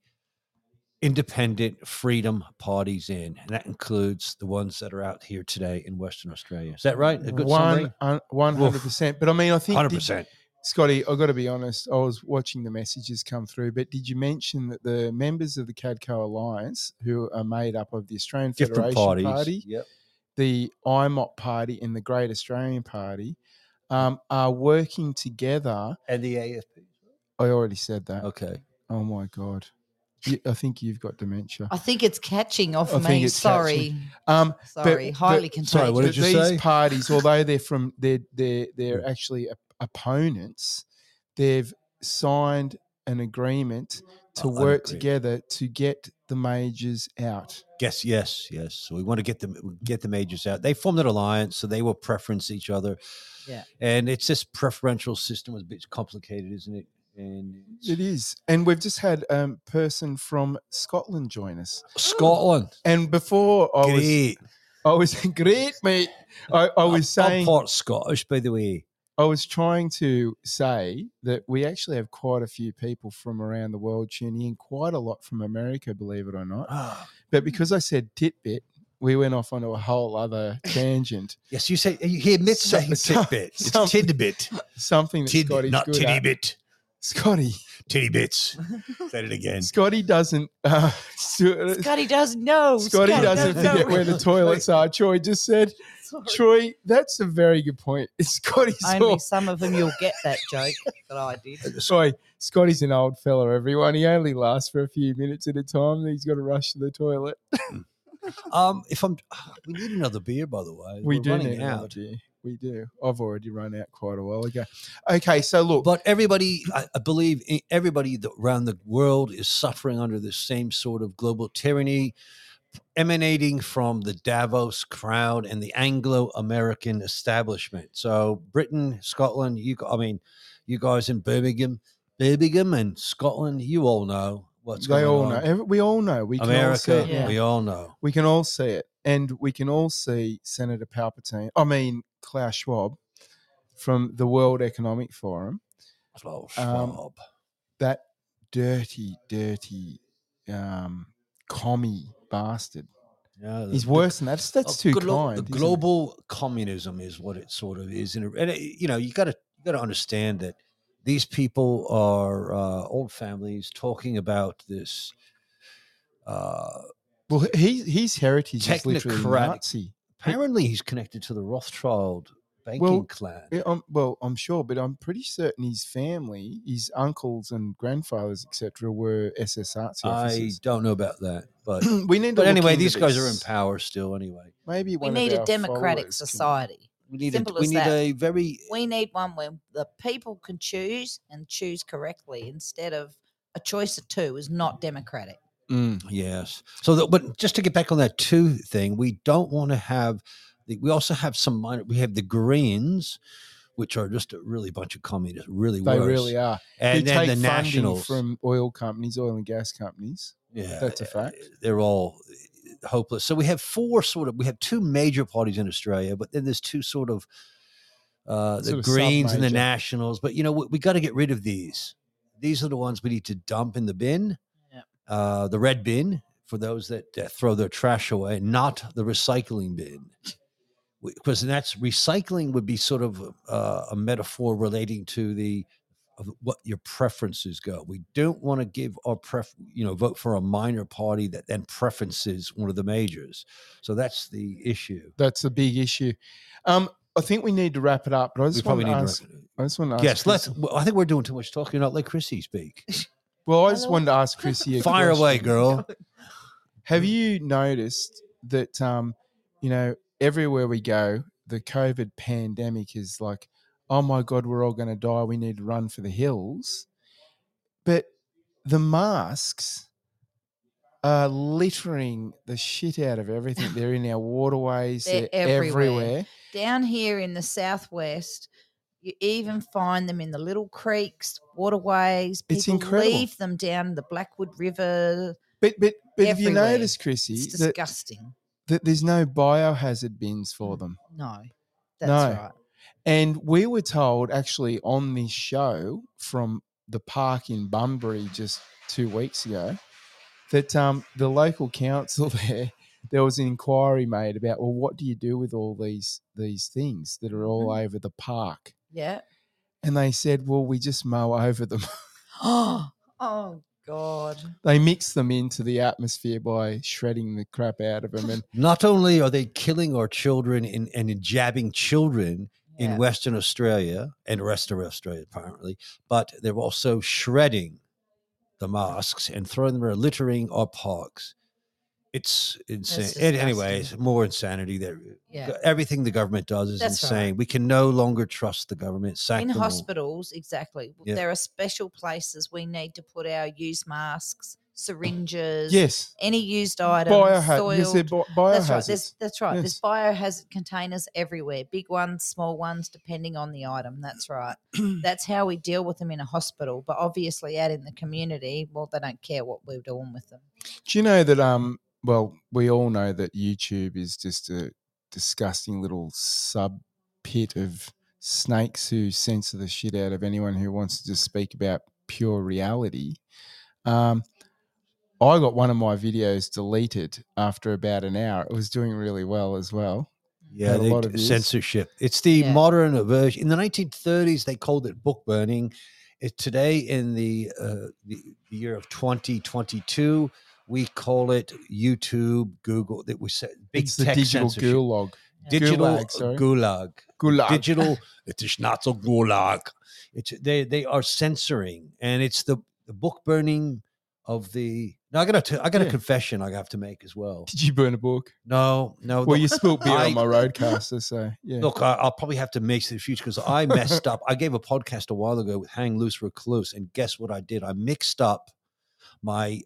independent freedom parties in, and that includes the ones that are out here today in Western Australia. Is that right? A good One one hundred percent. But I mean, I think hundred percent. Scotty, I've got to be honest. I was watching the messages come through, but did you mention that the members of the CADCO Alliance, who are made up of the Australian Different Federation parties. Party, Yep. the IMOP Party, and the Great Australian Party, um, are working together. And the AFP. I already said that. Okay. Oh my god, I think you've got dementia. I think it's catching off I think me. it's Sorry. Um, Sorry. but- Highly contagious. Sorry, what but did you these say? parties, although they're from they're they're they're actually op- opponents, they've signed an agreement to work agreement. together to get the majors out. Yes, yes, yes. So we want to get them get the majors out. They formed an alliance, so they will preference each other. Yeah. And it's this preferential system is a bit complicated, isn't it? And it's- and we've just had a um, person from Scotland join us. Scotland. And before I was, Great. I was great, mate. I, I was saying I'm part Scottish, by the way. I was trying to say that we actually have quite a few people from around the world tuning in, quite a lot from America, believe it or not. Ah, But because I said titbit, we went off onto a whole other tangent. yes, you say he admits So- saying tidbit. some- It's tidbit. Something that Tid, Scotty's not good tiddy at. bit. Scotty, Titty bits. Said it again. Scotty doesn't. Uh, stu- Scotty doesn't know. Scotty doesn't forget where the toilets are. Troy just said. Troy, that's a very good point. Scotty's Only all, some of them you'll get that joke that I did. sorry. Scotty's an old fella. Everyone, he only lasts for a few minutes at a time. and He's got to rush to the toilet. Um, if I'm, we need another beer, by the way. We We're do running need another out. beer. We do. I've already run out quite a while ago. Okay, so look, But everybody, I, believe everybody around the world is suffering under the same sort of global tyranny emanating from the Davos crowd and the Anglo American establishment. So, Britain, Scotland, you, I mean, you guys in Birmingham, Birmingham and Scotland, you all know what's they going all on. know. Every, we all know. We can all see it. Yeah. we all know. We can all see it, and we can all see Senator Palpatine. I mean Klaus Schwab from the World Economic Forum. Klaus Um, Schwab. That dirty, dirty, um, commie bastard. Yeah, the- He's the- worse than that. That's, that's Oh, too glo- kind. The isn't it? global communism is what it sort of is, and, it- you know you got to you got to understand that these people are uh, old families talking about this. Uh, Well, he, his heritage is literally Nazi. apparently, he's connected to the Rothschild banking Well, clan. Yeah, I'm, well, I'm sure, but I'm pretty certain his family, his uncles and grandfathers, etc., were SS Nazi I don't know about that, but we need to. but anyway, into these guys are in power still. Anyway, Maybe We need of a democratic followers can- society. We need Simple a we as need that. a very We need one where the people can choose and choose correctly instead of a choice of two is not democratic. Mm. Yes. So, the, but just to get back on that two thing, we don't want to have. The, we also have some minor. We have the Greens, which are just a really bunch of communists, really They worse. really are. And Who then take the funding nationals. from oil companies, oil and gas companies. yeah, that's a fact. They're all hopeless. So we have four sort of. We have two major parties in Australia, but then there's two sort of. Uh, the Sort Greens and the. Nationals, but you know we, we got to get rid of these. These are the ones we need to dump in the bin, Yeah. uh, the red bin for those that uh, throw their trash away, not the recycling bin. Because that's recycling would be sort of uh, a metaphor relating to the of what your preferences go. We don't want to give our pref, you know, vote for a minor party that then preferences one of the majors. So that's the issue. That's a big issue. Um, I think we need to wrap it up, but I We just want probably to need ask. to. I just want to ask. Yes, let's. Well, I think we're doing too much talking. Not let Chrissy speak. Well, I just Hello? wanted to ask Chrissy. A Fire away, girl. Have you noticed that um, you know, everywhere we go, the COVID pandemic is like, oh my god, we're all going to die. We need to run for the hills. But the masks are littering the shit out of everything. They're in our waterways. They're They're, everywhere. everywhere. Down here in the southwest, you even find them in the little creeks, waterways. People It's incredible. leave them down the Blackwood River. But but but have you noticed, Chrissy, It's that, disgusting. that there's no biohazard bins for them? No, that's No. right. And we were told actually on this show from the park in Bunbury just two weeks ago that um, the local council there, there was an inquiry made about, well, what do you do with all these these things that are all Mm-hmm. over the park? Yeah. And they said, well, we just mow over them. Oh, oh God. they mix them into the atmosphere by shredding the crap out of them. And Not only are they killing our children and, and jabbing children in Western Australia and rest of Australia, apparently. But they're also shredding the mosques and throwing them in littering or parks. It's insane. Anyway, it's more insanity there. Yeah. Everything the government does is That's insane. right. We can no longer trust the government. In them all. hospitals, exactly. Yeah. There are special places we need to put our used masks, syringes, Yes. any used items, Biohazard. Yes, soiled. bi- That's right. There's, that's right. There's biohazard containers everywhere, big ones, small ones, depending on the item. That's right. That's how we deal with them in a hospital. But obviously, out in the community, well, they don't care what we're doing with them. Do you know that? Um, well, we all know that YouTube is just a disgusting little sub pit of snakes who censor the shit out of anyone who wants to just speak about pure reality. Um, I got one of my videos deleted after about an hour. It was doing really well as well. Yeah, Had they lot d- of views. censorship. It's the Yeah. modern version. In the 1930s, they called it book burning. It, today, in the, uh, the the year of 2022, we call it YouTube, Google. That we said big it's the tech digital censorship. gulag. digital Gulag, gulag. Gulag. Digital. it is not a gulag. It's they they are censoring, and it's the the book burning of the. Now I got to I got a confession I have to make as well. Did you burn a book? No, no. Well, you spilled beer I- on my RodeCaster, so yeah. Look, I, I'll probably have to make in the future because I messed up. I gave a podcast a while ago with Hang Loose Recluse, and guess what I did? I mixed up my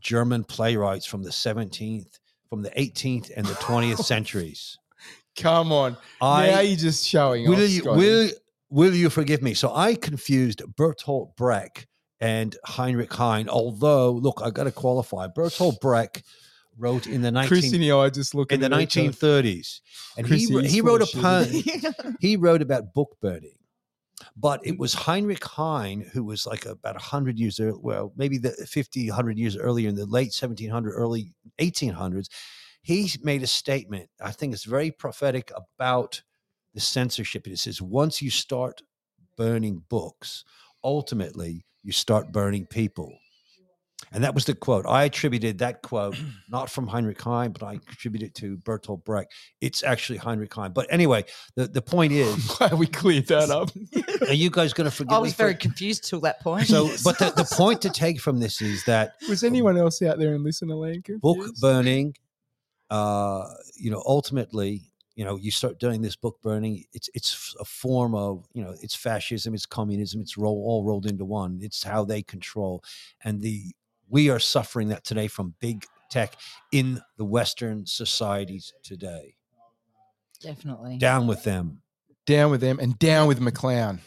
German playwrights from the 17th, from the 18th, and the 20th centuries. Come on. now I you're just showing will off, you Scotty. will will you forgive me? So I confused Bertolt Brecht and Heinrich Heine. Although, look, I got to qualify. Bertolt Brecht wrote in the 19th Chris I just looking in the at each 1930s, and he Chrissy wr- is he wrote a poem. he wrote about book burning, but it was Heinrich Heine who was like about 100 years early, well, maybe the 50, 100 years earlier in the late 1700s, early 1800s. He made a statement, I think it's very prophetic about the censorship. It says, once you start burning books, ultimately you start burning people. And that was the quote. I attributed that quote not from Heinrich Heine, but I attributed it to Bertolt Brecht. It's actually Heinrich Heine. But anyway, the, the point is, Glad we cleared that up. are you guys going to forgive I me? was for- very confused till that point. so, but the, the point to take from this is that Was anyone else out there in listener land book burning, uh, you know, ultimately, you know, you start doing this book burning. It's it's a form of, you know, it's fascism, it's communism, it's roll, all rolled into one. It's how they control, and the we are suffering that today from big tech in the Western societies today. Definitely. Down with them. Down with them and down with McLeod,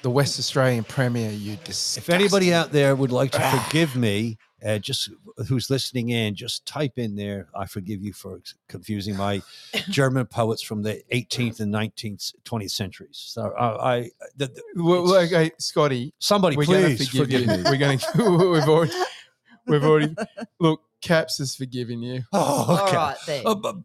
the West Australian Premier. You disgusting. If anybody out there would like to ah. forgive me, uh, just who's listening in, just type in there. I forgive you for confusing my German poets from the 18th and 19th, 20th centuries. So I, I the, the- Well, well, okay, Scotty, somebody we're going to please forgive, forgive, you. me. We're going to. We've already. We've already. Look, Caps is forgiving you. Oh, All okay. right, there. Oh, bu-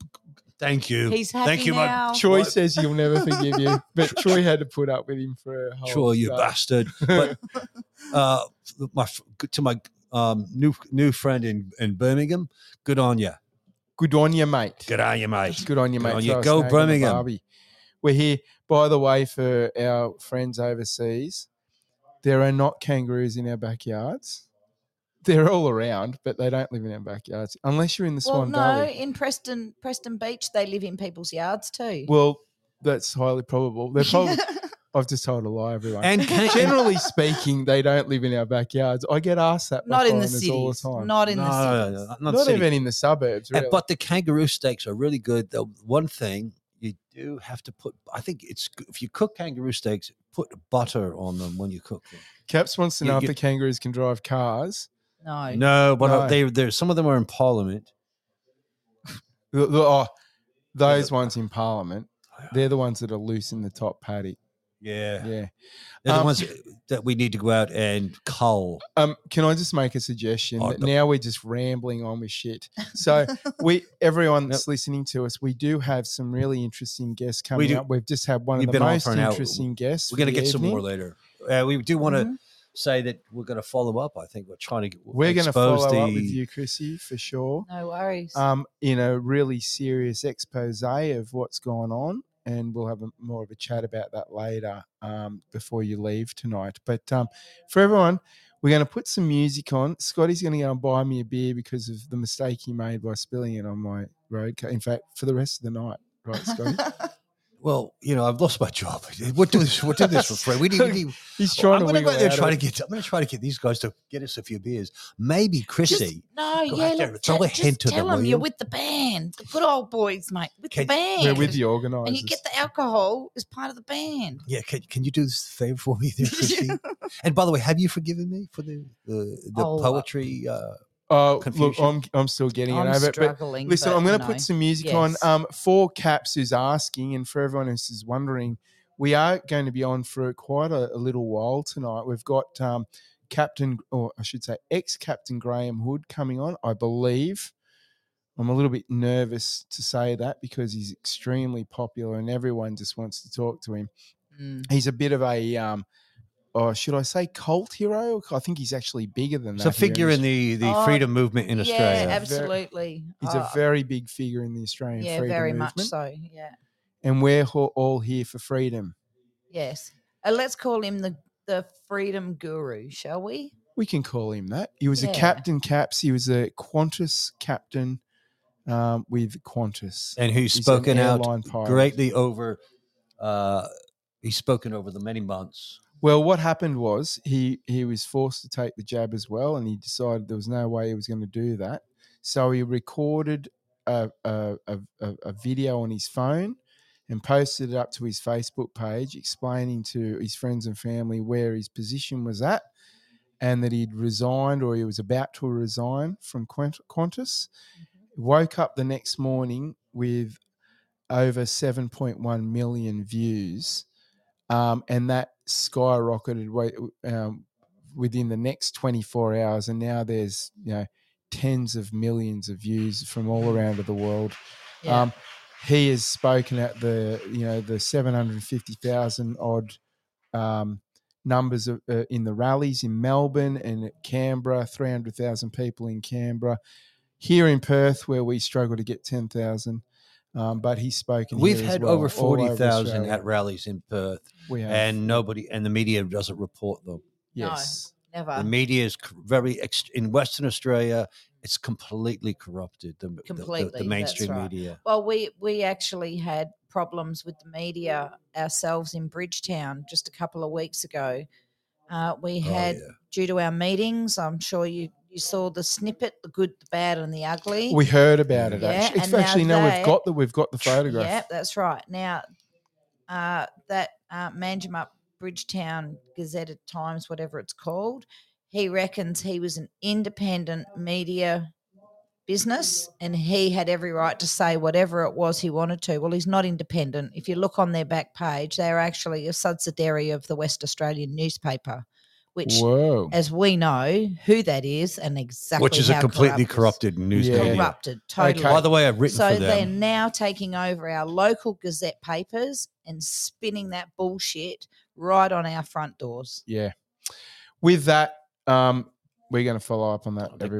thank you. He's happy Thank you, my now. Troy What? says he'll never forgive you, but Troy had to put up with him for a whole. Troy, you bastard. But uh, my to my um, new new friend in, in Birmingham, good on you. Good on you, mate. Good on you, mate. Good on you, mate. on you. Go snake on the Birmingham. We're here, by the way, for our friends overseas. There are not kangaroos in our backyards. They're all around, but they don't live in our backyards unless you're in the Well, Swan no, Gully. in Preston, Preston Beach, they live in people's yards too. Well, that's highly probable. They're probably. I've just told a lie, everyone. And Generally speaking, they don't live in our backyards. I get asked that by not in the foreigners all the time. Not in no, the no, cities. no, no, Not, not city. even in the suburbs. Uh, Really. But the kangaroo steaks are really good. The one thing you do have to put, I think it's good- if you cook kangaroo steaks, put butter on them when you cook them. Caps wants to you- know if you- the kangaroos can drive cars. No. No, but No. uh, they there some of them are in Parliament. The- the- oh, those ones in Parliament, they're the ones that are loose in the top paddock. Yeah, Yeah. they're the Um, ones that we need to go out and cull. Um, can I just make a suggestion? Oh, that no. now we're just rambling on with shit. So we, everyone that's listening to us, we do have some really interesting guests coming do. up. We've just had one We've of the been on most for an hour. interesting guests. We're going to the get some more later. Uh, we do want to Mhm. say that we're going to follow up. I think we're trying to. Get, We're going to expose follow up with you, Chrissy, for sure. No worries. Um, in a really serious expose of what's going on. And we'll have a, more of a chat about that later um, before you leave tonight. But um, for everyone, we're going to put some music on. Scotty's going to go and buy me a beer because of the mistake he made by spilling it on my road. In fact, for the rest of the night, right, Scotty? Well, you know, I've lost my job. We're doing this. We're doing this for free. We need. We need He's trying I'm to going to go there try to get. I'm going to try to get these guys to get us a few beers. Maybe Chrissy. no, Go yeah, out there, look, throw a just hint to them, tell will them you? you're with the band, the good old boys, mate, with Can- the band. We're with the organisers. and you get the alcohol as part of the band. Yeah, can, can you do this favor for me, there, Chrissy? and by the way, have you forgiven me for the the, the Oh, uh, poetry? Uh, Oh, look, I'm I'm still getting I'm it over it. But listen, but, I'm going to put some music on. Um, for Caps who's asking, and for everyone else who's wondering, we are going to be on for quite a, a little while tonight. We've got um, Captain, or I should say, ex Captain Graham Hood coming on, I believe. I'm a little bit nervous to say that because he's extremely popular and everyone just wants to talk to him. Mm. He's a bit of a, um, or should I say, cult hero? I think he's actually bigger than that. it's a figure in the the Oh, freedom movement in yeah, Australia. absolutely. He's Oh, a very big figure in the Australian yeah, freedom very movement, much so. Yeah, and we're all here for freedom. yes. Uh, let's call him the the freedom guru, shall we? We can call him that. He was a captain, caps. He was a Qantas captain um, with Qantas. and who's He's an spoken out airline pilot. greatly over. Uh, he's spoken over the many months. Well, what happened was he he was forced to take the jab as well, and he decided there was no way he was going to do that. So he recorded a a, a, a video on his phone and posted it up to his Facebook page, explaining to his friends and family where his position was at, and that he'd resigned or he was about to resign from Qant- Qantas. Woke up the next morning with over 7.1 million views um, and that skyrocketed um, within the next 24 hours and now there's you know tens of millions of views from all around the world Yeah. um, he has spoken at the you know the 750,000 odd um, numbers of, uh, in the rallies in Melbourne and at Canberra 300,000 people in Canberra here in Perth where we struggle to get 10,000 um, but he's spoken We've here as had well, over all forty thousand at rallies in Perth, we have. and nobody and the media doesn't report them. No. yes Never. The media is very in Western Australia. It's completely corrupted. The, the- the- Completely, the, mainstream right. media. Well, we we actually had problems with the media ourselves in Bridgetown just a couple of weeks ago. Uh, we Oh, had yeah. due to our meetings. I'm sure you you saw the snippet, the good, the bad, and the ugly. We heard about it. Yeah, actually, now actually, no, they- we've got the we've got the photograph. Yeah, that's right. Now, uh, that uh, Manjimup Bridgetown Gazette at Times, whatever it's called, he reckons he was an independent media business and he had every right to say whatever it was he wanted to. Well, he's not independent. If you look on their back page, they're actually a subsidiary of the West Australian newspaper, which, Whoa! as we know, who that is and exactly Which is a completely corrupt corrupted news Yeah. media. corrupted, totally. By the way, I've written So for they're them. now taking over our local Gazette papers and spinning that bullshit right on our front doors. Yeah. With that, um, we're going to follow up on that, Big everybody.